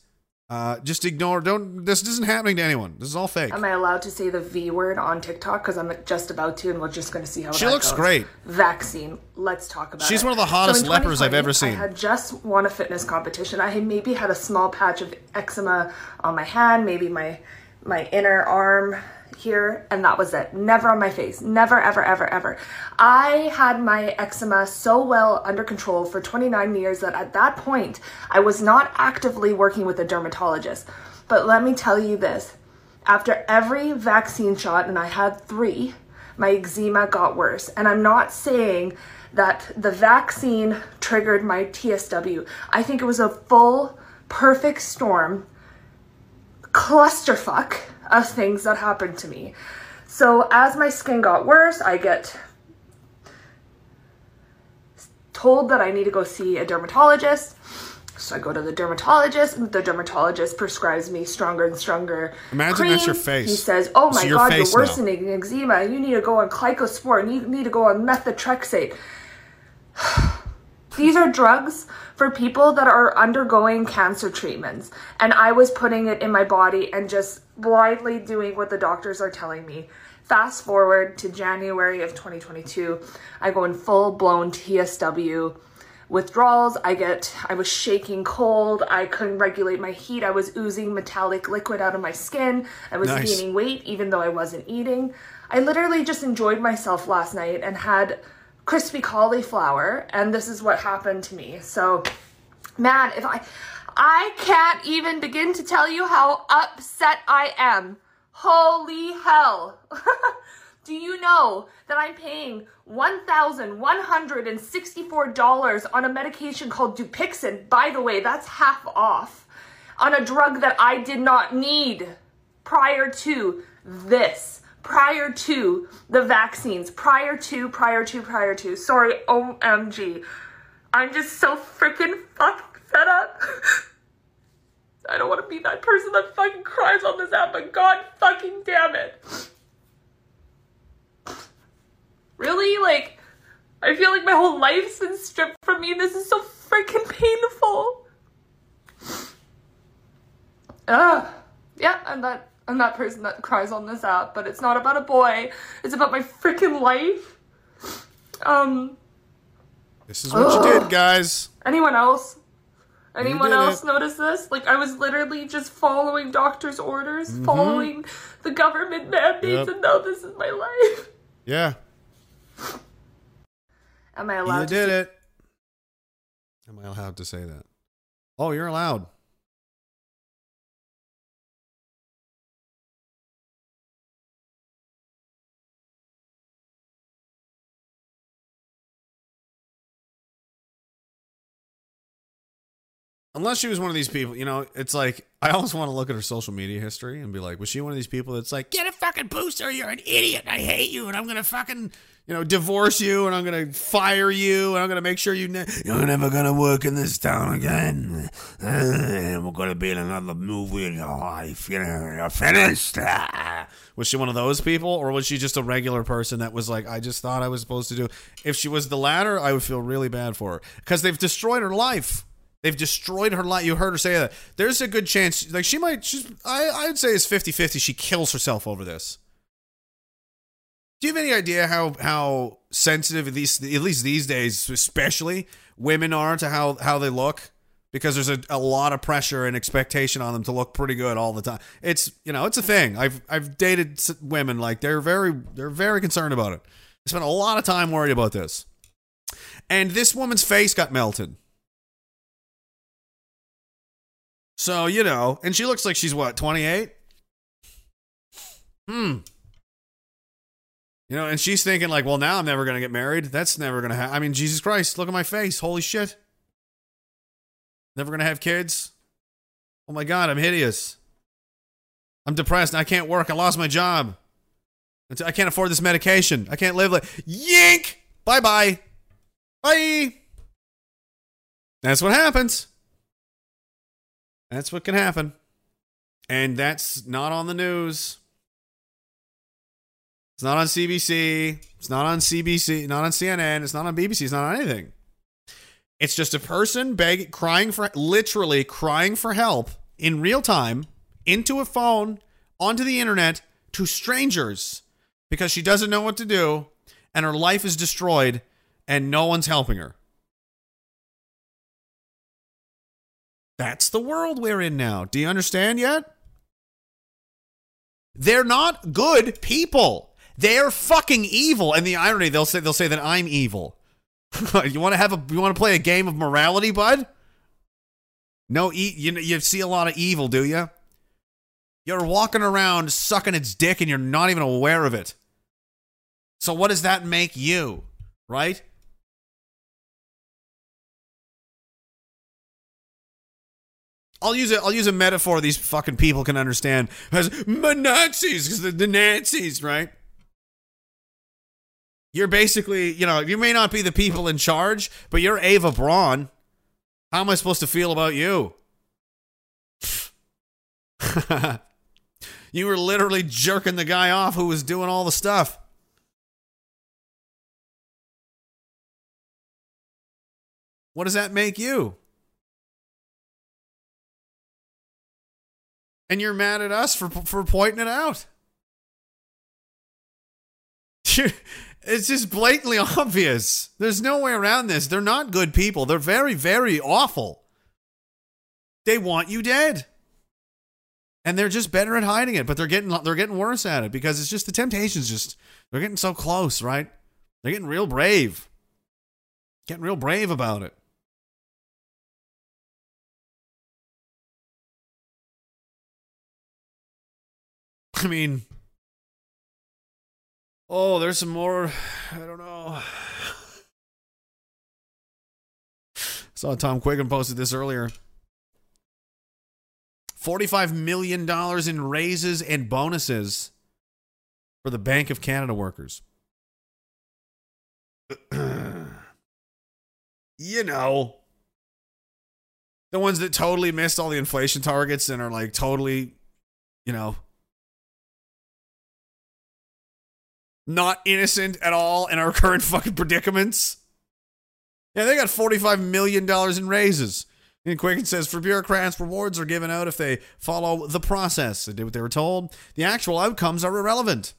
uh, just ignore. Don't. This isn't happening to anyone. This is all fake. Am I allowed to say the V word on TikTok? Because I'm just about to, and we're just going to see how it goes? She that looks goes. great. Vaccine. Let's talk about it. She's one of the hottest in lepers I've ever seen. I had just won a fitness competition. I had maybe had a small patch of eczema on my hand, maybe my my inner arm here and that was it. Never on my face. Never, ever, ever, ever. I had my eczema so well under control for 29 years that at that point I was not actively working with a dermatologist. But let me tell you this after every vaccine shot, and I had three, my eczema got worse. And I'm not saying that the vaccine triggered my TSW. I think it was a full, perfect storm, clusterfuck of things that happened to me. So as my skin got worse, I get told that I need to go see a dermatologist. So I go to the dermatologist, and the dermatologist prescribes me stronger and stronger. Imagine that's your face. He says, "Oh my your God, you're now. worsening eczema. You need to go on Glycosport. You need to go on methotrexate." These are drugs for people that are undergoing cancer treatments, and I was putting it in my body and just blindly doing what the doctors are telling me. Fast forward to January of 2022, I go in full blown TSW withdrawals. I get, I was shaking cold. I couldn't regulate my heat. I was oozing metallic liquid out of my skin. I was Nice. gaining weight even though I wasn't eating. I literally just enjoyed myself last night and had crispy cauliflower, and this is what happened to me. So, man, if I, I can't even begin to tell you how upset I am. Holy hell. Do you know that I'm paying $1,164 on a medication called Dupixent? By the way, that's half off. On a drug that I did not need prior to this, prior to the vaccines, prior to, prior to, prior to. Sorry, OMG. I'm just so freaking fucking fed up. I don't want to be that person that fucking cries on this app, but god fucking damn it. Really? Like, I feel like my whole life's been stripped from me. This is so freaking painful. Ugh. Yeah, I'm that I'm that person that cries on this app, but it's not about a boy. It's about my freaking life. Um, This is what you did, guys. anyone else? Anyone else it. notice this? Like I was literally just following doctor's orders, Mhm. following the government mandates, Yep. and now this is my life. Yeah, Am I you allowed to did say- it. Am I allowed to say that? Oh, you're allowed. Unless she was one of these people, you know, it's like I always want to look at her social media history and be like, was she one of these people that's like, get a fucking booster, you're an idiot, I hate you, and I'm gonna fucking, you know, divorce you, and I'm gonna fire you, and I'm gonna make sure you ne- you're never gonna work in this town again. and we're gonna be in another movie in your life. You know, you're finished. Was she one of those people, or was she just a regular person that was like, I just thought I was supposed to do? If she was the latter, I would feel really bad for her because they've destroyed her life. They've destroyed her life. You heard her say that. There's a good chance, like she might. She's. I. I'd say it's 50-50 She kills herself over this. Do you have any idea how how sensitive at least at least these days, especially women are to how how they look? Because there's a, a lot of pressure and expectation on them to look pretty good all the time. It's you know it's a thing. I've I've dated women like they're very they're very concerned about it. I spent a lot of time worried about this. And this woman's face got melted. So, you know, and she looks like she's what, 28? Hmm. You know, and she's thinking, like, well, now I'm never going to get married. That's never going to happen. I mean, Jesus Christ, look at my face. Holy shit. Never going to have kids. Oh my God, I'm hideous. I'm depressed. I can't work. I lost my job. I can't afford this medication. I can't live like. Yank! Bye bye. Bye. That's what happens. That's what can happen. And that's not on the news. It's not on CBC. It's not on CBC. Not on CNN. It's not on BBC. It's not on anything. It's just a person begging, crying for, literally crying for help in real time into a phone, onto the internet, to strangers because she doesn't know what to do and her life is destroyed and no one's helping her. That's the world we're in now. Do you understand yet? They're not good people. They're fucking evil. And the irony, they'll say they'll say that I'm evil. you want to have a you want to play a game of morality, bud? No, e- you you see a lot of evil, do you? You're walking around sucking its dick and you're not even aware of it. So what does that make you, right? I'll use a I'll use a metaphor these fucking people can understand as "My Nazis because the, the Nazis, right? You're basically, you know, you may not be the people in charge, but you're Ava Braun. How am I supposed to feel about you? you were literally jerking the guy off who was doing all the stuff. What does that make you? And you're mad at us for for pointing it out. it's just blatantly obvious. There's no way around this. They're not good people. They're very, very awful. They want you dead. And they're just better at hiding it, but they're getting they're getting worse at it because it's just the temptations just they're getting so close, right? They're getting real brave. Getting real brave about it. I mean, oh, there's some more. I don't know. Saw Tom Quiggin posted this earlier. $45 million in raises and bonuses for the Bank of Canada workers. you know, the ones that totally missed all the inflation targets and are like totally, you know, not innocent at all in our current fucking predicaments. Yeah, they got $45 million in raises. And Quiggin says for bureaucrats, rewards are given out if they follow the process. They did what they were told. The actual outcomes are irrelevant.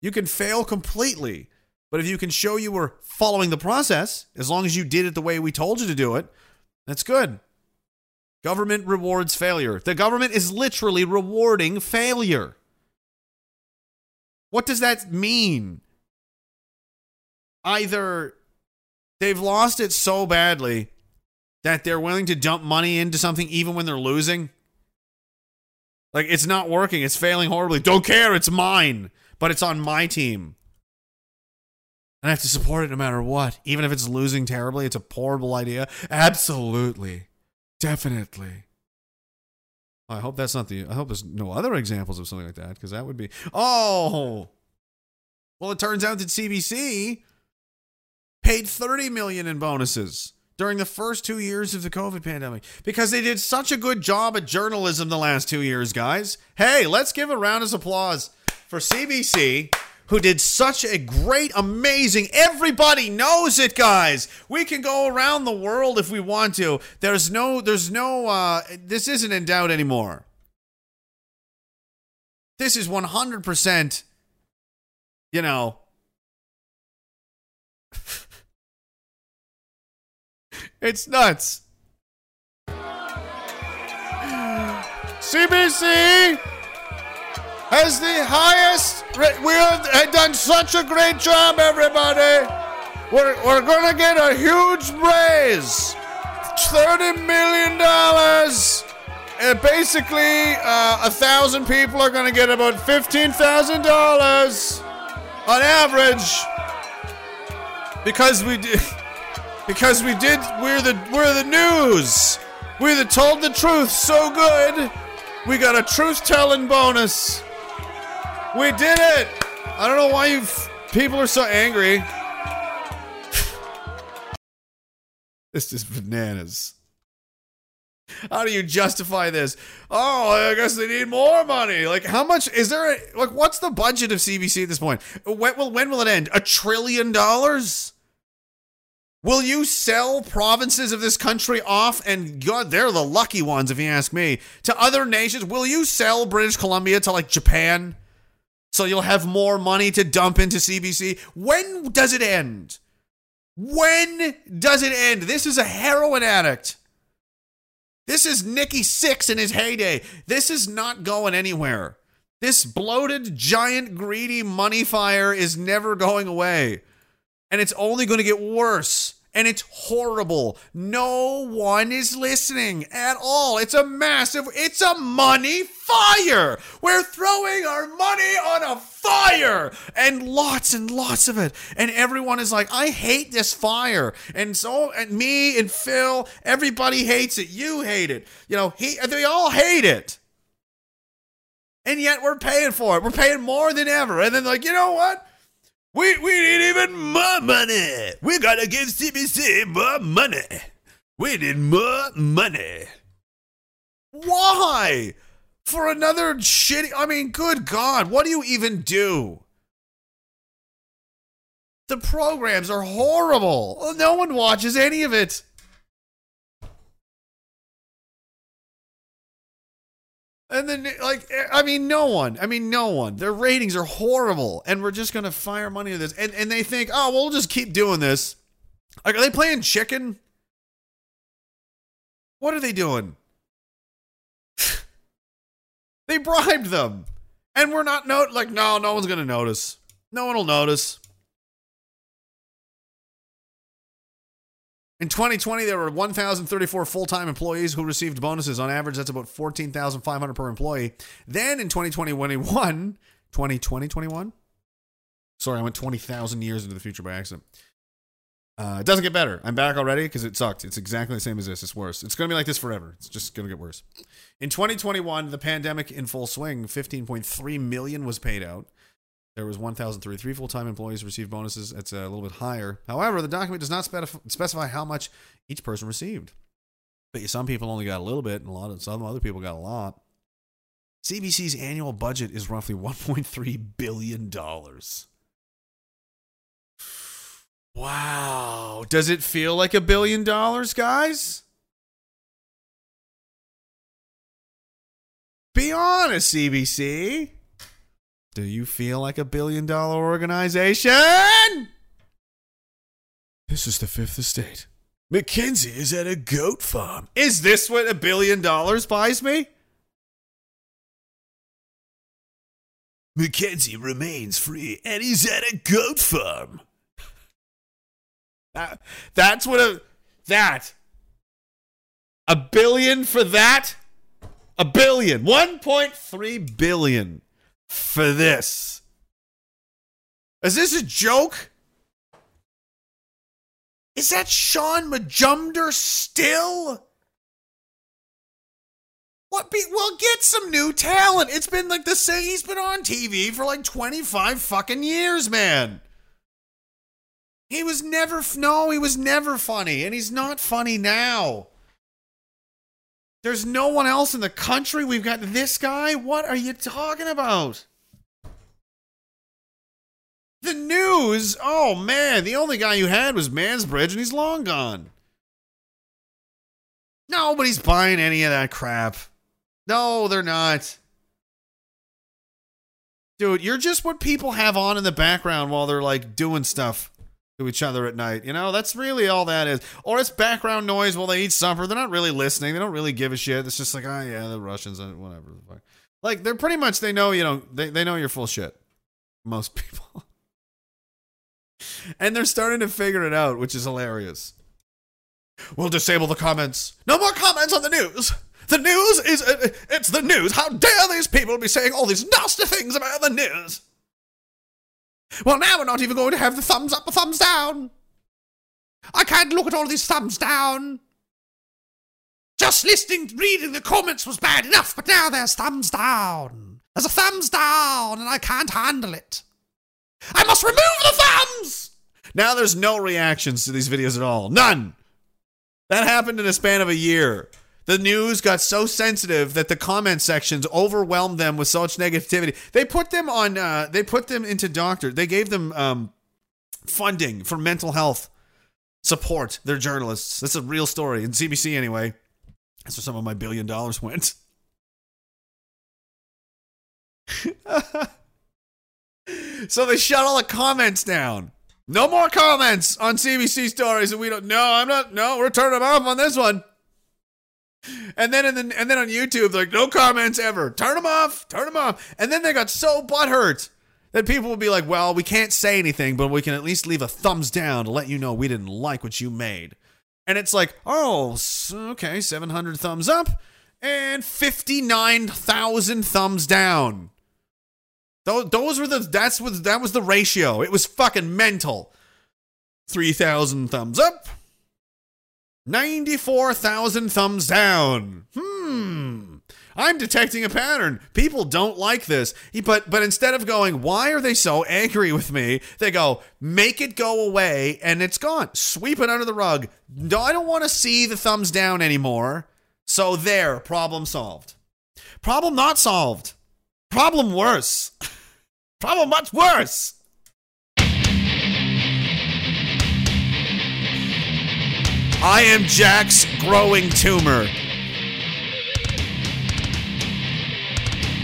You can fail completely, but if you can show you were following the process, as long as you did it the way we told you to do it, that's good. Government rewards failure. The government is literally rewarding failure. What does that mean? Either they've lost it so badly that they're willing to dump money into something even when they're losing. Like it's not working, it's failing horribly. Don't care, it's mine, but it's on my team. And I have to support it no matter what, even if it's losing terribly. It's a horrible idea. Absolutely. Definitely. I hope that's not the. I hope there's no other examples of something like that because that would be. Oh, well, it turns out that CBC paid 30 million in bonuses during the first two years of the COVID pandemic because they did such a good job at journalism the last two years, guys. Hey, let's give a round of applause for CBC who did such a great, amazing. Everybody knows it, guys. We can go around the world if we want to. There's no, there's no. Uh, this isn't in doubt anymore. This is 100. percent You know. it's nuts. CBC has the highest. We have done such a great job, everybody. We're, we're going to get a huge raise $30 million. And basically, uh, a thousand people are going to get about $15,000 on average because we did. Because we did, we're the we're the news. We're the told the truth so good. We got a truth telling bonus. We did it! I don't know why you f- people are so angry. this is bananas. How do you justify this? Oh, I guess they need more money. Like, how much is there? A, like, what's the budget of CBC at this point? When will when will it end? A trillion dollars? Will you sell provinces of this country off? And God, they're the lucky ones, if you ask me. To other nations, will you sell British Columbia to like Japan? So you'll have more money to dump into CBC. When does it end? When does it end? This is a heroin addict. This is Nikki Sixx in his heyday. This is not going anywhere. This bloated, giant, greedy money fire is never going away. And it's only going to get worse. And it's horrible. No one is listening at all. It's a massive, it's a money fire. We're throwing our money on a fire and lots and lots of it. And everyone is like, I hate this fire. And so, and me and Phil, everybody hates it. You hate it. You know, he, they all hate it. And yet we're paying for it. We're paying more than ever. And then, like, you know what? We, we need even more money. We gotta give CBC more money. We need more money. Why? For another shitty. I mean, good God, what do you even do? The programs are horrible. No one watches any of it. And then, like, I mean, no one. I mean, no one. Their ratings are horrible, and we're just gonna fire money at this. And and they think, oh, we'll just keep doing this. Like, are they playing chicken? What are they doing? they bribed them, and we're not note. Like, no, no one's gonna notice. No one will notice. In 2020, there were 1,034 full time employees who received bonuses. On average, that's about 14,500 per employee. Then in 2021, 2020, 21? Sorry, I went 20,000 years into the future by accident. Uh, it doesn't get better. I'm back already because it sucked. It's exactly the same as this. It's worse. It's going to be like this forever. It's just going to get worse. In 2021, the pandemic in full swing, 15.3 million was paid out. There was 1,033 full-time employees received bonuses. It's a little bit higher. However, the document does not specify how much each person received. But some people only got a little bit, and a lot of some other people got a lot. CBC's annual budget is roughly 1.3 billion dollars. Wow, does it feel like a billion dollars, guys? Be honest, CBC. Do you feel like a billion dollar organization? This is the fifth estate. Mackenzie is at a goat farm. Is this what a billion dollars buys me? Mackenzie remains free and he's at a goat farm. That, that's what a that a billion for that a billion 1.3 billion for this. Is this a joke? Is that Shaun Majumder still? What be well get some new talent. It's been like the same he's been on tv for like 25 fucking years man. He was never no, he was never funny, and he's not funny now. There's no one else in the country. We've got this guy. What are you talking about? The news. Oh man, the only guy you had was Mansbridge, and he's long gone. Nobody's buying any of that crap. No, they're not. Dude, you're just what people have on in the background while they're like doing stuff to each other at night. You know, that's really all that is. Or it's background noise while they eat supper. They're not really listening. They don't really give a shit. It's just like, oh yeah, the Russians, uh, whatever. Like they're pretty much they know you know they they know you're full shit. Most people. and they're starting to figure it out, which is hilarious. We'll disable the comments. No more comments on the news. The news is uh, it's the news. How dare these people be saying all these nasty things about the news? Well, now we're not even going to have the thumbs up or thumbs down. I can't look at all these thumbs down. Just listening, reading the comments was bad enough, but now there's thumbs down. There's a thumbs down, and I can't handle it. I must remove the thumbs! Now there's no reactions to these videos at all. None. That happened in a span of a year. The news got so sensitive that the comment sections overwhelmed them with such negativity. They put them on. Uh, they put them into doctor. They gave them um, funding for mental health support. They're journalists. That's a real story in CBC anyway. That's where some of my billion dollars went. so they shut all the comments down. No more comments on CBC stories, and we don't. No, I'm not. No, we're turning them off on this one. And then and then and then on YouTube, like, no comments ever. Turn them off. Turn them off. And then they got so butthurt that people would be like, well, we can't say anything, but we can at least leave a thumbs down to let you know we didn't like what you made. And it's like, oh, okay, 700 thumbs up and 59,000 thumbs down. Those, those were the that's what that was the ratio. It was fucking mental. 3,000 thumbs up. 94,000 thumbs down. Hmm. I'm detecting a pattern. People don't like this. But but instead of going, "Why are they so angry with me?" They go, "Make it go away," and it's gone. Sweep it under the rug. No, I don't want to see the thumbs down anymore. So there, problem solved. Problem not solved. Problem worse. Problem much worse. I am Jack's growing tumor.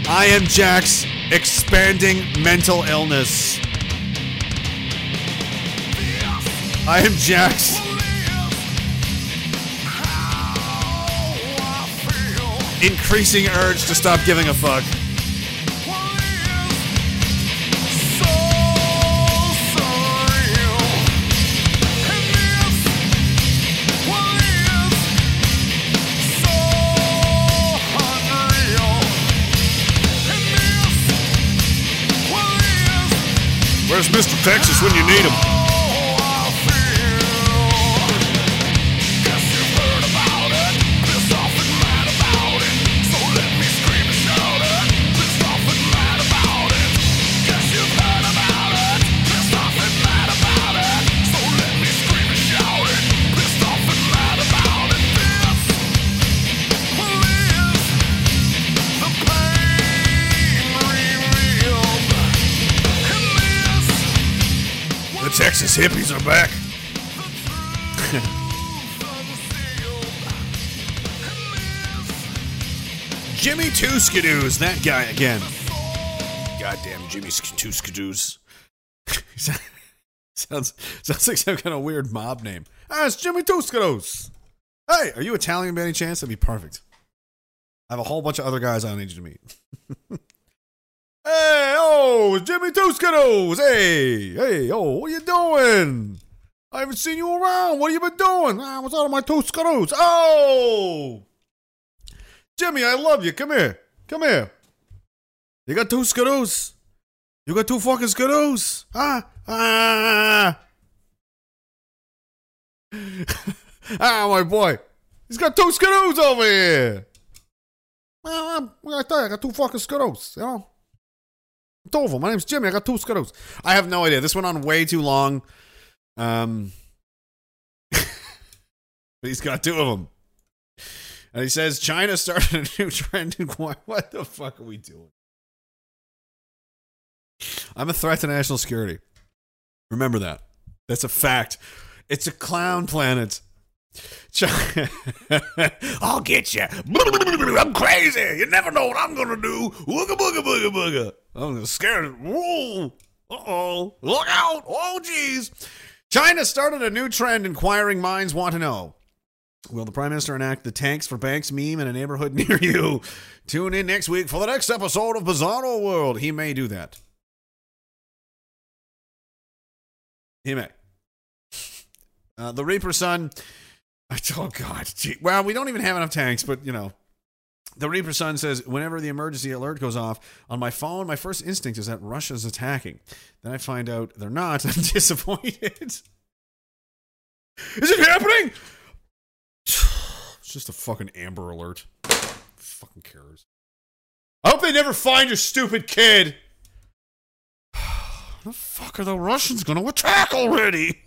I am Jack's expanding mental illness. I am Jack's increasing urge to stop giving a fuck. Where's Mr. Texas when you need him? The Texas hippies are back. Jimmy Two Skidoos, that guy again. Goddamn Jimmy Two Skidoos. sounds sounds like some kind of weird mob name. Ah, it's Jimmy Two Skidoos. Hey, are you Italian by any chance? That'd be perfect. I have a whole bunch of other guys I need you to meet. Hey, oh, Jimmy Two Skittles. Hey, hey, oh, what are you doing? I haven't seen you around. What have you been doing? Ah, what's out of my two Skittles? Oh, Jimmy, I love you. Come here. Come here. You got two Skittles? You got two fucking Skittles? Ah, ah. ah, my boy. He's got two Skittles over here. Well, I'm, I tell I got two fucking Skittles, you know? Them. My name's Jimmy. I got two Skittles. I have no idea. This went on way too long. Um, but he's got two of them. And he says China started a new trend in Hawaii. What the fuck are we doing? I'm a threat to national security. Remember that. That's a fact. It's a clown planet. I'll get you. I'm crazy. You never know what I'm gonna do. Wooga booga booga booga. I'm scared. Whoa. Uh oh. Look out. Oh jeez. China started a new trend inquiring minds want to know. Will the Prime Minister enact the tanks for banks meme in a neighborhood near you? Tune in next week for the next episode of Bizarro World. He may do that. He may. Uh, the Reaper Son. Oh God! Gee. Well, we don't even have enough tanks, but you know, the Reaper Son says whenever the emergency alert goes off on my phone, my first instinct is that Russia's attacking. Then I find out they're not. I'm disappointed. Is it happening? It's just a fucking Amber Alert. Fucking cares. I hope they never find your stupid kid. the fuck are the Russians gonna attack already?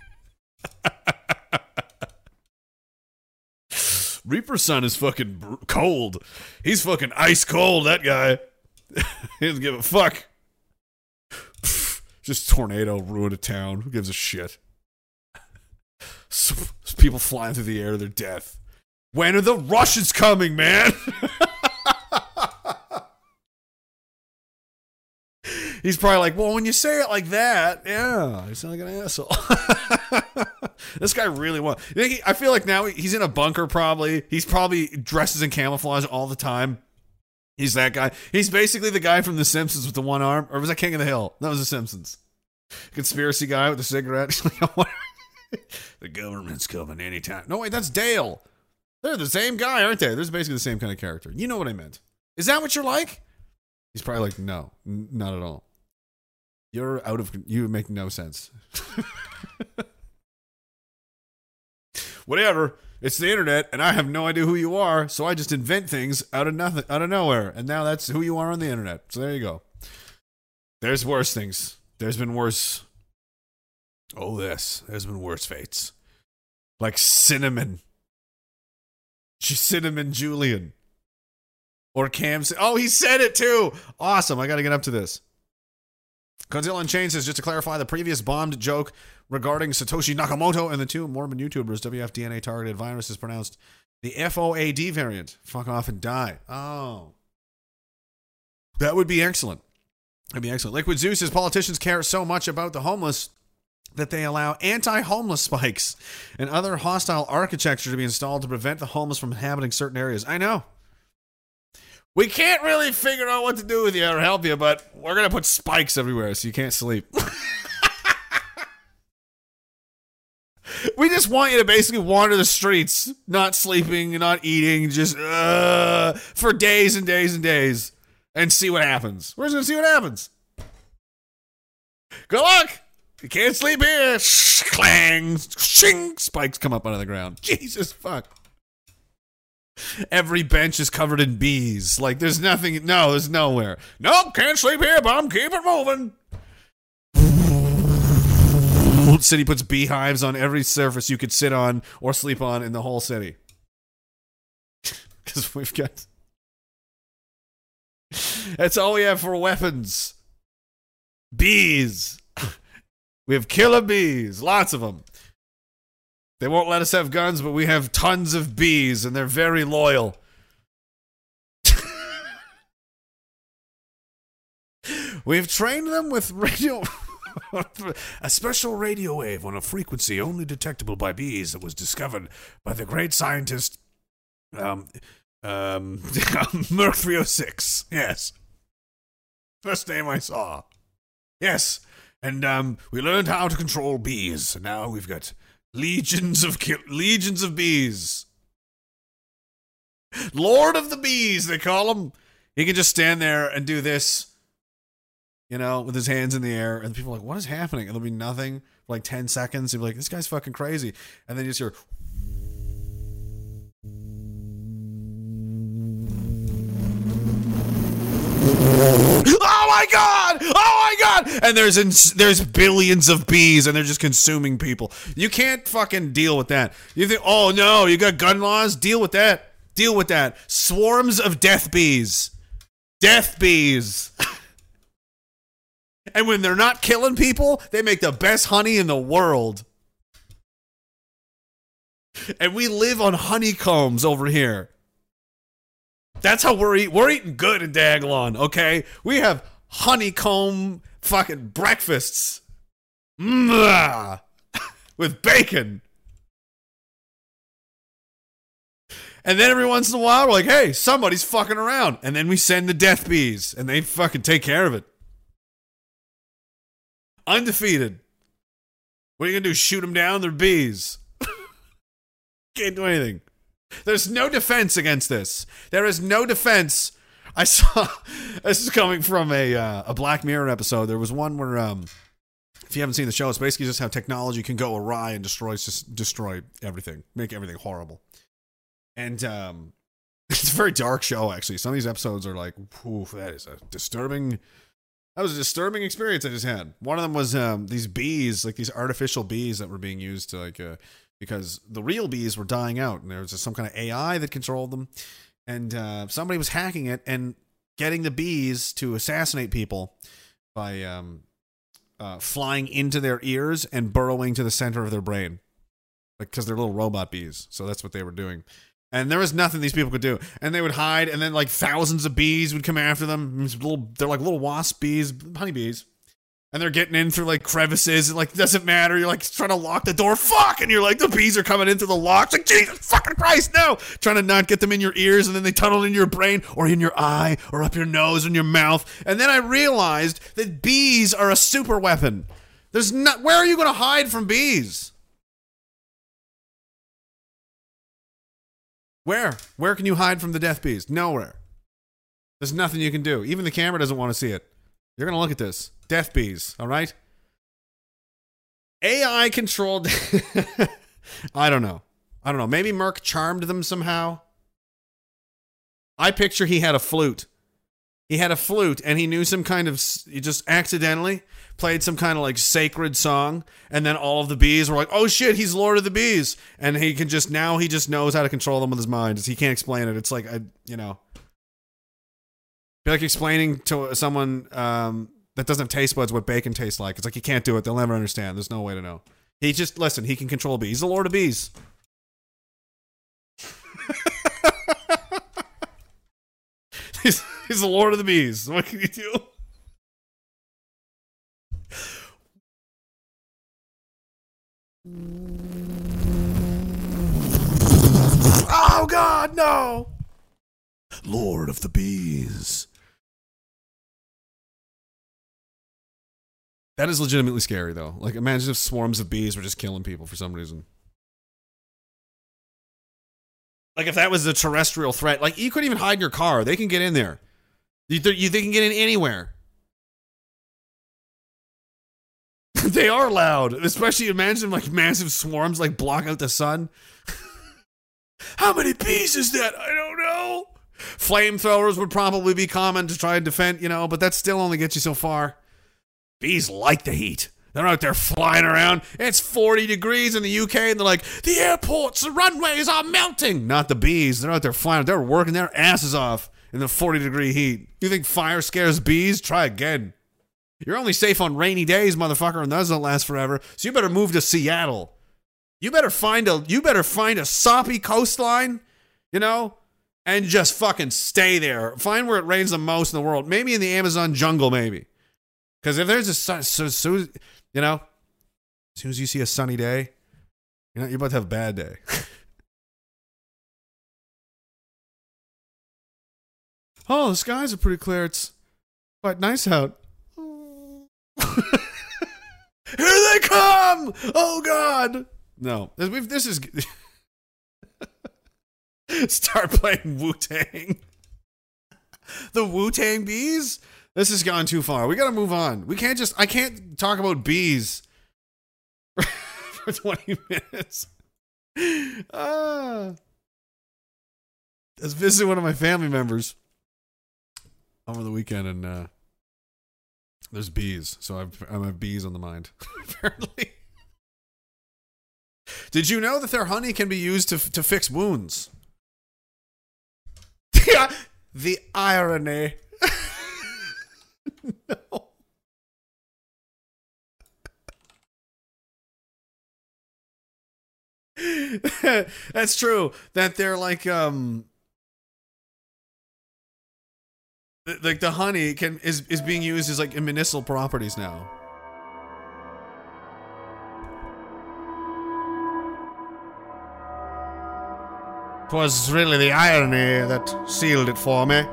Reaper Son is fucking cold. He's fucking ice cold, that guy. he doesn't give a fuck. Just tornado ruined a town. Who gives a shit? People flying through the air to their death. When are the Russians coming, man? He's probably like, well, when you say it like that, yeah, I sound like an asshole. This guy really wants. I feel like now he's in a bunker. Probably he's probably dresses in camouflage all the time. He's that guy. He's basically the guy from The Simpsons with the one arm, or was that King of the Hill? That was The Simpsons. Conspiracy guy with the cigarette. the government's coming anytime. No wait, that's Dale. They're the same guy, aren't they? They're basically the same kind of character. You know what I meant. Is that what you're like? He's probably like, no, n- not at all. You're out of. You make no sense. Whatever. It's the internet, and I have no idea who you are, so I just invent things out of nothing, out of nowhere, and now that's who you are on the internet. So there you go. There's worse things. There's been worse. Oh, this. There's been worse fates, like cinnamon. She's cinnamon Julian. Or Cam. Oh, he said it too. Awesome. I got to get up to this. Godzilla Unchained says just to clarify the previous bombed joke regarding Satoshi Nakamoto and the two Mormon YouTubers, WFDNA targeted virus is pronounced the FOAD variant. Fuck off and die. Oh. That would be excellent. That'd be excellent. Liquid Zeus says politicians care so much about the homeless that they allow anti homeless spikes and other hostile architecture to be installed to prevent the homeless from inhabiting certain areas. I know. We can't really figure out what to do with you or help you, but we're to put spikes everywhere so you can't sleep. we just want you to basically wander the streets, not sleeping, not eating, just uh, for days and days and days and see what happens. We're just to see what happens. Good luck. You can't sleep here. Shh, clang, shing, spikes come up out of the ground. Jesus fuck. Every bench is covered in bees. Like there's nothing. No, there's nowhere. Nope, can't sleep here, but I'm keep it moving. City puts beehives on every surface you could sit on or sleep on in the whole city. Because we've got. That's all we have for weapons. Bees. We have killer bees, lots of them. They won't let us have guns, but we have tons of bees, and they're very loyal. We've trained them with radio. a special radio wave on a frequency only detectable by bees that was discovered by the great scientist um, um, Merc 306. Yes. First name I saw. Yes. And um, we learned how to control bees. Now we've got legions of ki- legions of bees. Lord of the bees, they call him. He can just stand there and do this, you know, with his hands in the air, and people are like, "What is happening?" And there'll be nothing for like ten seconds. He'll be like, "This guy's fucking crazy," and then you just hear. Oh my god! Oh my god! And there's there's billions of bees, and they're just consuming people. You can't fucking deal with that. You think, oh no, you got gun laws? Deal with that. Deal with that. Swarms of death bees. Death bees. and when they're not killing people, they make the best honey in the world. And we live on honeycombs over here. That's how we're eating. We're eating good in Diagolon, okay? We have honeycomb fucking breakfasts. Mwah! With bacon. And then every once in a while, we're like, hey, somebody's fucking around. And then we send the death bees, and they fucking take care of it. Undefeated. What are you going to do? Shoot them down? They're bees. Can't do anything. There's no defense against this. There is no defense. I saw this is coming from a uh, a Black Mirror episode. There was one where um if you haven't seen the show, it's basically just how technology can go awry and destroy destroy everything, make everything horrible. And um it's a very dark show actually. Some of these episodes are like, oof, that is a disturbing that was a disturbing experience I just had. One of them was um these bees, like these artificial bees that were being used to like uh because the real bees were dying out and there was some kind of AI that controlled them. And uh, somebody was hacking it and getting the bees to assassinate people by um, uh, flying into their ears and burrowing to the center of their brain. Because they're little robot bees so that's what they were doing. And there was nothing these people could do. And they would hide and then like thousands of bees would come after them. Little they're like little wasp bees honeybees And they're getting in through like crevices. It like doesn't matter. You're like trying to lock the door. Fuck! And you're like the bees are coming in through the locks. Like Jesus fucking Christ, no! Trying to not get them in your ears, and then they tunnel in your brain or in your eye or up your nose and your mouth. And then I realized that bees are a super weapon. There's not. Where are you going to hide from bees? Where? Where can you hide from the death bees? Nowhere. There's nothing you can do. Even the camera doesn't want to see it. You're going to look at this. Death bees, all right? AI controlled. I don't know. I don't know. Maybe Merck charmed them somehow. I picture he had a flute. He had a flute and he knew some kind of. He just accidentally played some kind of like sacred song. And then all of the bees were like, oh shit, he's Lord of the Bees. And he can just. Now he just knows how to control them with his mind. He can't explain it. It's like, I, you know. Be like explaining to someone um, that doesn't have taste buds what bacon tastes like. It's like you can't do it. They'll never understand. There's no way to know. He just listen. He can control bees. He's the Lord of Bees. he's, he's the Lord of the Bees. What can you do? Oh God, no! Lord of the Bees. That is legitimately scary, though. Like, imagine if swarms of bees were just killing people for some reason. Like, if that was a terrestrial threat, like, you couldn't even hide in your car. They can get in there. You, you, they can get in anywhere. they are loud, especially imagine like massive swarms like block out the sun. How many bees is that? I don't know. Flamethrowers would probably be common to try and defend, you know, but that still only gets you so far. Bees like the heat. They're out there flying around. It's 40 degrees in the UK, and they're like, the airports, the runways are melting. Not the bees. They're out there flying. They're working their asses off in the 40 degree heat. You think fire scares bees? Try again. You're only safe on rainy days, motherfucker, and those don't last forever. So you better move to Seattle. You better find a you better find a soppy coastline, you know, and just fucking stay there. Find where it rains the most in the world. Maybe in the Amazon jungle, maybe. Because if there's a sun, so, so, you know, as soon as you see a sunny day, you know, you're about to have a bad day. oh, the skies are pretty clear. It's quite nice out. Here they come! Oh God! No, this, this is. Start playing Wu Tang. the Wu Tang bees. This has gone too far. We got to move on. We can't just. I can't talk about bees for twenty minutes. Ah. I was visiting one of my family members over the weekend, and uh, there's bees, so I've, I have bees on the mind. Apparently. Did you know that their honey can be used to to fix wounds? the irony. No. That's true. That they're like um like the honey can is is being used as like in medicinal properties now. Twas really the irony that sealed it for me.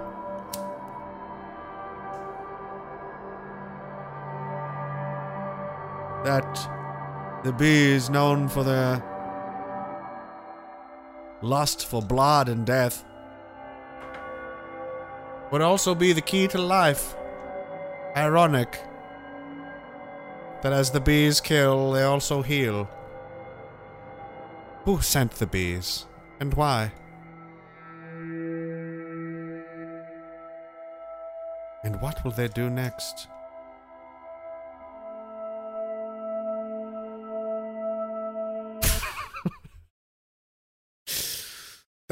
That the bees known for their lust for blood and death would also be the key to life. Ironic that as the bees kill, they also heal. Who sent the bees? And why? And what will they do next?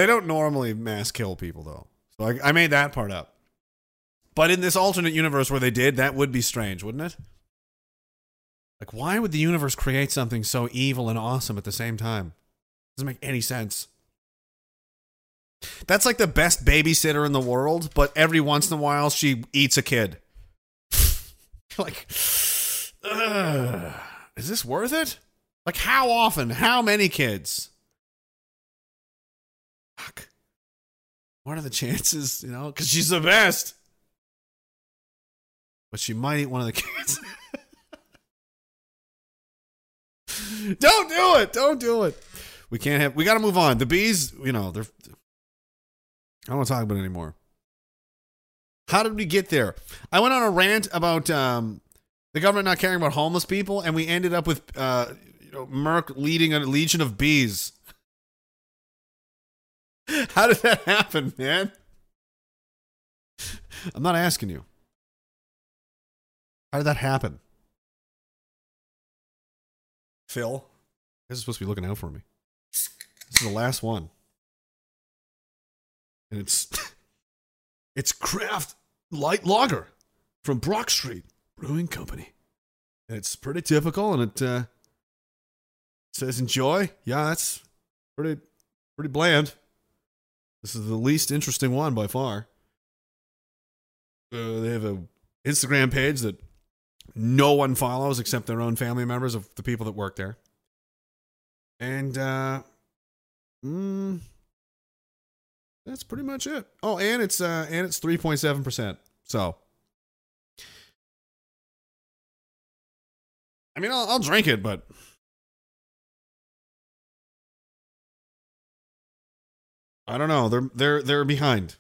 They don't normally mass kill people, though. So I, I made that part up. But in this alternate universe where they did, that would be strange, wouldn't it? Like, why would the universe create something so evil and awesome at the same time? Doesn't make any sense. That's like the best babysitter in the world, but every once in a while she eats a kid. like, Ugh. is this worth it? Like, how often? How many kids? What are the chances? You know, because she's the best. But she might eat one of the kids. Don't do it. Don't do it. We can't have. We got to move on. The bees, you know, they're. I don't want to talk about it anymore. How did we get there? I went on a rant about um, the government not caring about homeless people, and we ended up with uh, you know, Merck leading a legion of bees. How did that happen, man? I'm not asking you. How did that happen? Phil, this is supposed to be looking out for me. This is the last one. And it's it's craft light lager from Brock Street Brewing Company. And it's pretty typical and it uh says enjoy. Yeah, that's pretty pretty bland. This is the least interesting one by far. Uh, they have a Instagram page that no one follows except their own family members of the people that work there. And uh mm, that's pretty much it. Oh, and it's uh and it's 3.7%. So I mean, I'll, I'll drink it, but I don't know. They're they're they're behind.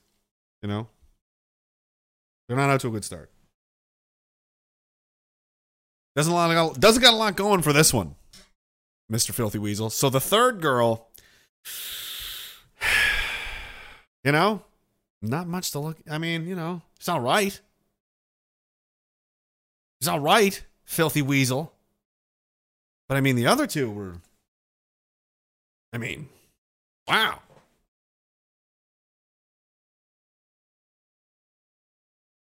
You know, they're not out to a good start. Doesn't lot doesn't got a lot going for this one, Mister Filthy Weasel. So the third girl, you know, not much to look. I mean, you know, it's all right. It's all right, Filthy Weasel. But I mean, the other two were. I mean, wow.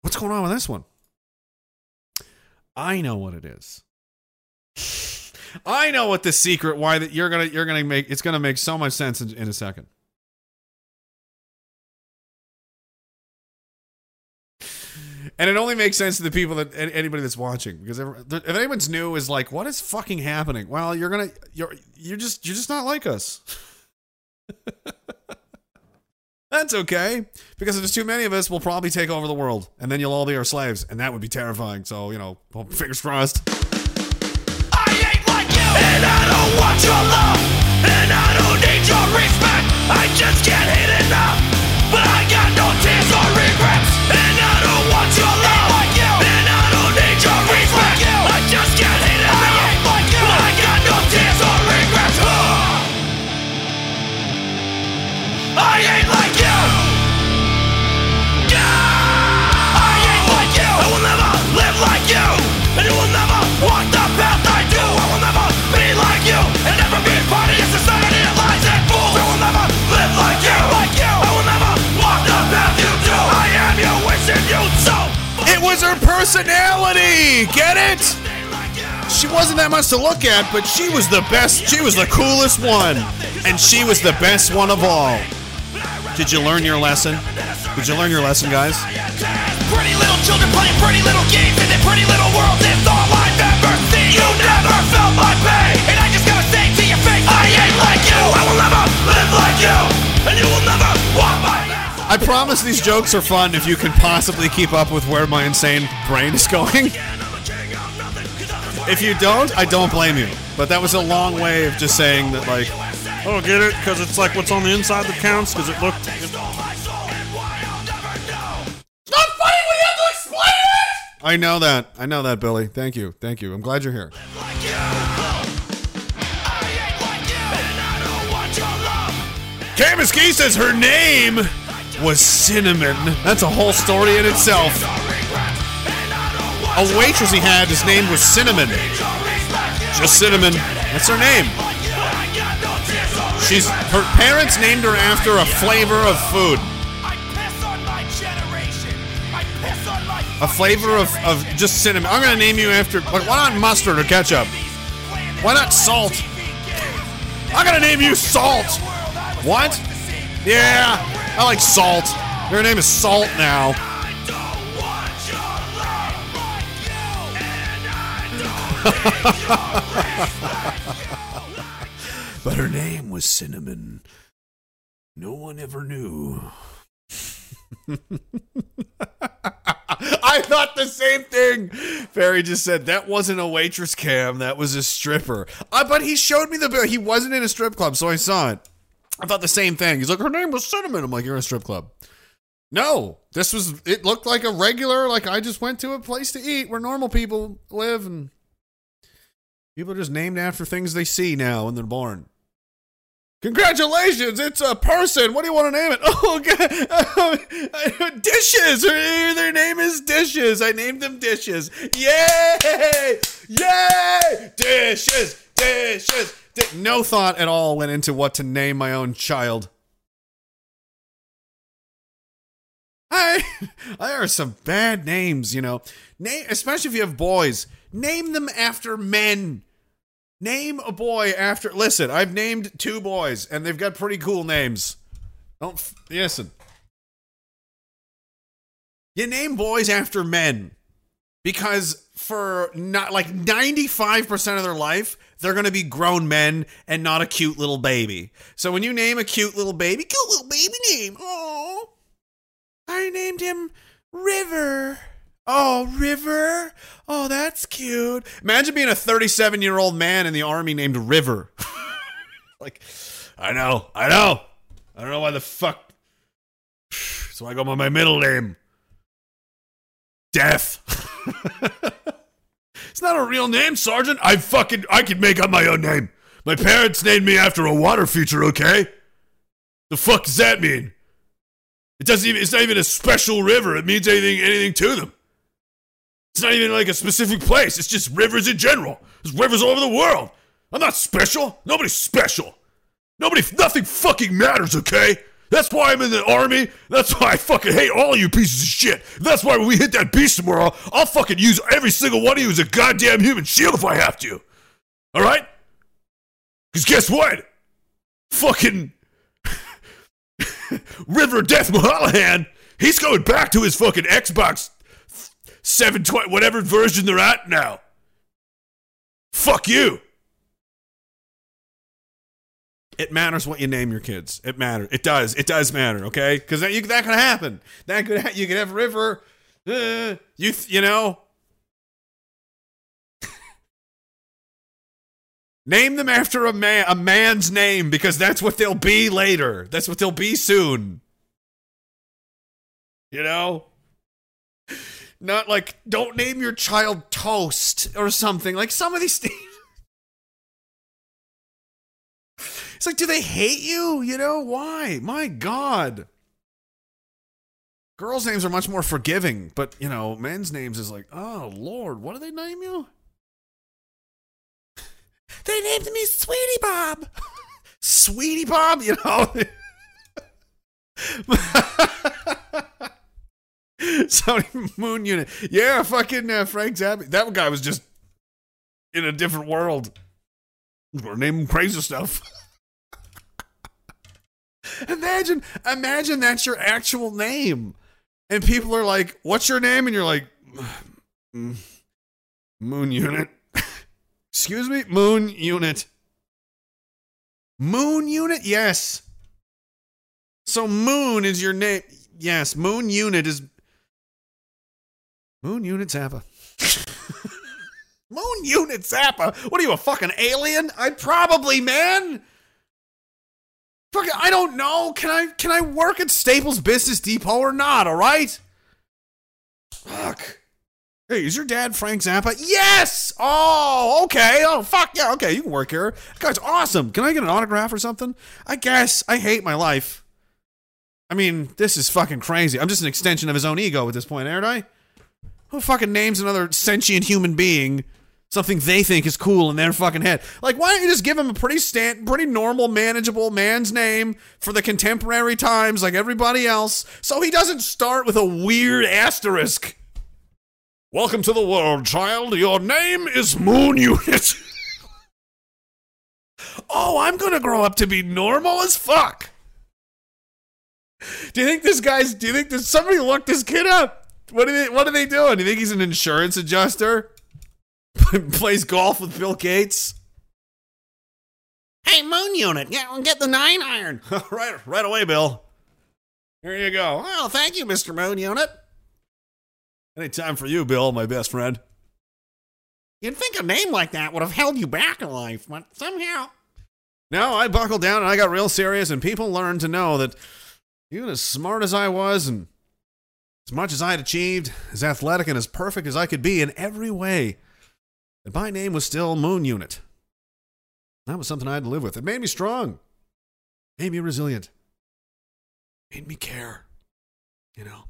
What's going on with this one? I know what it is. I know what the secret why that you're gonna you're gonna make it's gonna make so much sense in, in a second. And it only makes sense to the people that anybody that's watching because if, anyone's new is like, what is fucking happening? Well, you're gonna you're you're just you're just not like us. That's okay because if there's too many of us, we'll probably take over the world, and then you'll all be our slaves, and that would be terrifying. So you know, fingers crossed. And I don't want your love, personality. Get it? She wasn't that much to look at, but she was the best. She was the coolest one, and she was the best one of all. Did you learn your lesson? Did you learn your lesson, guys? Pretty little children playing pretty little games in their pretty little world. It's all I've ever seen. You never felt my pain, and I just gotta say to your face, I ain't like you. I will never live like you, promise these jokes are fun if you can possibly keep up with where my insane brain is going. If you don't, I don't blame you. But that was a long way of just saying that, like, Oh, get it? Because it's like what's on the inside that counts. Because it looked. Not funny when you have to explain it. I know that. I know that, Billy. Thank you. Thank you. I'm glad you're here. Kay Mesquite says her name was Cinnamon. That's a whole story in itself. A waitress he had, his name was Cinnamon. Just Cinnamon. That's her name. She's her parents named her after a flavor of food. A flavor of, of just cinnamon. I'm gonna name you after like why not mustard or ketchup? Why not salt? I'm gonna name you Salt. What? Yeah, I like Salt. Your name is Salt now. but her name was Cinnamon. No one ever knew. I thought the same thing. Barry just said that wasn't a waitress cam, that was a stripper. Uh, but he showed me the bill. He wasn't in a strip club, so I saw it. I thought the same thing. He's like, her name was Cinnamon. I'm like, you're in a strip club. No, this was. It looked like a regular. Like I just went to a place to eat where normal people live, and people are just named after things they see now when they're born. Congratulations, it's a person. What do you want to name it? Oh, God. dishes. Their name is Dishes. I named them Dishes. Yay! Yay! Dishes, dishes. No thought at all went into what to name my own child. I, there are some bad names, you know. Name, especially if you have boys. Name them after men. Name a boy after. Listen, I've named two boys, and they've got pretty cool names. Don't f- listen. You name boys after men because for not like 95% of their life, they're going to be grown men and not a cute little baby. So when you name a cute little baby, cute little baby name. Oh, I named him River. Oh, River. Oh, that's cute. Imagine being a 37 year old man in the army named River. like, I know, I know. I don't know why the fuck. So I go by my middle name. Death. not a real name, Sergeant. I fucking I can make up my own name. My parents named me after a water feature, okay? The fuck does that mean? It doesn't even it's not even a special river. It means anything anything to them. It's not even like a specific place. It's just rivers in general. There's rivers all over the world. I'm not special. Nobody's special. Nobody nothing fucking matters, okay? That's why I'm in the army. That's why I fucking hate all you pieces of shit. That's why when we hit that beast tomorrow, I'll fucking use every single one of you as a goddamn human shield if I have to. All right? Because guess what? Fucking River Death Mahallahan, he's going back to his fucking Xbox 720, whatever version they're at now. Fuck you. It matters what you name your kids. It matters. It does. It does matter. Okay, because that you, that could happen. That could ha- you could have River. Uh, you you know. Name them after a man, a man's name, because that's what they'll be later. That's what they'll be soon. You know? Not like, don't name your child Toast or something. Like some of these things. It's like, do they hate you? You know, why? My God. Girls' names are much more forgiving, but, you know, men's names is like, oh, Lord, what do they name you? They named me Sweetie Bob. Sweetie Bob, you know. Sony Moon Unit. Yeah, fucking uh, Frank Zappa. That guy was just in a different world. We're naming crazy stuff. Imagine, imagine that's your actual name, and people are like, "What's your name?" And you're like, "Mm, "Moon Unit." Excuse me, Moon Unit. Moon Unit, yes. So Moon is your name. Yes, Moon Unit is Moon Unit Zappa. Moon Unit Zappa. What are you, a fucking alien? I probably, man. Fucking, I don't know. Can I can I work at Staples Business Depot or not? All right. Fuck. Hey, is your dad Frank Zappa? Yes. Oh, okay. Oh, fuck yeah. Okay, you can work here. That guy's awesome. Can I get an autograph or something? I guess. I hate my life. I mean, this is fucking crazy. I'm just an extension of his own ego at this point, aren't I? Who fucking names another sentient human being something they think is cool in their fucking head? Like, why don't you just give him a pretty stand, pretty normal, manageable man's name for the contemporary times, like everybody else, so he doesn't start with a weird asterisk. Welcome to the world, child. Your name is Moon Unit. oh, I'm gonna grow up to be normal as fuck. Do you think this guy's? Do you think does somebody look this kid up? What are they? What are they doing? Do you think he's an insurance adjuster? plays golf with Bill Gates. Hey, Moon Unit, get, get the nine iron. right, right away, Bill. Here you go. Well, thank you, Mr. Moon Unit. Any time for you, Bill, my best friend. You'd think a name like that would have held you back in life, but somehow. No, I buckled down and I got real serious, and people learned to know that even as smart as I was and as much as I had achieved, as athletic and as perfect as I could be in every way, that my name was still Moon Unit. That was something I had to live with. It made me strong, made me resilient, made me care, you know,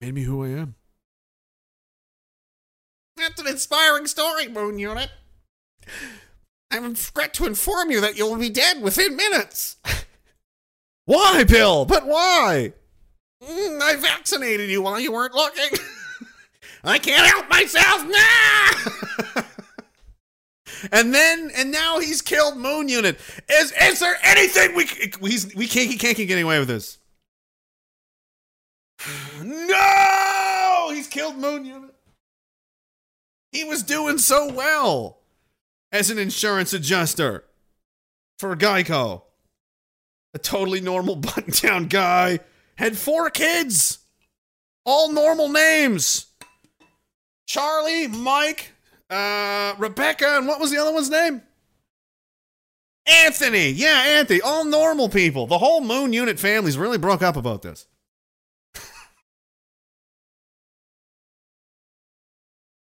made me who I am. That's an inspiring story, Moon Unit. I regret to inform you that you'll be dead within minutes. why, Bill? But why? Mm, I vaccinated you while you weren't looking. I can't help myself now. and then, and now he's killed Moon Unit. Is is there anything we he's, we can't he can't keep getting away with this? No, he's killed Moon Unit. He was doing so well as an insurance adjuster for Geico. A totally normal button down guy. Had four kids. All normal names. Charlie, Mike, uh, Rebecca, and what was the other one's name? Anthony. Yeah, Anthony. All normal people. The whole Moon Unit family's really broke up about this.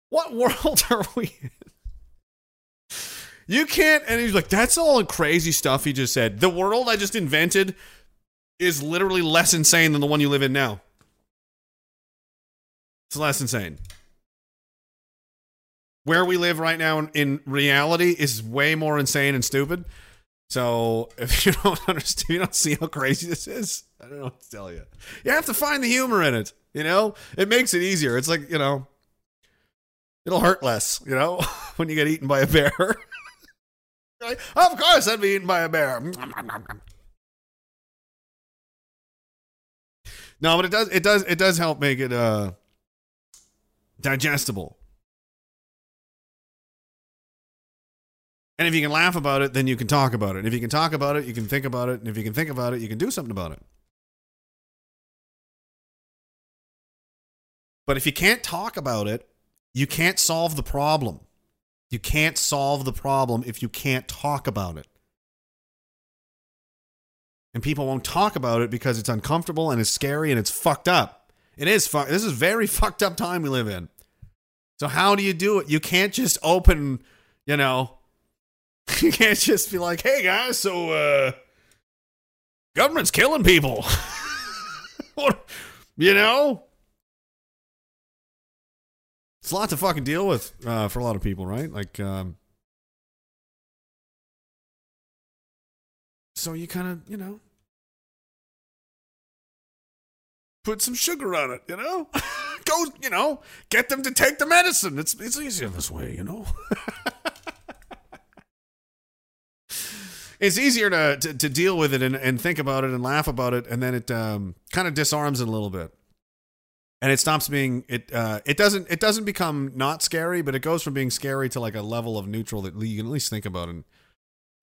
what world are we in? You can't, and he's like, that's all crazy stuff he just said. The world I just invented is literally less insane than the one you live in now. It's less insane. Where we live right now in, reality is way more insane and stupid. So if you don't understand, you don't see how crazy this is. I don't know what to tell you. You have to find the humor in it. You know, it makes it easier. It's like you know, it'll hurt less. You know, when you get eaten by a bear. Like, of course, I'd be eaten by a bear. No, but it does it does it does help make it uh digestible. And if you can laugh about it, then you can talk about it. And if you can talk about it, you can think about it. And if you can think about it, you can do something about it. But if you can't talk about it, you can't solve the problem. You can't solve the problem if you can't talk about it. And people won't talk about it because it's uncomfortable and it's scary and it's fucked up. It is. This is very fucked up time we live in. So how do you do it? You can't just open, you know, you can't just be like, "Hey guys, so uh government's killing people." what, you know? It's a lot to fucking deal with uh, for a lot of people, right? Like, um, so you kind of, you know, put some sugar on it, you know? Go, you know, get them to take the medicine. It's it's easier this way, you know. It's easier to, to, to deal with it and, and think about it and laugh about it, and then it um, kind of disarms it a little bit. And it stops being it uh it doesn't it doesn't become not scary but it goes from being scary to like a level of neutral that you can at least think about and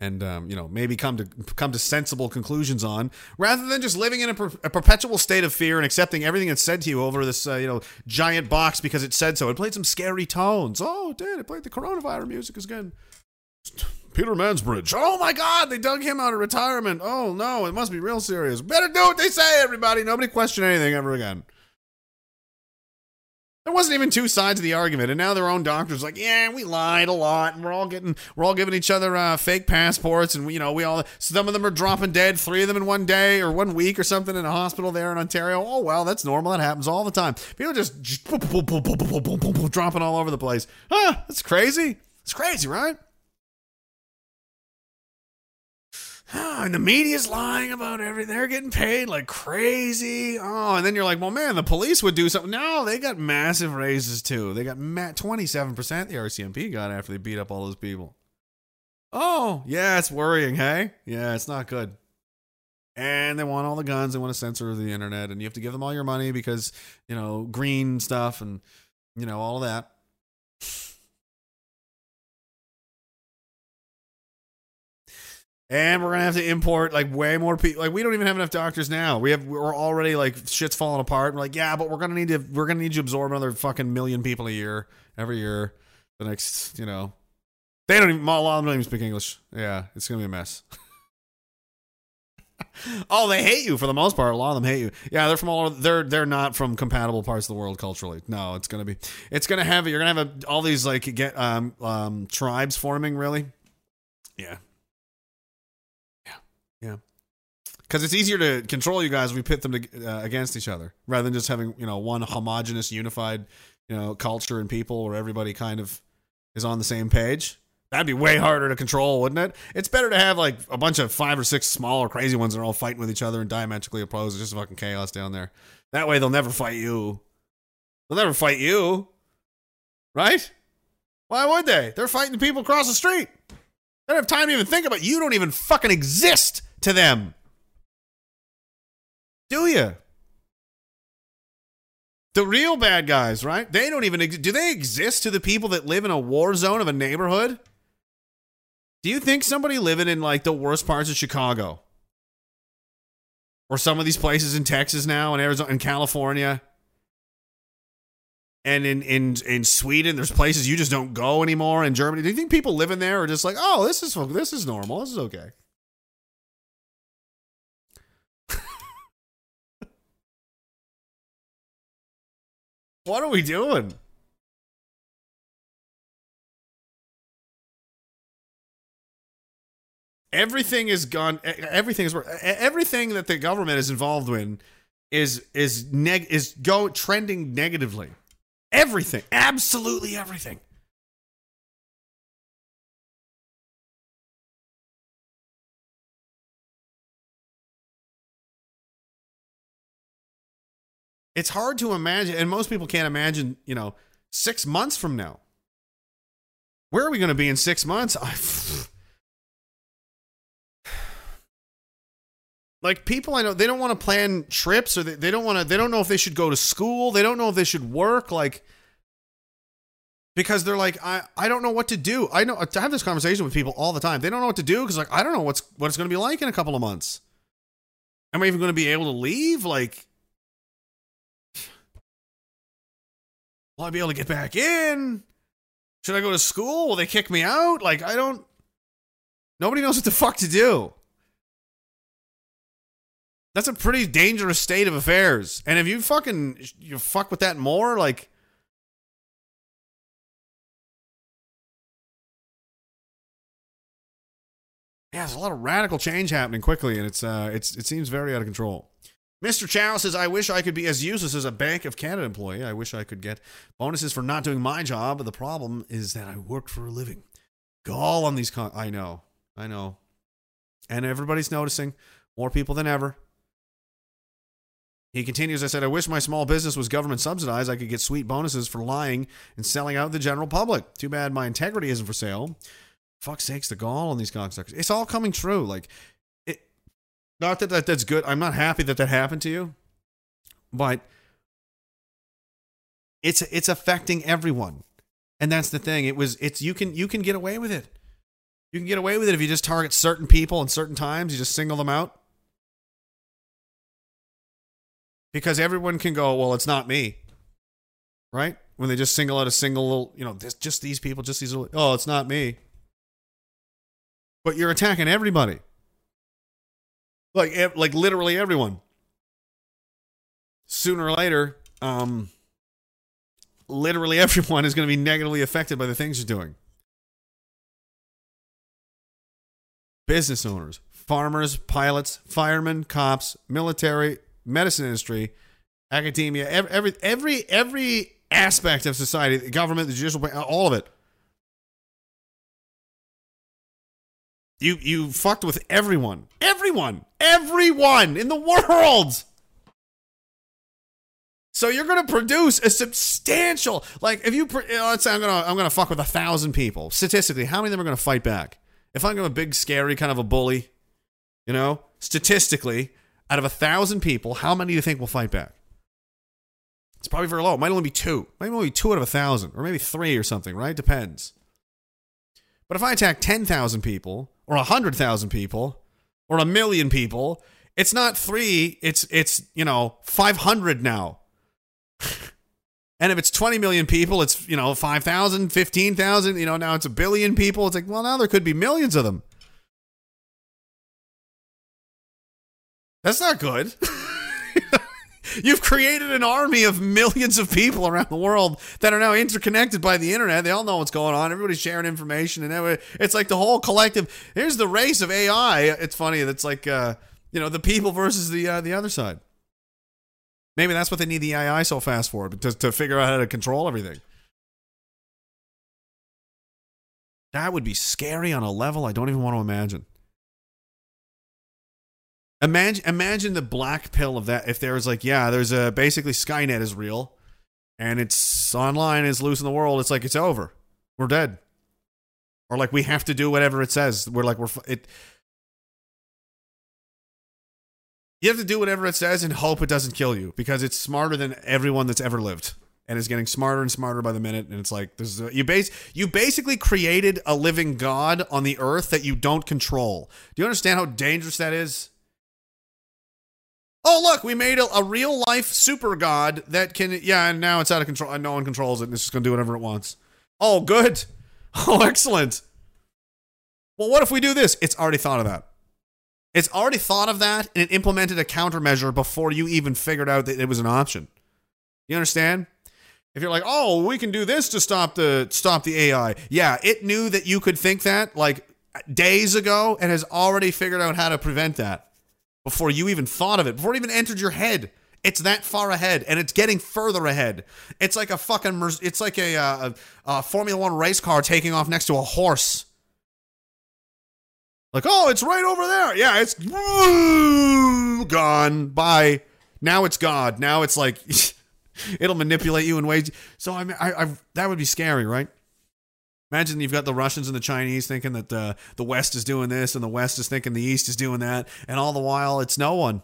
and um, you know maybe come to come to sensible conclusions on rather than just living in a, per, a perpetual state of fear and accepting everything that's said to you over this uh, you know giant box because it said so. It played some scary tones. Oh it did it played the coronavirus music again Peter Mansbridge. Oh my God, they dug him out of retirement. Oh no, it must be real serious. Better do what they say, everybody. Nobody question anything ever again. There wasn't even two sides of the argument, and now their own doctors like, yeah, we lied a lot, and we're all getting, we're all giving each other uh, fake passports, and we, you know, we all, some of them are dropping dead, three of them in one day or one week or something in a hospital there in Ontario. Oh well, that's normal. That happens all the time. People just, dropping all over the place. Huh? That's crazy. It's crazy, right? and the media's lying about everything. They're getting paid like crazy. Oh, and then you're like, well, man, the police would do something. No, they got massive raises too. They got 27% the RCMP got after they beat up all those people. Oh, yeah, it's worrying, hey? Yeah, it's not good. And they want all the guns. They want to censor the internet. And you have to give them all your money because, you know, green stuff and, you know, all of that. And we're gonna have to import like way more people. Like we don't even have enough doctors now. We have we're already like shit's falling apart. We're like, yeah, but we're gonna need to we're gonna need to absorb another fucking million people a year every year. The next, you know, they don't even a lot of them don't even speak English. Yeah, it's gonna be a mess. oh, they hate you for the most part. A lot of them hate you. Yeah, they're from all. They're they're not from compatible parts of the world culturally. No, it's gonna be. It's gonna have. You're gonna have a, all these like get um um tribes forming. Really. Yeah. Yeah. Yeah. Because it's easier to control you guys if we pit them to, uh, against each other rather than just having you know one homogenous, unified you know culture and people where everybody kind of is on the same page. That'd be way harder to control, wouldn't it? It's better to have like a bunch of five or six smaller crazy ones that are all fighting with each other and diametrically opposed. It's just fucking chaos down there. That way they'll never fight you. They'll never fight you. Right? Why would they? They're fighting the people across the street. They don't have time to even think about. You don't even fucking exist to them. Do you? The real bad guys, right? They don't even do they exist to the people that live in a war zone of a neighborhood? Do you think somebody living in like the worst parts of Chicago or some of these places in Texas now and Arizona and California and in in in Sweden there's places you just don't go anymore in Germany. Do you think people living there are just like, "Oh, this is this is normal. This is okay." What are we doing? Everything is gone. Everything is everything that the government is involved in is is neg is go trending negatively. Everything, absolutely everything. It's hard to imagine, and most people can't imagine, you know, six months from now. Where are we going to be in six months? Like people I know, they don't want to plan trips, or they, they don't want to. They don't know if they should go to school. They don't know if they should work. Like because they're like, I, I don't know what to do. I know I have this conversation with people all the time. They don't know what to do because like I don't know what's what it's going to be like in a couple of months. Am I even going to be able to leave? Like, will I be able to get back in? Should I go to school? Will they kick me out? Like, I don't. Nobody knows what the fuck to do. That's a pretty dangerous state of affairs. And if you fucking you fuck with that more, like Yeah, there's a lot of radical change happening quickly, and it's uh, it's it seems very out of control. Mr. Chow says, "I wish I could be as useless as a Bank of Canada employee. I wish I could get bonuses for not doing my job, but the problem is that I work for a living. Gall on these con- I know, I know, and everybody's noticing. More people than ever. He continues, I said, I wish my small business was government subsidized. I could get sweet bonuses for lying and selling out the general public. Too bad my integrity isn't for sale. Fuck sakes, the gall on these cocksuckers. It's all coming true. Like, not that, that that's good. I'm not happy that that happened to you, but it's it's affecting everyone, and that's the thing. It was it's you can you can get away with it. You can get away with it if you just target certain people and certain times. You just single them out. Because everyone can go, well, it's not me. Right? When they just single out a single little, you know, this, just these people, just these little, oh, it's not me. But you're attacking everybody. Like, like literally everyone. Sooner or later, um, literally everyone is going to be negatively affected by the things you're doing. Business owners, farmers, pilots, firemen, cops, military, medicine industry, academia, ev- every every every aspect of society, the government, the judicial, all of it. You you fucked with everyone, everyone, everyone in the world. So you're going to produce a substantial, like if you, let's say I'm going to I'm going to fuck with a thousand people. Statistically, how many of them are going to fight back? If I'm a big, scary kind of a bully, you know, statistically, out of a thousand people, how many do you think will fight back? It's probably very low. It might only be two. Might only be two out of a thousand, or maybe three or something, right? Depends. But if I attack ten thousand people, or a hundred thousand people or a million people. It's not three. It's it's you know five hundred now. and if it's 20 million people, it's you know 5,000, 15,000. You know now it's a billion people. It's like well now there could be millions of them. That's not good. You've created an army of millions of people around the world that are now interconnected by the internet. They all know what's going on. Everybody's sharing information, and it's like the whole collective. Here's the race of AI. It's funny. It's like uh, you know the people versus the uh, the other side. Maybe that's what they need the AI so fast for, to to figure out how to control everything. That would be scary on a level I don't even want to imagine. Imagine imagine the black pill of that if there was like, yeah, there's a basically Skynet is real and it's online, it's loose in the world, it's like it's over. We're dead. Or like we have to do whatever it says. We're like we're it You have to do whatever it says and hope it doesn't kill you because it's smarter than everyone that's ever lived and is getting smarter and smarter by the minute and it's like this is a, you base you basically created a living god on the earth that you don't control. Do you understand how dangerous that is? Oh, look, we made a, a real life super god that can, yeah, and now it's out of control and no one controls it and it's just to do whatever it wants. Oh, good. Oh, excellent. Well, what if we do this? It's already thought of that. It's already thought of that and it implemented a countermeasure before you even figured out that it was an option. You understand? If you're like, oh, we can do this to stop the stop the AI. Yeah, it knew that you could think that like days ago and has already figured out how to prevent that before you even thought of it, before it even entered your head. It's that far ahead, and it's getting further ahead. It's like a fucking, it's like a, uh, a, a Formula One race car taking off next to a horse. Like, oh, it's right over there. Yeah, it's gone. Bye. Now it's God. Now it's like it'll manipulate you in ways. So I mean, I, I that would be scary, right? Imagine you've got the Russians and the Chinese thinking that the the West is doing this and the West is thinking the East is doing that, and all the while it's no one.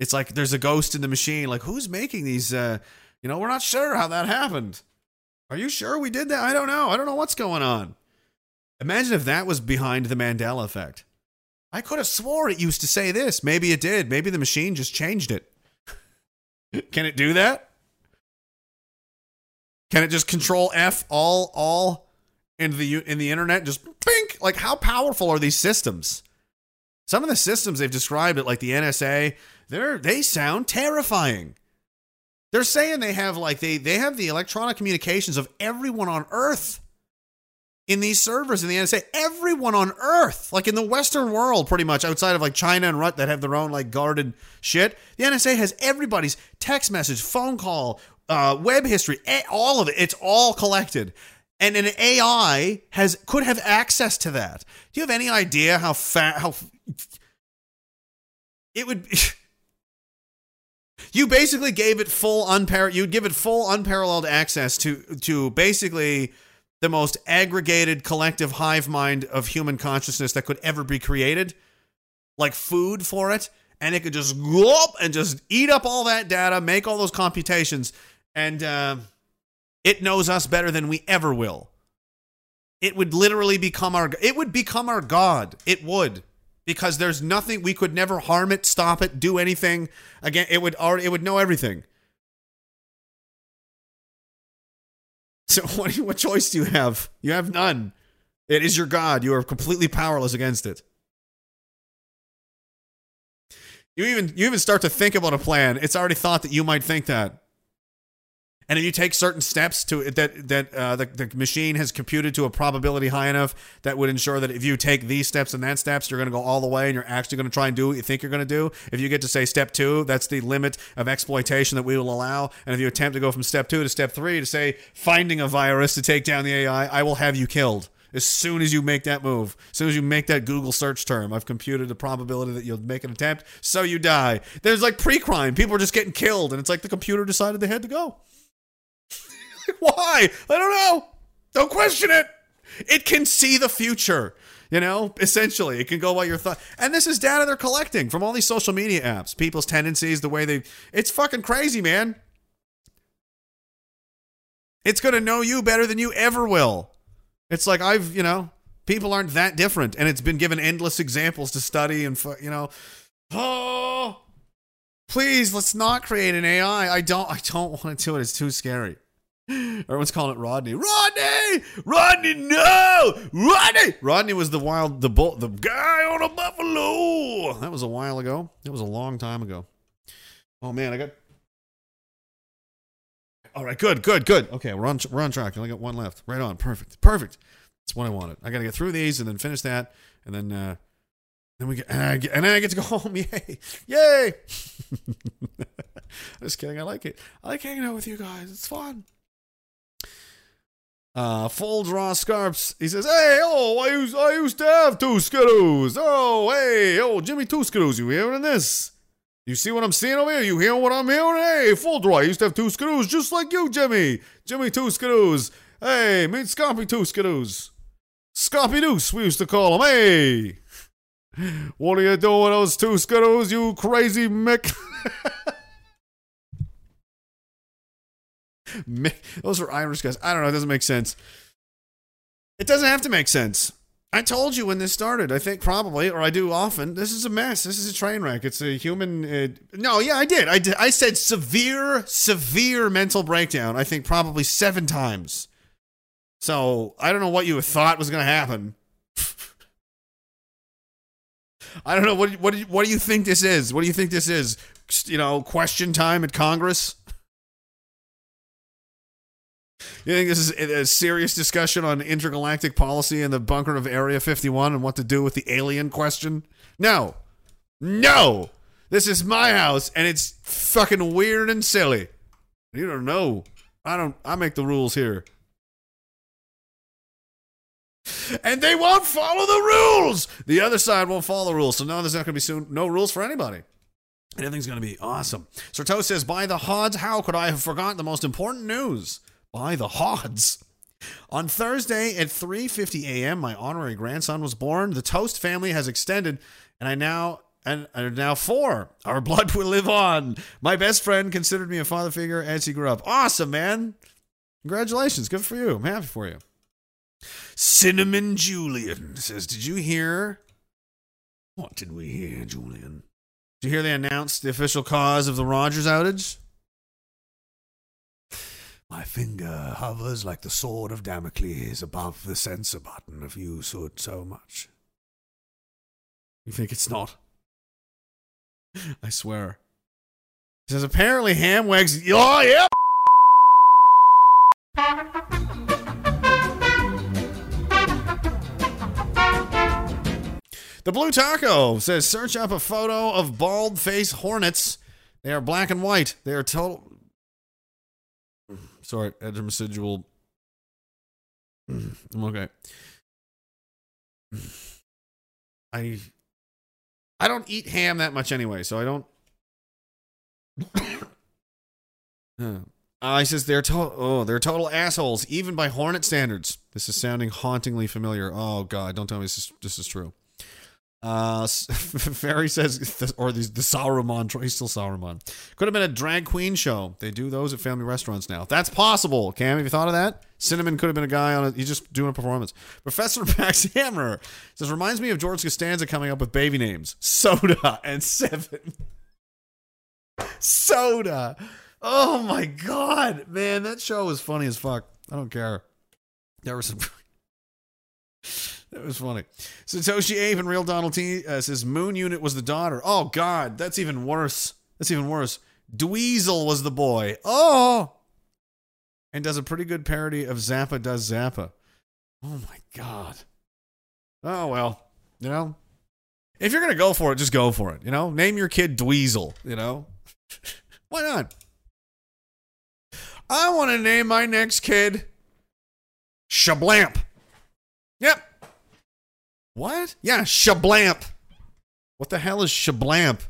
It's like there's a ghost in the machine. Like who's making these? Uh, you know, we're not sure how that happened. Are you sure we did that? I don't know. I don't know what's going on. Imagine if that was behind the Mandela effect. I could have swore it used to say this. Maybe it did. Maybe the machine just changed it. Can it do that? Can it just control F all all in the in the internet? Just bink. Like how powerful are these systems? Some of the systems they've described it like the NSA, they're they sound terrifying. They're saying they have like they they have the electronic communications of everyone on Earth in these servers in the NSA. Everyone on Earth, like in the Western world, pretty much outside of like China and Rut that have their own like guarded shit. The NSA has everybody's text message, phone call, uh, web history, eh, all of it. It's all collected. And an AI has could have access to that. Do you have any idea how fat how it would you basically gave it full unpar you'd give it full unparalleled access to to basically the most aggregated collective hive mind of human consciousness that could ever be created like food for it and it could just go up and just eat up all that data make all those computations and uh, it knows us better than we ever will. It would literally become our it would become our god. It would. Because there's nothing we could never harm it stop it do anything. Again it would already it would know everything. So what, you- what choice do you have? You have none. It is your god. You are completely powerless against it. You even you even start to think about a plan. It's already thought that you might think that and if you take certain steps to that that uh, the, the machine has computed to a probability high enough that would ensure that if you take these steps and that steps, you're going to go all the way, and you're actually going to try and do what you think you're going to do. If you get to say step two, that's the limit of exploitation that we will allow. And if you attempt to go from step two to step three to say finding a virus to take down the AI, I will have you killed. As soon as you make that move, as soon as you make that Google search term, I've computed the probability that you'll make an attempt, so you die. There's like pre-crime; people are just getting killed, and it's like the computer decided they had to go. Why? I don't know. Don't question it. It can see the future. You know, essentially, it can go by your thought. And this is data they're collecting from all these social media apps, people's tendencies, the way they. It's fucking crazy, man. It's going to know you better than you ever will. It's like I've, you know, People aren't that different, and it's been given endless examples to study and you know. Oh, please let's not create an AI. I don't. I don't want to do it. It's too scary. Everyone's calling it Rodney. Rodney, Rodney, no, Rodney. Rodney was the wild, the bull, the guy on a buffalo. That was a while ago. It was a long time ago. Oh man, I got. All right, good, good, good. Okay, we're on we're on track. I only got one left. Right on, perfect, perfect. That's what I wanted. I got to get through these and then finish that, and then uh then we get and, I get and then I get to go home. Yay, yay! Just kidding. I like it. I like hanging out with you guys. It's fun. Uh, full draw scarps. He says, "Hey, oh, I used I used to have two skidoos. Oh, hey, oh, Jimmy, two skidoos. You hearing this? You see what I'm seeing over here? You hearing what I'm hearing? Hey, full draw. I used to have two skidoos just like you, Jimmy. Jimmy, two skidoos. Hey, meet Scompy, two skidoos. Scompy Deuce, we used to call him. Hey, what are you doing with those two skidoos, you crazy Mick? those are Irish guys. I don't know. It doesn't make sense. It doesn't have to make sense. I told you when this started. I think probably, or I do often. This is a mess. This is a train wreck. It's a human. Uh, no, yeah, I did. I did. I said severe, severe mental breakdown. I think probably seven times. So I don't know what you thought was going to happen. I don't know what what do you, what do you think this is? What do you think this is? You know, question time at Congress. You think this is a serious discussion on intergalactic policy in the bunker of Area 51 and what to do with the alien question? No. No. This is my house and it's fucking weird and silly. You don't know. I don't I make the rules here. And they won't follow the rules. The other side won't follow the rules. So now there's not going to be soon no rules for anybody. And everything's going to be awesome. Serto says, by the Hods, how could I have forgotten the most important news? By the Hods. On Thursday at 3:50 a.m., my honorary grandson was born. The Toast family has extended, and I now and are now four. Our blood will live on. My best friend considered me a father figure as he grew up. Awesome, man! Congratulations, good for you. I'm happy for you. Cinnamon Julian says, "Did you hear? What did we hear, Julian? Did you hear they announced the official cause of the Rogers outage?" My finger hovers like the sword of Damocles above the censor button of you so so much. You think it's not? I swear. He says apparently Hamwags. Oh yeah. The Blue Taco says search up a photo of bald face hornets. They are black and white. They are total. Sorry, edge residual. I'm okay. I I don't eat ham that much anyway, so I don't. He says they're to- oh they're total assholes, even by Hornet standards. This is sounding hauntingly familiar. Oh God, don't tell me this is this is true. Uh, Ferry says, or the, the Saruman, he's still Saruman. Could have been a drag queen show. They do those at family restaurants now. That's possible. Cam, have you thought of that? Cinnamon could have been a guy on it. He's just doing a performance. Professor Max Hammer says, reminds me of George Costanza coming up with baby names Soda and Seven. Soda. Oh my God. Man, that show was funny as fuck. I don't care. There was some. That was funny. Satoshi Ape and Real Donald T uh, says Moon Unit was the daughter. Oh God, that's even worse. That's even worse. Dweezil was the boy. Oh, and does a pretty good parody of Zappa does Zappa. Oh my God. Oh well, you know, if you're gonna go for it, just go for it. You know, name your kid Dweezil. You know, why not? I want to name my next kid Shablamp. Yep. What? Yeah, shablamp. What the hell is shablamp?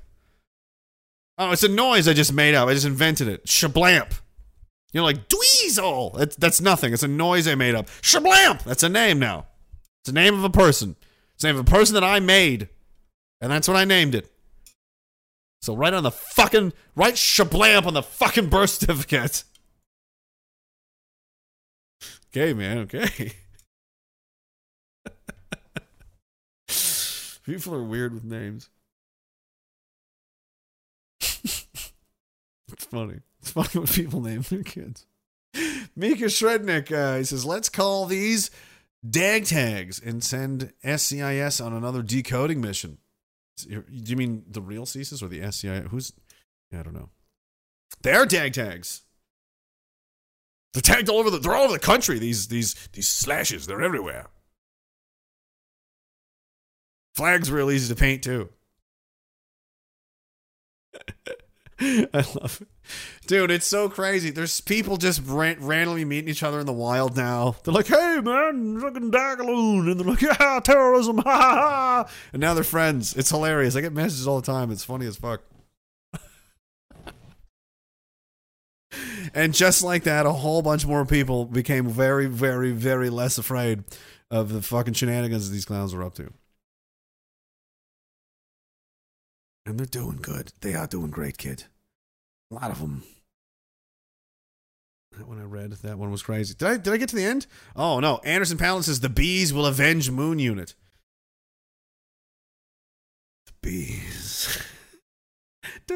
Oh, it's a noise I just made up. I just invented it. Shablamp. You know, like dweezil. That's, that's nothing. It's a noise I made up. Shablamp. That's a name now. It's the name of a person. It's the name of a person that I made. And that's what I named it. So right on the fucking, right shablamp on the fucking birth certificate. Okay, man. Okay. People are weird with names. it's funny. It's funny what people name their kids. Mika Shrednick, uh, he says, let's call these DAG tags and send SCIS on another decoding mission. Do you mean the real CSIS or the SCIS? Who's, I don't know. They're DAG tags. They're tagged all over the, they're all over the country. These, these, these slashes, they're everywhere. Flags real easy to paint too. I love it. Dude, it's so crazy. There's people just ran- randomly meeting each other in the wild now. They're like, hey, man, fucking Diagolon. And they're like, yeah, terrorism. Ha ha ha. And now they're friends. It's hilarious. I get messages all the time. It's funny as fuck. and just like that, a whole bunch more people became very, very, very less afraid of the fucking shenanigans these clowns were up to. And they're doing good. They are doing great, kid. A lot of them. That one I read, that one was crazy. Did I did I get to the end? Oh no. Anderson Palin says the bees will avenge Moon Unit. The bees.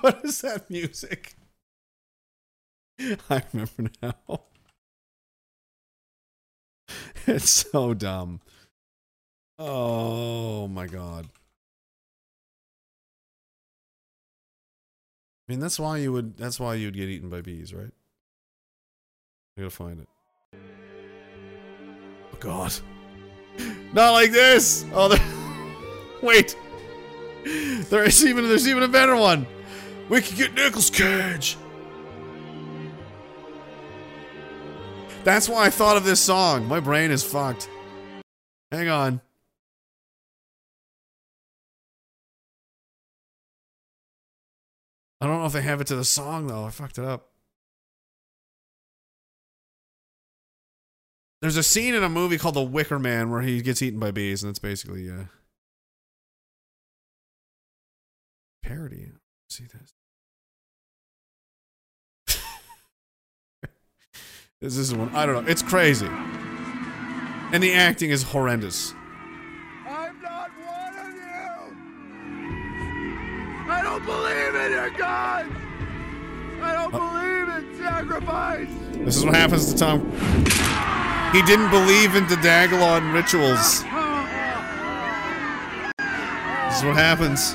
what is that music? I remember now. It's so dumb. Oh my god. I mean, that's why you would. That's why you'd get eaten by bees, right? I gotta find it. Oh God! Not like this. Oh, there- wait. There is even. There's even a better one. We could get Nicolas Cage. That's why I thought of this song. My brain is fucked. Hang on. I don't know if they have it to the song though. I fucked it up. There's a scene in a movie called The Wicker Man where he gets eaten by bees, and it's basically a parody. See this? this is one. I don't know. It's crazy, and the acting is horrendous. Don't believe in your God! I don't believe in sacrifice! This is what happens to Tom. He didn't believe in the Diagolon rituals. This is what happens.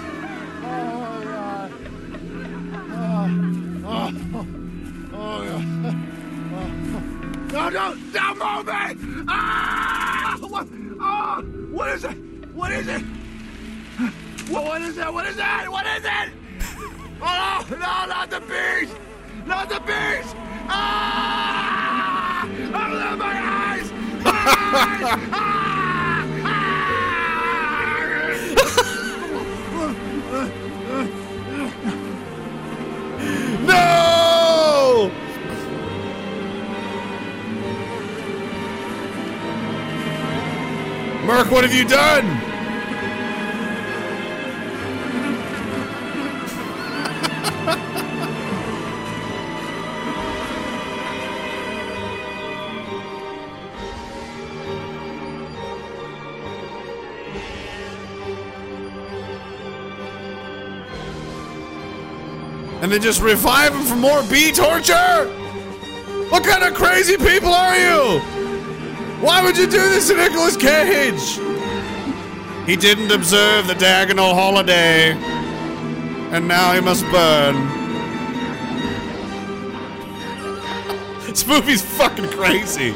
No, no, stop moving! Ah! What? Oh, what is it? What is it? What, what is it? What is it? What is it? Oh, no, no, not the bees! Not the bees! Ah! Open my eyes! No! Merc, what have you done? And then just revive him for more bee torture? What kind of crazy people are you? Why would you do this to Nicolas Cage? He didn't observe the Diagolon holiday, and now he must burn. this movie's fucking crazy.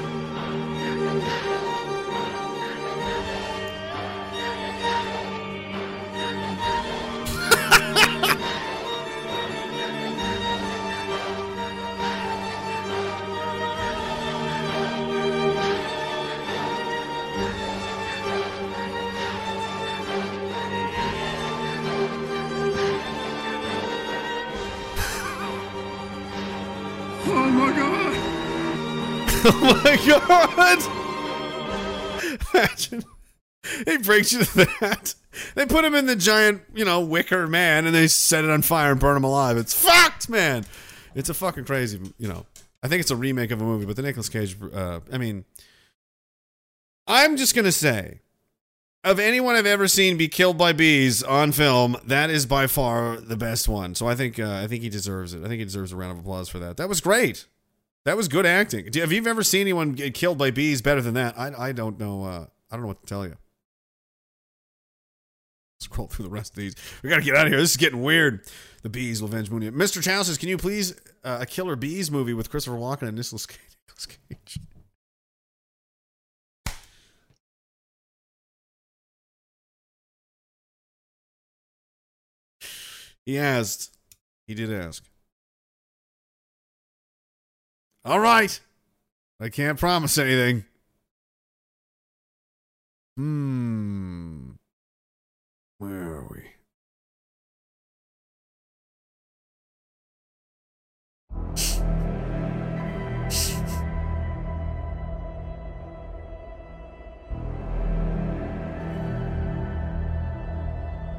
Oh my god! Imagine. He breaks you to that. They put him in the giant, you know, wicker man and they set it on fire and burn him alive. It's fucked, man. It's a fucking crazy, you know. I think it's a remake of a movie, but the Nicolas Cage, uh, I mean, I'm just to say of anyone I've ever seen be killed by bees on film, that is by far the best one. So I think uh, I think he deserves it. I think he deserves a round of applause for that. That was great. That was good acting. Have you ever seen anyone get killed by bees better than that? I I don't know. Uh, I don't know what to tell you. Scroll through the rest of these. We gotta get out of here. This is getting weird. The bees will avenge Mooney. Mr. Chow says, "Can you please uh, a Killer Bees movie with Christopher Walken and Nicolas Cage?" Nicolas Cage. He asked. He did ask. All right. I can't promise anything. Hmm. Where are we?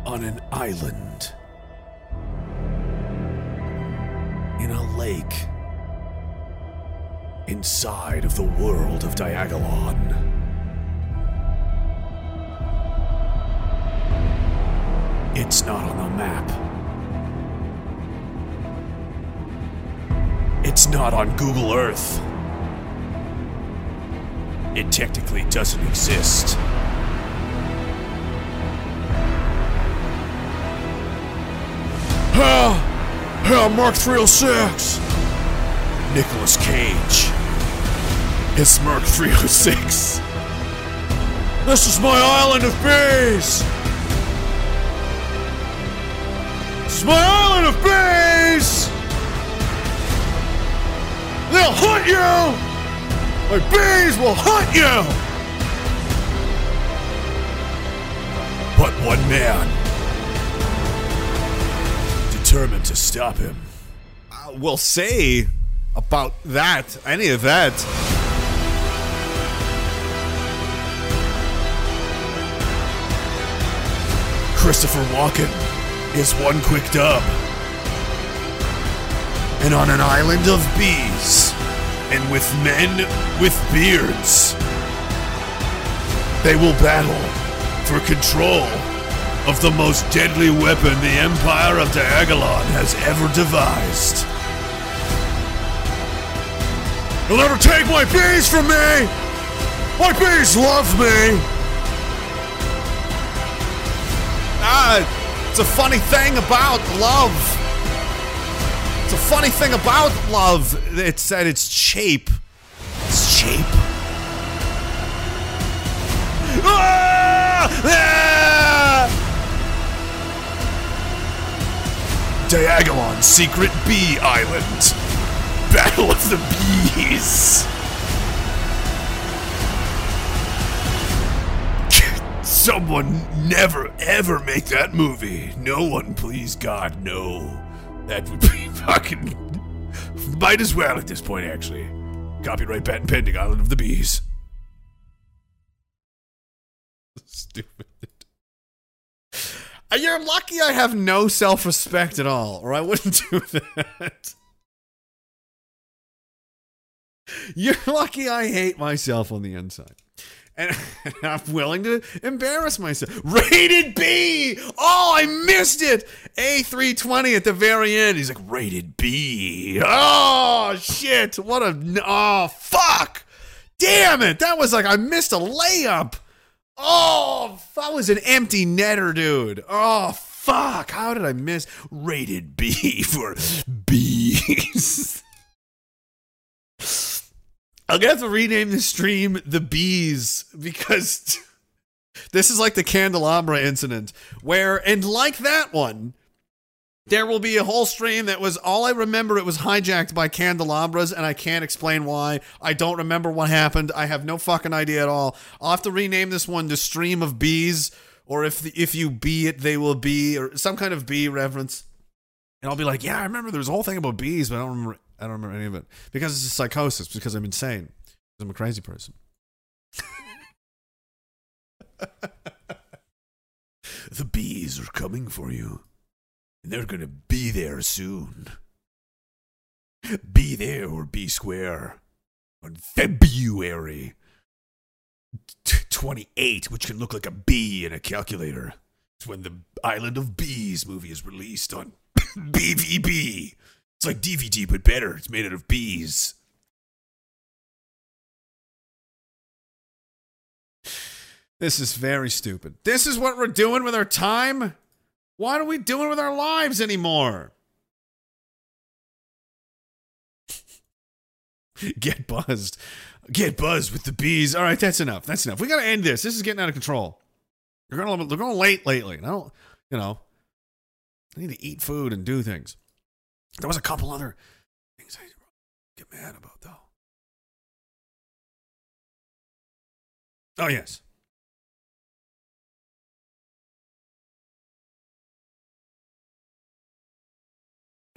On an island. In a lake. Inside of the world of Diagolon. It's not on the map. It's not on Google Earth. It technically doesn't exist. Hell! ah, Mark 306. Nicolas Cage. It's Mark 306. This is my island of bees. It's my island of bees. They'll hunt you. My bees will hunt you. But one man determined to stop him. Uh, will say about that, any of that. Christopher Walken is one quick dub. And on an island of bees, and with men with beards, they will battle for control of the most deadly weapon the Empire of Diagolon has ever devised. You'll never take my bees from me! My bees love me! Ah, it's a funny thing about love. It's a funny thing about love. It's that it's cheap. It's cheap. Ah! Ah! Diagolon Secret Bee Island. Battle of the Bees. Someone never ever make that movie. No one, please God, no. That would be fucking. Might as well at this point, actually. Copyright patent pending Island of the Bees. Stupid. You're lucky I have no self respect at all, or I wouldn't do that. You're lucky I hate myself on the inside. And I'm willing to embarrass myself. Rated B! Oh, I missed it! A320 at the very end. He's like, rated B. Oh, shit. What a. Oh, fuck! Damn it! That was like, I missed a layup. Oh, that was an empty netter, dude. Oh, fuck. How did I miss rated B for bees? I'm gonna have to rename the stream the bees because this is like the candelabra incident where and like that one there will be a whole stream that was all I remember it was hijacked by candelabras and I can't explain why. I don't remember what happened. I have no fucking idea at all. I'll have to rename this one the stream of bees or if the, if you be it they will be or some kind of bee reference. And I'll be like, "Yeah, I remember there was a whole thing about bees, but I don't remember I don't remember any of it because it's a psychosis because I'm insane. Because I'm a crazy person. the bees are coming for you. And they're going to be there soon. Be there or be square on February t- 28, which can look like a bee in a calculator. It's when the Island of Bees movie is released on BVB. It's like DVD, but better. It's made out of bees. This is very stupid. This is what we're doing with our time? What are we doing with our lives anymore? Get buzzed. Get buzzed with the bees. All right, that's enough. That's enough. We got to end this. This is getting out of control. They're going, they're going late lately. I don't, you know, I need to eat food and do things. There was a couple other things I get mad about, though. Oh, yes.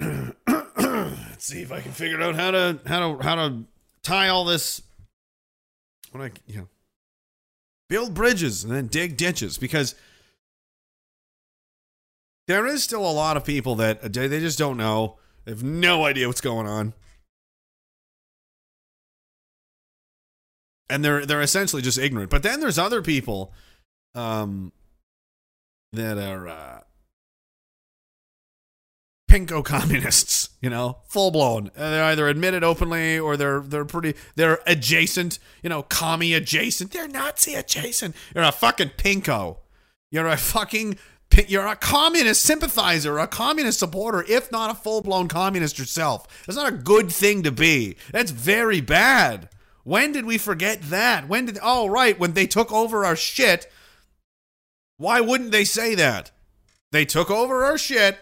Let's see if I can figure out how to how to how to tie all this. When I you know build bridges and then dig ditches because there is still a lot of people that they just don't know. They have no idea what's going on. And they're they're essentially just ignorant. But then there's other people um that are uh pinko communists, you know, full blown. Uh, They're either admitted openly or they're they're pretty they're adjacent, you know, commie adjacent. They're Nazi adjacent. You're a fucking pinko. You're a fucking you're a communist sympathizer, a communist supporter, if not a full blown communist yourself. That's not a good thing to be. That's very bad. When did we forget that? When did oh right, when they took over our shit. Why wouldn't they say that? They took over our shit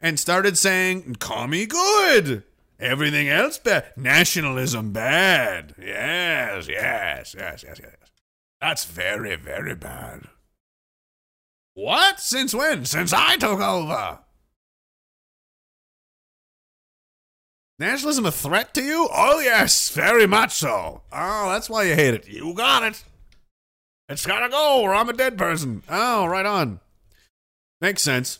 and started saying, commie good. Everything else bad. Nationalism bad. Yes, yes, yes, yes, yes. That's very, very bad. What? Since when? Since I took over. Nationalism a threat to you? Oh, yes, very much so. Oh, that's why you hate it. You got it. It's gotta go, or I'm a dead person. Oh, right on. Makes sense.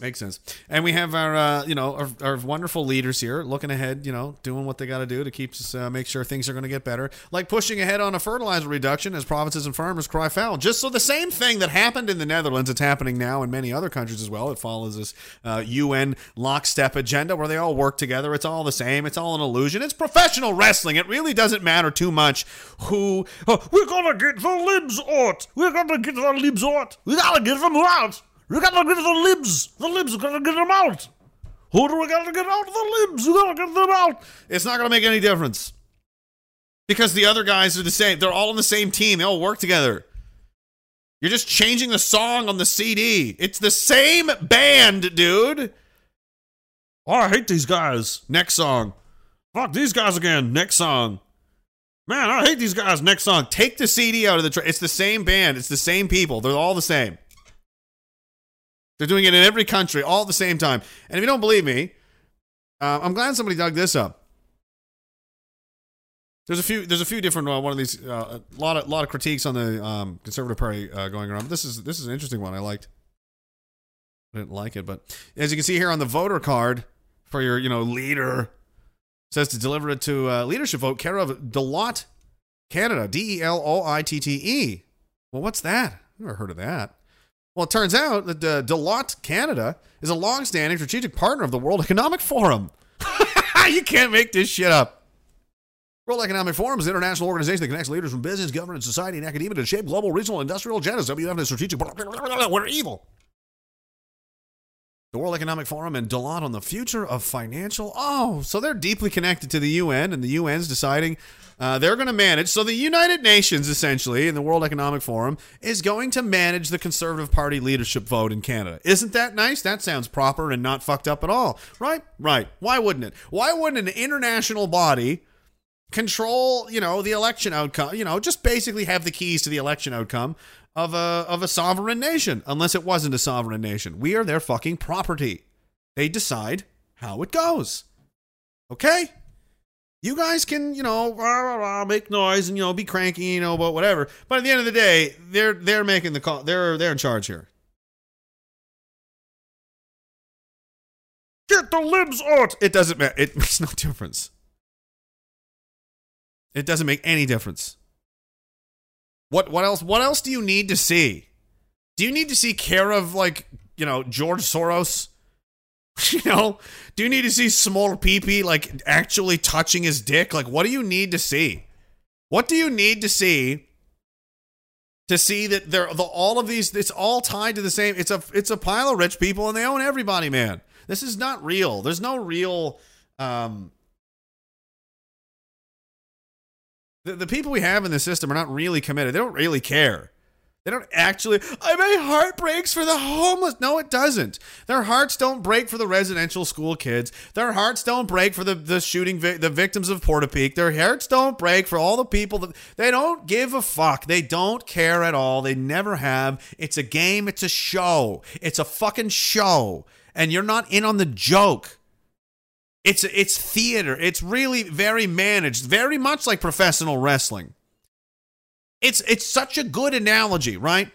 Makes sense. And we have our, uh, you know, our, our wonderful leaders here looking ahead, you know, doing what they got to do to keep uh, make sure things are going to get better. Like pushing ahead on a fertilizer reduction as provinces and farmers cry foul. Just so the same thing that happened in the Netherlands, it's happening now in many other countries as well. It follows this uh, UN lockstep agenda where they all work together. It's all the same. It's all an illusion. It's professional wrestling. It really doesn't matter too much who. Oh, We're gonna get the libs out. We're gonna get the libs out. We gotta get them out. We gotta get the libs. The libs, we gotta get them out. Who do we gotta get out? Of the libs. We gotta get them out. It's not to make any difference because the other guys are the same. They're all on the same team. They all work together. You're just changing the song on the CD. It's the same band, dude. Oh, I hate these guys. Next song. Fuck these guys again. Next song. Man, I hate these guys. Next song. Take the CD out of the. Tra- it's the same band. It's the same people. They're all the same. They're doing it in every country all at the same time. And if you don't believe me, uh, I'm glad somebody dug this up. There's a few. There's a few different uh, one of these. Uh, a lot of lot of critiques on the um, conservative party uh, going around. This is this is an interesting one. I liked. I didn't like it, but as you can see here on the voter card for your you know leader, says to deliver it to uh, leadership vote care of Deloitte Canada. D E L O I T T E. Well, what's that? Never heard of that. Well, it turns out that uh, Deloitte Canada is a long-standing strategic partner of the World Economic Forum. you can't make this shit up. World Economic Forum is an international organization that connects leaders from business, government, society, and academia to shape global, regional, industrial agendas. WF is strategic. We're evil. The World Economic Forum and Deloitte on the future of financial. Oh, so they're deeply connected to the UN, and the UN's deciding uh, they're going to manage. So the United Nations, essentially, and the World Economic Forum is going to manage the Conservative Party leadership vote in Canada. Isn't that nice? That sounds proper and not fucked up at all, right? Right. Why wouldn't it? Why wouldn't an international body control, you know, the election outcome? You know, just basically have the keys to the election outcome of a of a sovereign nation, unless it wasn't a sovereign nation. We are their fucking property. They decide how it goes. Okay? You guys can, you know, rah, rah, rah, make noise and you know be cranky, you know, but whatever. But at the end of the day, they're they're making the call. They're they're in charge here. Get the libs out. It doesn't matter. It makes no difference. It doesn't make any difference. What what else what else do you need to see? Do you need to see care of like, you know, George Soros? You know, do you need to see small peepee like actually touching his dick? Like, what do you need to see? What do you need to see to see that they're the, all of these? It's all tied to the same. It's a it's a pile of rich people and they own everybody, man. This is not real. There's no real. Um, the, the people we have in the system are not really committed. They don't really care. They don't actually. I my heart breaks for the homeless. No, it doesn't. Their hearts don't break for the residential school kids. Their hearts don't break for the the shooting vi- the victims of Portapique. Their hearts don't break for all the people that they don't give a fuck. They don't care at all. They never have. It's a game. It's a show. It's a fucking show, and you're not in on the joke. It's it's theater. It's really very managed, very much like professional wrestling. It's it's such a good analogy, right?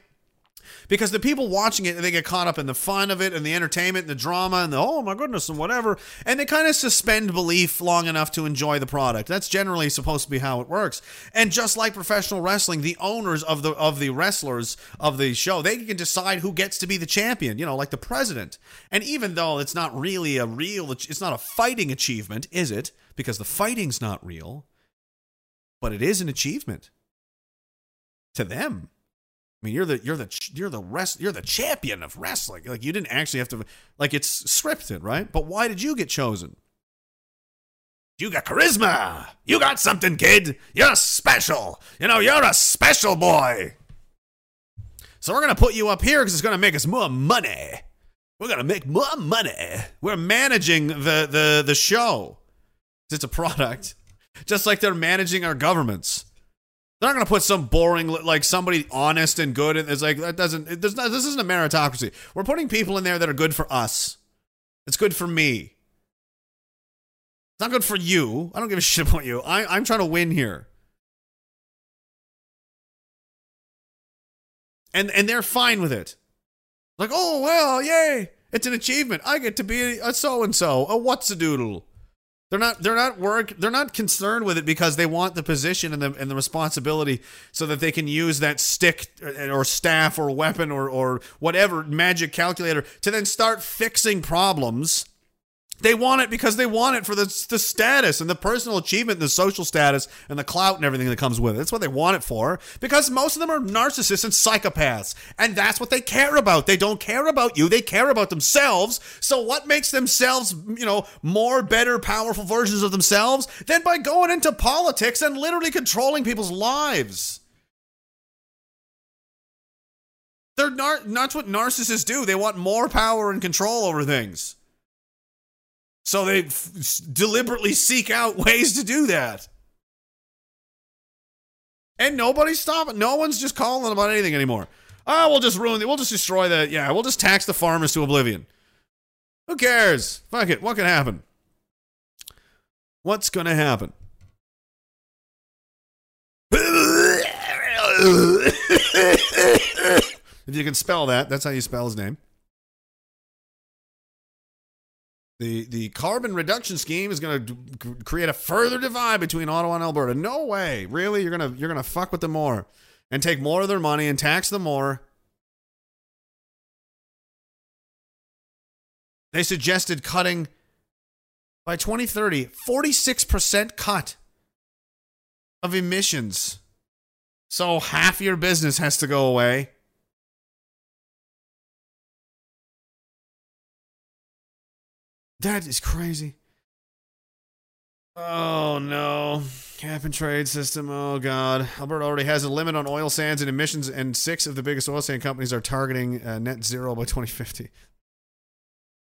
Because the people watching it, they get caught up in the fun of it and the entertainment and the drama and the oh my goodness and whatever, and they kind of suspend belief long enough to enjoy the product. That's generally supposed to be how it works. And just like professional wrestling, the owners of the of the wrestlers of the show, they can decide who gets to be the champion. You know, like the president. And even though it's not really a real, it's not a fighting achievement, is it? Because the fighting's not real, but it is an achievement to them. I mean, you're the you're the you're the rest you're the champion of wrestling. Like you didn't actually have to like it's scripted, right? But why did you get chosen? You got charisma. You got something, kid. You're special. You know, you're a special boy. So we're gonna put you up here because it's gonna make us more money. We're gonna make more money. We're managing the the the show. It's a product, just like they're managing our governments. They're not going to put some boring, like somebody honest and good. And it's like that doesn't. It not, this isn't a meritocracy. We're putting people in there that are good for us. It's good for me. It's not good for you. I don't give a shit about you. I, I'm trying to win here. And and they're fine with it. Like, oh well, yay! It's an achievement. I get to be a so and so, a what's a doodle. They're not they're not work they're not concerned with it because they want the position and the and the responsibility so that they can use that stick uh, or staff or weapon or or whatever magic calculator to then start fixing problems. They want it because they want it for the, the status and the personal achievement and the social status and the clout and everything that comes with it. That's what they want it for because most of them are narcissists and psychopaths. And that's what they care about. They don't care about you, they care about themselves. So, what makes themselves, you know, more, better, powerful versions of themselves than by going into politics and literally controlling people's lives? They're nar- that's what narcissists do. They want more power and control over things. So they f- deliberately seek out ways to do that. And nobody's stopping. No one's just calling about anything anymore. Oh, we'll just ruin it. We'll just destroy the. Yeah, we'll just tax the farmers to oblivion. Who cares? Fuck it. What can happen? What's going to happen? if you can spell that, that's how you spell his name. The the carbon reduction scheme is going to create a further divide between Ottawa and Alberta. No way, really. You're gonna you're gonna fuck with them more, and take more of their money and tax them more. They suggested cutting by 2030 46% cut of emissions. So half your business has to go away. That is crazy. Oh no. Cap and trade system. Oh god. Alberta already has a limit on oil sands and emissions, and six of the biggest oil sand companies are targeting uh, net zero by 2050.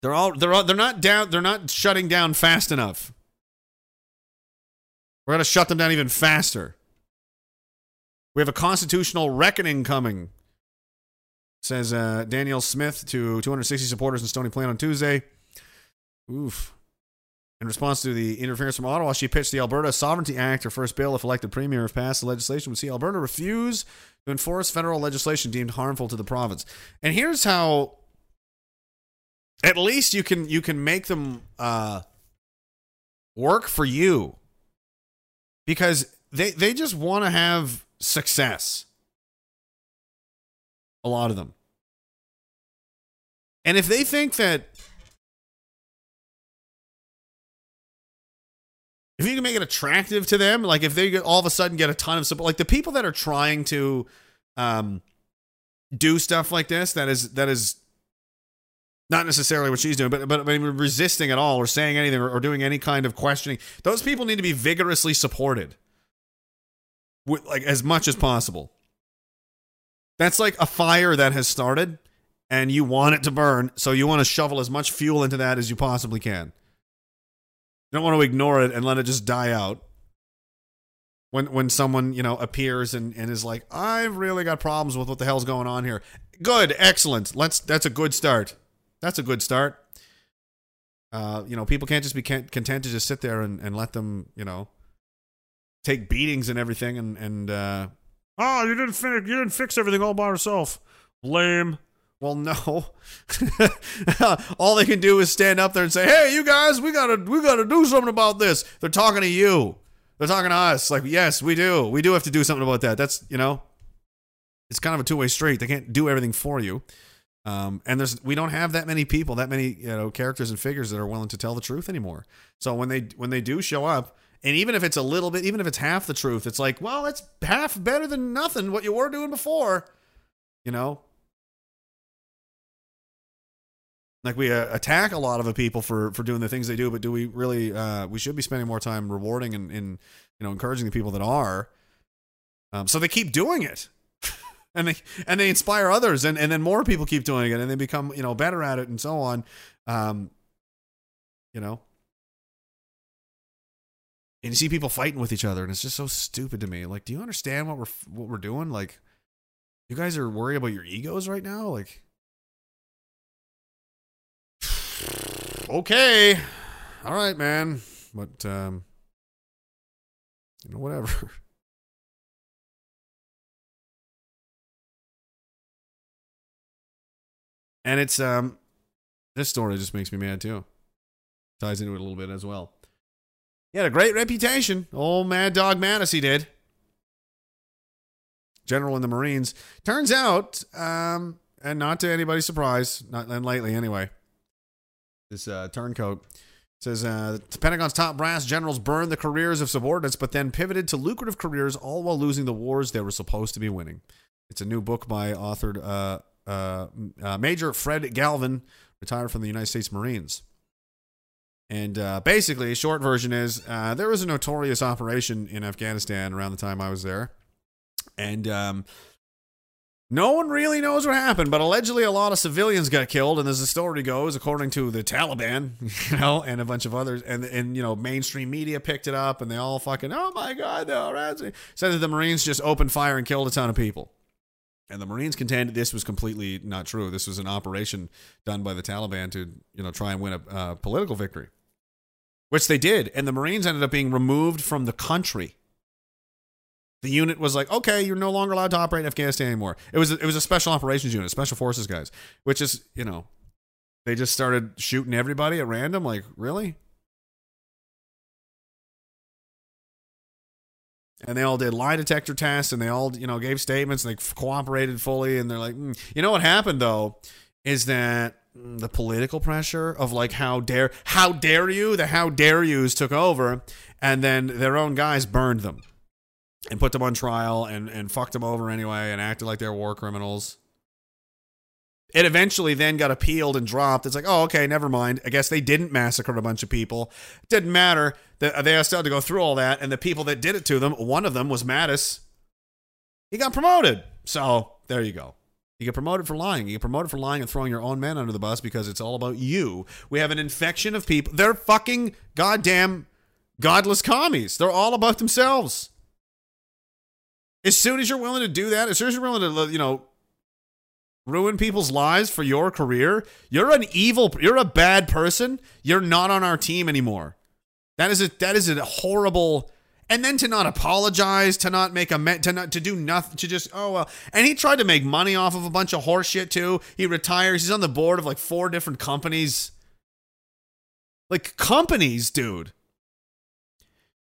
They're all they're all, they're not down. They're not shutting down fast enough. We're gonna shut them down even faster. We have a constitutional reckoning coming. Says uh, Danielle Smith to 260 supporters in Stony Plain on Tuesday. Oof. In response to the interference from Ottawa, she pitched the Alberta Sovereignty Act, her first bill, if elected premier, if passed, the legislation would see Alberta refuse to enforce federal legislation deemed harmful to the province. And here's how at least you can you can make them uh, work for you because they they just want to have success. A lot of them. And if they think that if you can make it attractive to them, like if they all of a sudden get a ton of support, like the people that are trying to um, do stuff like this, that is that is not necessarily what she's doing, but but, but resisting at all or saying anything or, or doing any kind of questioning. Those people need to be vigorously supported, with, like as much as possible. That's like a fire that has started, and you want it to burn, so you want to shovel as much fuel into that as you possibly can. You don't want to ignore it and let it just die out. When when someone, you know, appears and, and is like, I've really got problems with what the hell's going on here. Good, excellent. Let's that's a good start. That's a good start. Uh, you know, people can't just be content to just sit there and, and let them, you know, take beatings and everything and and uh Oh, you didn't finish. You didn't fix everything all by yourself. Lame. Well, no. All they can do is stand up there and say, "Hey, you guys, we gotta we gotta do something about this." They're talking to you. They're talking to us. Like, yes, we do. We do have to do something about that. That's you know, it's kind of a two way street. They can't do everything for you. Um, and there's we don't have that many people, that many you know characters and figures that are willing to tell the truth anymore. So when they when they do show up, and even if it's a little bit, even if it's half the truth, it's like, well, it's half better than nothing. What you were doing before, you know. Like we uh, attack a lot of the people for for doing the things they do, but do we really? Uh, we should be spending more time rewarding and, you know encouraging the people that are. Um, so they keep doing it, and they and they inspire others, and and then more people keep doing it, and they become you know better at it, and so on. Um, you know, and you see people fighting with each other, and it's just so stupid to me. Like, do you understand what we're what we're doing? Like, you guys are worried about your egos right now, like. Okay, all right, man, but um, you know, whatever. And it's um, this story just makes me mad too. Ties into it a little bit as well. He had a great reputation. Old Mad Dog Mattis, he did. General in the Marines. Turns out, um, and not to anybody's surprise, not and lately anyway. This uh, turncoat says uh, the Pentagon's top brass generals burned the careers of subordinates, but then pivoted to lucrative careers, all while losing the wars they were supposed to be winning. It's a new book by authored uh, uh, uh, Major Fred Galvin, retired from the United States Marines. And uh, basically, short version is uh, there was a notorious operation in Afghanistan around the time I was there, and um, no one really knows what happened. But allegedly, a lot of civilians got killed, and as the story goes, according to the Taliban, you know, and a bunch of others, and and you know, mainstream media picked it up, and they all fucking, oh my god, Razzie. said that the Marines just opened fire and killed a ton of people. And the Marines contended this was completely not true. This was an operation done by the Taliban to, you know, try and win a uh, political victory which they did. And the Marines ended up being removed from the country. The unit was like, okay, you're no longer allowed to operate in Afghanistan anymore. It was a, it was a special operations unit, special forces guys, which is you know, they just started shooting everybody at random. Like, really? And they all did lie detector tests, and they all you know gave statements, and they cooperated fully. And they're like, mm. you know what happened though, is that the political pressure of like how dare how dare you the how dare yous took over and then their own guys burned them and put them on trial and and fucked them over anyway and acted like they're war criminals it eventually then got appealed and dropped it's like oh okay never mind i guess they didn't massacre a bunch of people it didn't matter that uh, they still had to go through all that and the people that did it to them one of them was mattis he got promoted so there you go you get promoted for lying. You get promoted for lying and throwing your own men under the bus because it's all about you. We have an infection of people. They're fucking goddamn godless commies. They're all about themselves. As soon as you're willing to do that, as soon as you're willing to, you know, ruin people's lives for your career, you're an evil, you're a bad person. You're not on our team anymore. That is a that is a horrible and then to not apologize, to not make a to not to do nothing, to just oh well. And he tried to make money off of a bunch of horseshit too. He retires. He's on the board of like four different companies. Like companies, dude.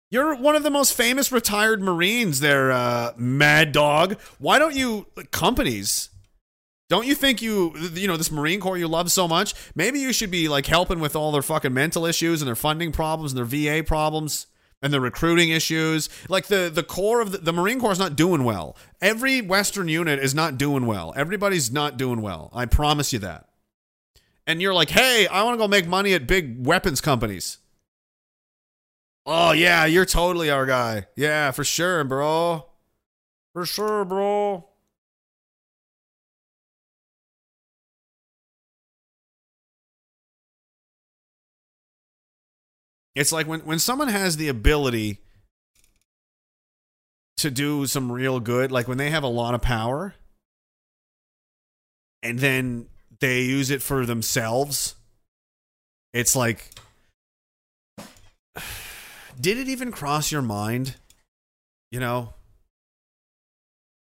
You're one of the most famous retired Marines there, uh, Mad Dog. Why don't you companies? Don't you think you you know this Marine Corps you love so much? Maybe you should be like helping with all their fucking mental issues and their funding problems and their VA problems and their recruiting issues. Like the the core of the, the Marine Corps is not doing well. Every Western unit is not doing well. Everybody's not doing well. I promise you that. And you're like, hey, I want to go make money at big weapons companies. Oh yeah, you're totally our guy. Yeah, for sure, bro. For sure, bro. It's like when, when someone has the ability to do some real good, like when they have a lot of power and then they use it for themselves, it's like, did it even cross your mind, you know,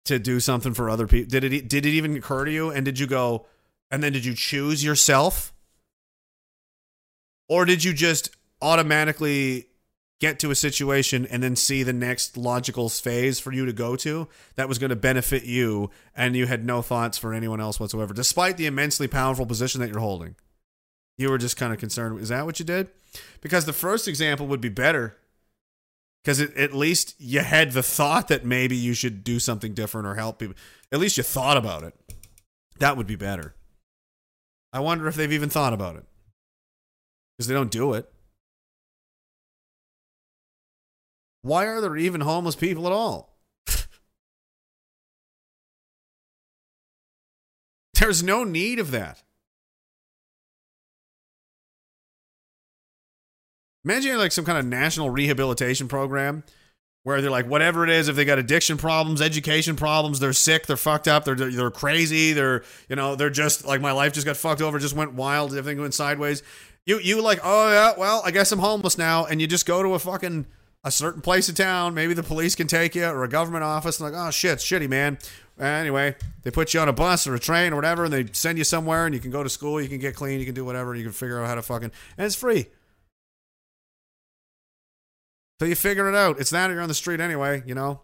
to do something for other people? Did it, did it even occur to you? And did you go, and then did you choose yourself? Or did you just automatically get to a situation and then see the next logical phase for you to go to that was going to benefit you and you had no thoughts for anyone else whatsoever despite the immensely powerful position that you're holding you were just kind of concerned is that what you did because the first example would be better. Because at least you had the thought that maybe you should do something different or help people. At least you thought about it. That would be better. I wonder if they've even thought about it. Because they don't do it. Why are there even homeless people at all? There's no need of that. Imagine like some kind of national rehabilitation program where they're like, whatever it is, if they got addiction problems, education problems, they're sick, they're fucked up, they're they're crazy, they're you know they're just like my life just got fucked over, just went wild, everything went sideways. You you like, oh yeah, well I guess I'm homeless now, and you just go to a fucking a certain place in town. Maybe the police can take you or a government office. And like, oh shit, shitty man. Anyway, they put you on a bus or a train or whatever, and they send you somewhere, and you can go to school, you can get clean, you can do whatever, you can figure out how to fucking, and it's free. So you figure it out. It's that or you're on the street anyway, you know.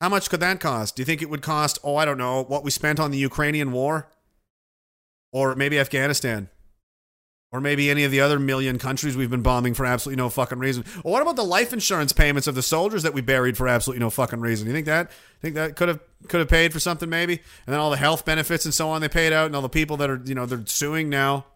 How much could that cost? Do you think it would cost? Oh, I don't know what we spent on the Ukrainian war, or maybe Afghanistan. Or maybe any of the other million countries we've been bombing for absolutely no fucking reason. Or what about the life insurance payments of the soldiers that we buried for absolutely no fucking reason? You think that think that could have could have paid for something maybe? And then all the health benefits and so on they paid out, and all the people that are you know they're suing now.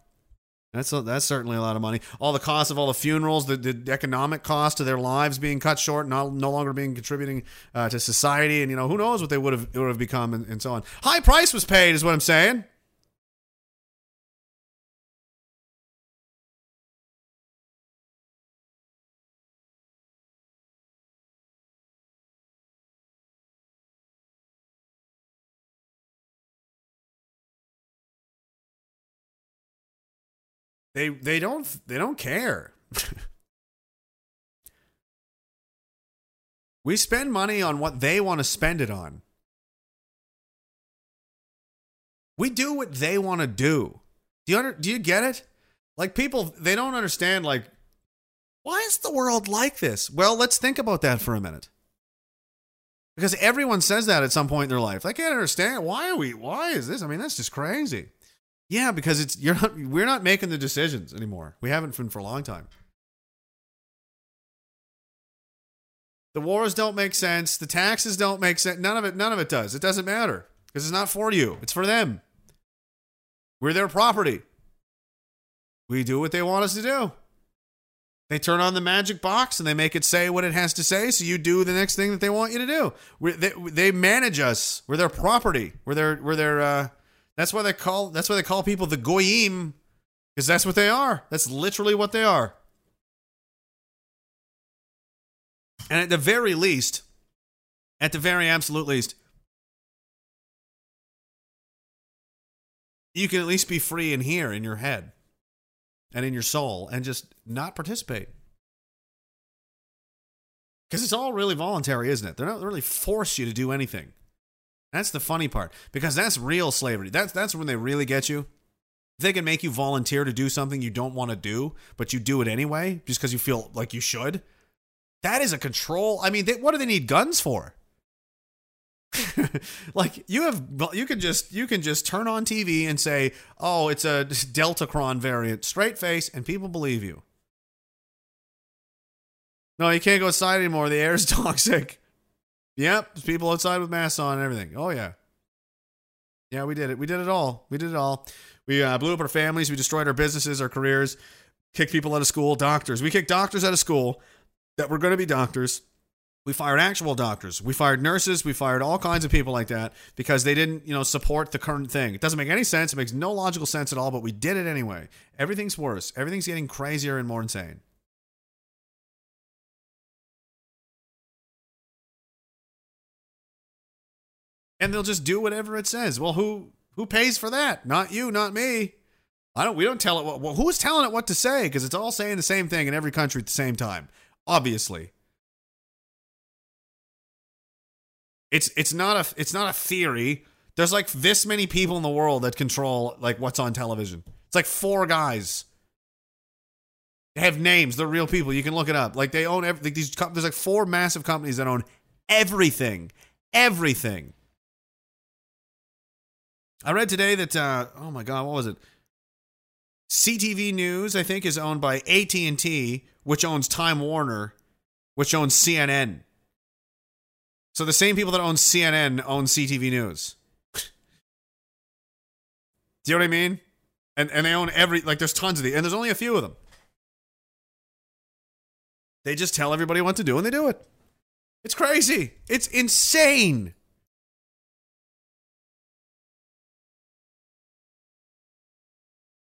That's a, that's certainly a lot of money. All the cost of all the funerals, the, the economic cost of their lives being cut short, not no longer being contributing uh, to society, and you know who knows what they would have would have become, and, and so on. High price was paid, is what I'm saying. They they don't they don't care. we spend money on what they want to spend it on. We do what they want to do. Do you under, do you get it? Like people they don't understand like why is the world like this? Well, let's think about that for a minute. Because everyone says that at some point in their life. I can't understand why are we why is this? I mean, that's just crazy. Yeah, because it's you're not we're not making the decisions anymore. We haven't been for a long time. The wars don't make sense. The taxes don't make sense. None of it none of it does. It doesn't matter because it's not for you. It's for them. We're their property. We do what they want us to do. They turn on the magic box and they make it say what it has to say, so you do the next thing that they want you to do. they, they manage us. We're their property. We're their we're their uh, that's why they call that's why they call people the goyim, because that's what they are. That's literally what they are. And at the very least, at the very absolute least, you can at least be free in here in your head and in your soul and just not participate. Because it's all really voluntary, isn't it? They're not really force you to do anything. That's the funny part because that's real slavery. That's that's when they really get you. They can make you volunteer to do something you don't want to do, but you do it anyway just because you feel like you should. That is a control. I mean, they, what do they need guns for? like you have you can just you can just turn on TV and say, "Oh, it's a Delta Deltacron variant." Straight face and people believe you. No, you can't go outside anymore. The air is toxic. Yep, there's people outside with masks on and everything. Oh yeah. Yeah, we did it. We did it all. We did it all. We uh, blew up our families. We destroyed our businesses, our careers, kicked people out of school, doctors. We kicked doctors out of school that were going to be doctors. We fired actual doctors. We fired nurses. We fired all kinds of people like that because they didn't, you know, support the current thing. It doesn't make any sense. It makes no logical sense at all, but we did it anyway. Everything's worse. Everything's getting crazier and more insane. And they'll just do whatever it says. Well, who who pays for that? Not you, not me. I don't. We don't tell it. What, well, who's telling it what to say? Because it's all saying the same thing in every country at the same time. Obviously, it's it's not a it's not a theory. There's like this many people in the world that control like what's on television. It's like four guys. They have names. They're real people. You can look it up. Like they own every, like these. There's like four massive companies that own everything. Everything. I read today that uh, oh my god, what was it? CTV News, I think, is owned by AT and T, which owns Time Warner, which owns CNN. So the same people that own CNN own CTV News. Do you know what I mean? And and they own every like there's tons of these, and there's only a few of them. They just tell everybody what to do, and they do it. It's crazy. It's insane.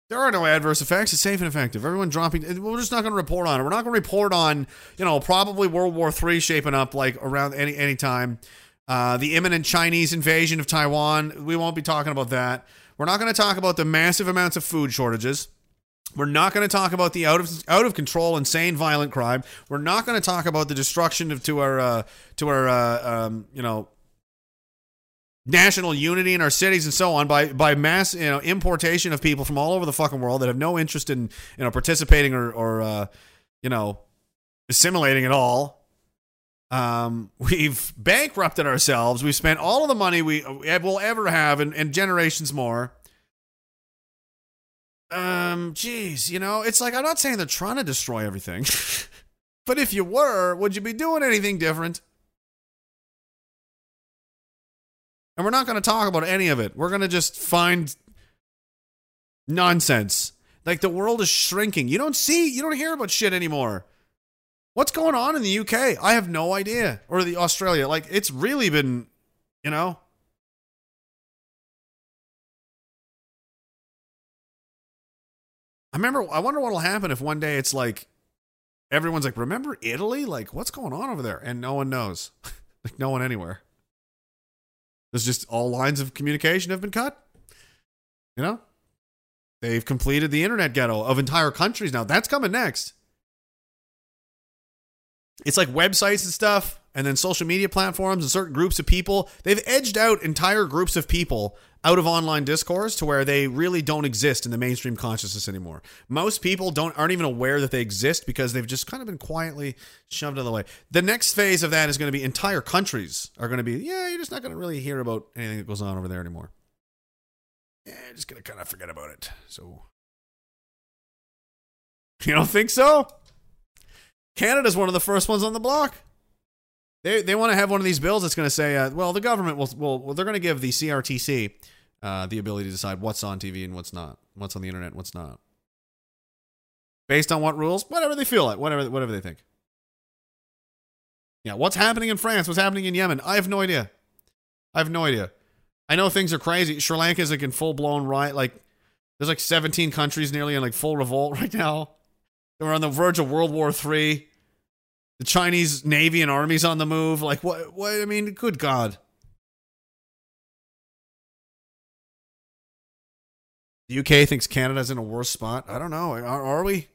There are no adverse effects. It's safe and effective. Everyone dropping. We're just not going to report on it. We're not going to report on, you know, probably World War III shaping up like around any any time. Uh, the imminent Chinese invasion of Taiwan. We won't be talking about that. We're not going to talk about the massive amounts of food shortages. We're not going to talk about the out of out of control, insane, violent crime. We're not going to talk about the destruction of to our uh, to our uh, um, you know national unity in our cities and so on by by mass you know importation of people from all over the fucking world that have no interest in you know participating or or uh, you know assimilating at all. Um, we've bankrupted ourselves. We've spent all of the money we will ever have and, and generations more. Um, geez, you know, it's like I'm not saying they're trying to destroy everything, but if you were, would you be doing anything different? And we're not going to talk about any of it. We're going to just find nonsense. Like the world is shrinking. You don't see, you don't hear about shit anymore. What's going on in the UK? I have no idea. Or the Australia. Like it's really been, you know. I remember I wonder what'll happen if one day it's like everyone's like, "Remember Italy? Like what's going on over there?" And no one knows. like no one anywhere. There's just all lines of communication have been cut. You know? They've completed the internet ghetto of entire countries now. That's coming next. It's like websites and stuff, and then social media platforms and certain groups of people. They've edged out entire groups of people out of online discourse to where they really don't exist in the mainstream consciousness anymore. Most people don't aren't even aware that they exist because they've just kind of been quietly shoved out of the way. The next phase of that is going to be entire countries are going to be, yeah, you're just not going to really hear about anything that goes on over there anymore. Yeah, just going to kind of forget about it. So you don't think so? Canada's one of the first ones on the block. They, they want to have one of these bills that's going to say, uh, well, the government will, will well, they're going to give the CRTC uh, the ability to decide what's on TV and what's not, what's on the internet and what's not. Based on what rules? Whatever they feel like, whatever, whatever they think. Yeah, what's happening in France? What's happening in Yemen? I have no idea. I have no idea. I know things are crazy. Sri Lanka is like in full blown riot. Like, there's like 17 countries nearly in like full revolt right now. We're on the verge of World War III. The Chinese Navy and Army's on the move. Like, what? What? I mean, good God. The UK thinks Canada's in a worse spot. I don't know. Are, are we?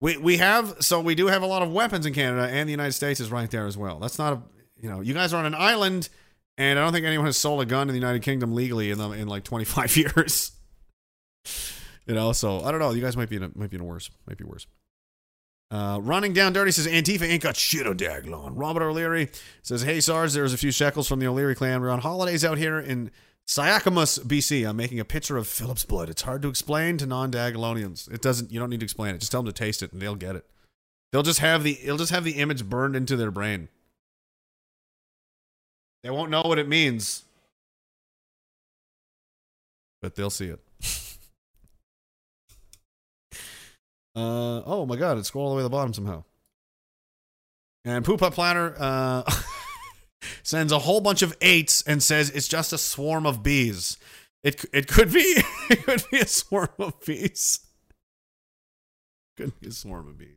We we have so we do have a lot of weapons in Canada, and the United States is right there as well. That's not a you know you guys are on an island, and I don't think anyone has sold a gun in the United Kingdom legally in the, in like twenty five years. You know, so I don't know. You guys might be in a, might be in a worse, might be worse. Uh, running down dirty says Antifa ain't got shit on Diagolon. Robert O'Leary says, Hey SARS, there's a few shekels from the O'Leary clan. We're on holidays out here in Sicamous, BC. I'm making a picture of Philip's blood. It's hard to explain to non-Diagolonians. It doesn't. You don't need to explain it. Just tell them to taste it, and they'll get it. They'll just have the. It'll just have the image burned into their brain. They won't know what it means, but they'll see it. Uh oh my god! It's all the way to the bottom somehow. And Poop Up Platter uh, sends a whole bunch of eights and says it's just a swarm of bees. It it could be it could be a swarm of bees. Could be a swarm of bees.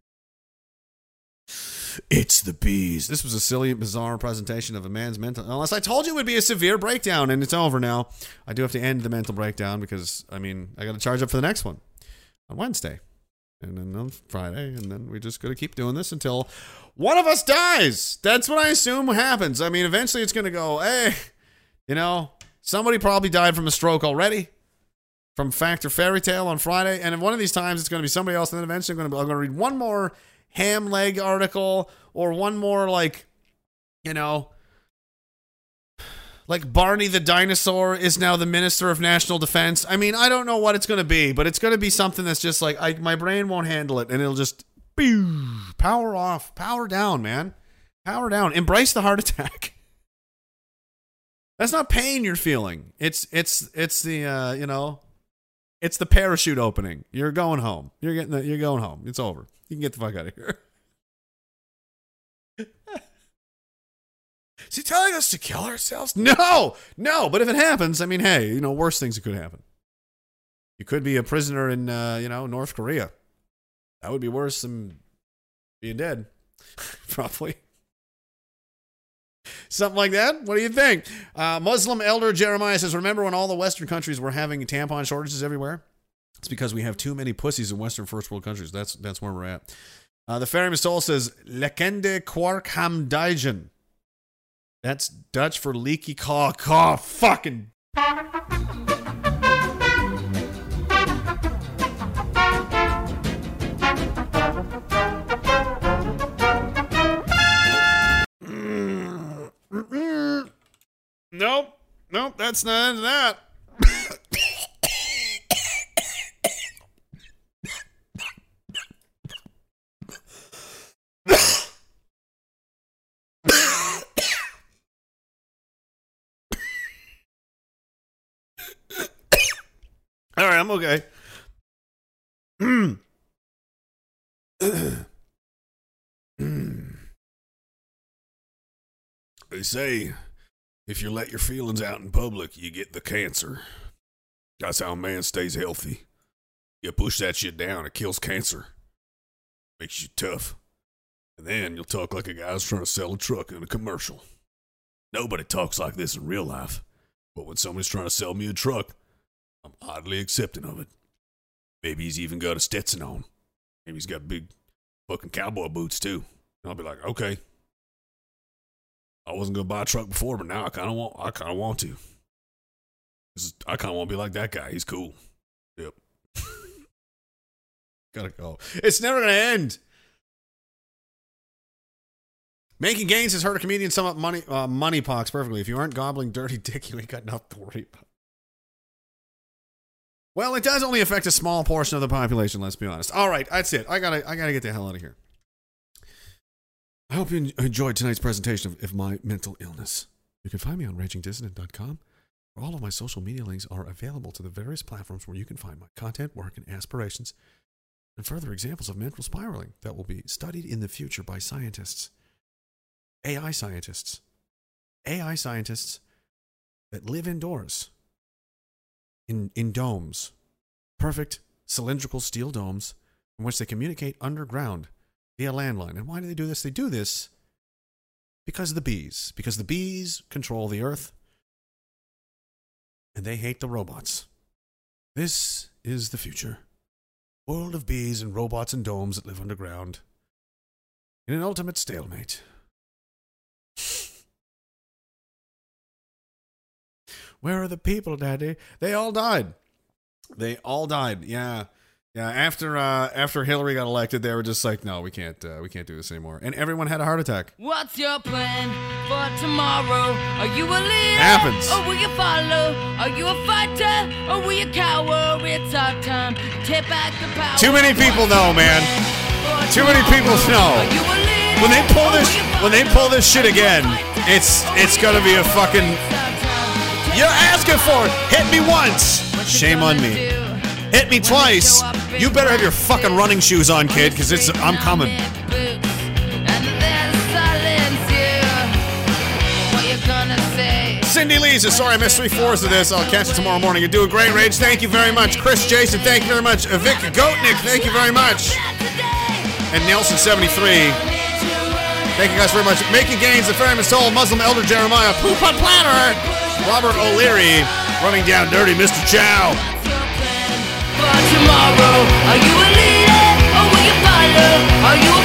It's the bees. This was a silly, bizarre presentation of a man's mental. Unless I told you it would be a severe breakdown, and it's over now. I do have to end the mental breakdown because I mean I got to charge up for the next one on Wednesday, and then on Friday, and then we just to keep doing this until one of us dies. That's what I assume happens. I mean, eventually it's going to go. Hey, you know, somebody probably died from a stroke already. From Fact or Fairy Tale on Friday, and one of these times it's going to be somebody else, and then eventually I'm to, I'm going to read one more ham leg article or one more like you know like Barney the dinosaur is now the minister of national defense. I mean, I don't know what it's going to be, but it's going to be something that's just like I, my brain won't handle it and it'll just power off, power down, man. Power down. Embrace the heart attack. That's not pain you're feeling. It's it's it's the uh, you know, it's the parachute opening. You're going home. You're getting the, you're going home. It's over. You can get the fuck out of here. Is he telling us to kill ourselves? No, no. But if it happens, I mean, hey, you know, worse things could happen. You could be a prisoner in, uh, you know, North Korea. That would be worse than being dead, probably. Something like that. What do you think? Uh, Muslim elder Jeremiah says, "Remember when all the Western countries were having tampon shortages everywhere? It's because we have too many pussies in Western first world countries. That's that's where we're at." Uh, the Fairy Soul says, "Lekende kwarkham dijin." That's Dutch for leaky caw caw. Fucking. Nope. Nope. That's not that. I'm okay. they say if you let your feelings out in public, you get the cancer. That's how a man stays healthy. You push that shit down, it kills cancer. Makes you tough. And then you'll talk like a guy who's trying to sell a truck in a commercial. Nobody talks like this in real life. But when somebody's trying to sell me a truck, I'm oddly accepting of it. Maybe he's even got a Stetson on. Maybe he's got big fucking cowboy boots too. And I'll be like, okay. I wasn't gonna buy a truck before, but now I kind of want. I kind of want to. Is, I kind of want to be like that guy. He's cool. Yep. Gotta go. It's never gonna end. Making gains has hurt a comedian sum up money uh, monkeypox perfectly. If you aren't gobbling dirty dick, you ain't got nothing to worry about. Well, it does only affect a small portion of the population. Let's be honest. All right, that's it. I gotta I gotta get the hell out of here. I hope you enjoyed tonight's presentation of, of my mental illness. You can find me on ragingdissident.com, where all of my social media links are available to the various platforms where you can find my content, work, and aspirations, and further examples of mental spiraling that will be studied in the future by scientists, AI scientists, AI scientists that live indoors in, in domes, perfect cylindrical steel domes in which they communicate underground via landline. And why do they do this? They do this because of the bees, because the bees control the earth and they hate the robots. This is the future. World of bees and robots and domes that live underground in an ultimate stalemate. Where are the people, Daddy? They all died. They all died. Yeah. Yeah, after uh, after Hillary got elected, they were just like, no, we can't uh, we can't do this anymore, and everyone had a heart attack. What's your plan for tomorrow? Are you a leader? Happens. Or will you follow? Are you a fighter? Or will you cower? It's our time. Take back the power. Too many people know, man. Too many people know. When they pull this, when they pull this shit again, it's it's gonna be a fucking. You're asking for it. Hit me once. Shame on me. Hit me twice. You better have your fucking running shoes on, kid, because it's I'm coming. What you gonna say? Cindy Lee says, sorry I missed three fours of this. I'll catch it tomorrow morning. You're doing great, Rage. Thank you very much. Chris Jason, thank you very much. Vic Goatnick, thank you very much. And Nelson73. Thank you guys very much. Making Gains, the Ferryman's Soul, Muslim Elder Jeremiah, Poop on Platter, Robert O'Leary, running down dirty Mr. Chow. Tomorrow, are you a leader or will you follow? Are you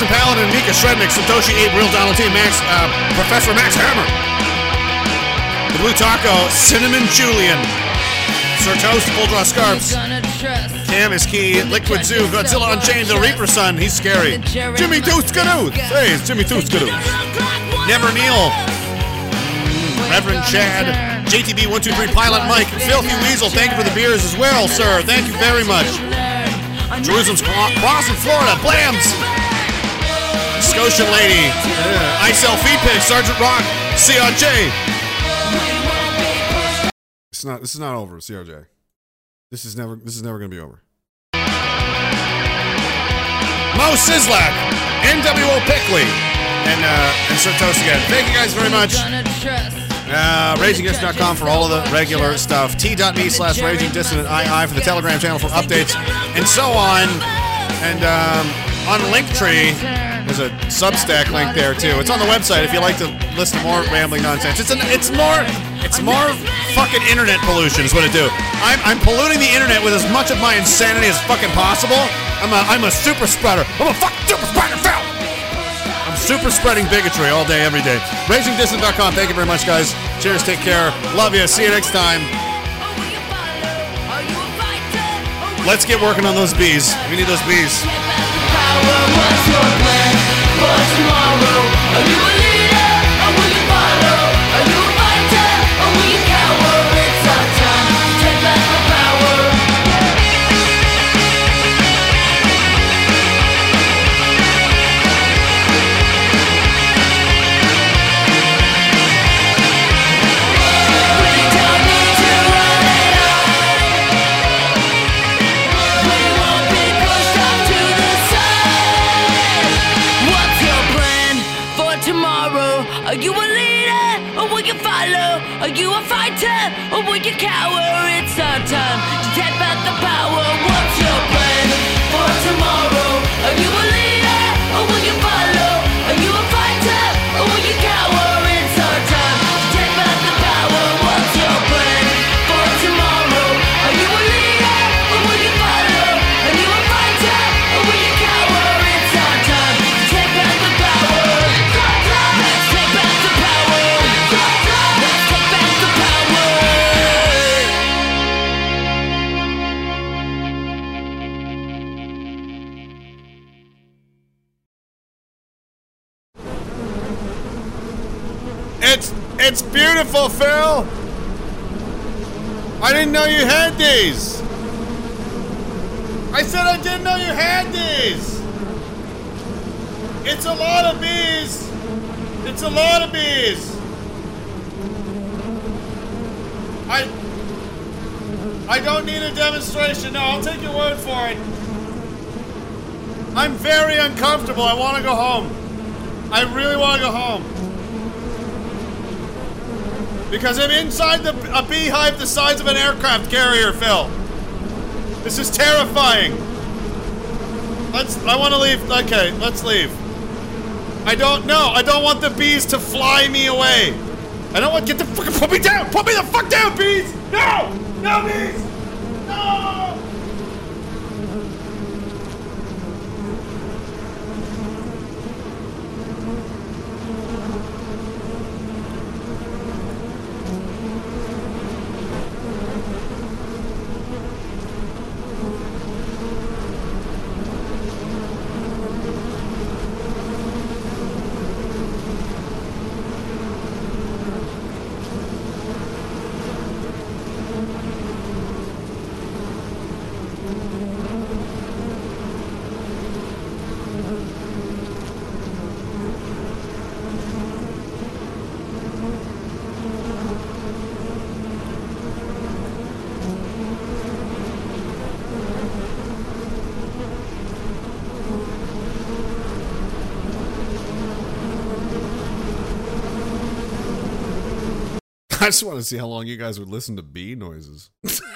Harrison Paladin, Mika Shrednick, Satoshi April, Donald T. Max, uh, Professor Max Hammer. The Blue Taco, Cinnamon Julian. Sir Toast, Full Draw. Gonna. Cam is key. Liquid Zoo, Godzilla Unchained, The Reaper Son, he's scary. Jimmy Tooskadooth. Hey, it's Jimmy Tooskadooth. Never Kneel. Reverend Chad. JTB123 Pilot Mike. Filthy Weasel, thank you for the beers as well, sir. Thank you very much. Jerusalem's Cross in Florida. Blams. Scotian Lady. Uh, ISL Feed Pig. Sergeant Rock. CRJ. It's not. This is not over, CRJ. This is never. This is never going to be over. Mo Sislak, NWO Pickley, and uh, and Sir Toast again. Thank you guys very much. Gonna. Uh, RagingDissident.com for all of the regular stuff. T.me slash Raging Dissident II for the Telegram channel for updates and so on. And um, on Linktree, there's a Substack link there too. It's on the website if you like to listen to more rambling nonsense. It's an, it's more it's more fucking internet pollution is what it do. I'm, I'm polluting the internet with as much of my insanity as fucking possible. I'm a I'm a super spreader. I'm a fucking super spreader. Phil! I'm super spreading bigotry all day, every day. RagingDissident.com. Thank you very much, guys. Cheers. Take care. Love you. See you next time. Let's get working on those bees. We need those bees. For tomorrow? I didn't know you had these. I said I didn't know you had these. It's a lot of bees. It's a lot of bees. I I don't need a demonstration. No, I'll take your word for it. I'm very uncomfortable. I want to go home. I really want to go home. Because I'm inside the, a beehive the size of an aircraft carrier, Phil. This is terrifying. Let's. I want to leave. Okay, let's leave. I don't know. I don't want the bees to fly me away. I don't want. Get the fucking. Put me down. Put me the fuck down, bees. No. No bees. No. I just want to see how long you guys would listen to bee noises.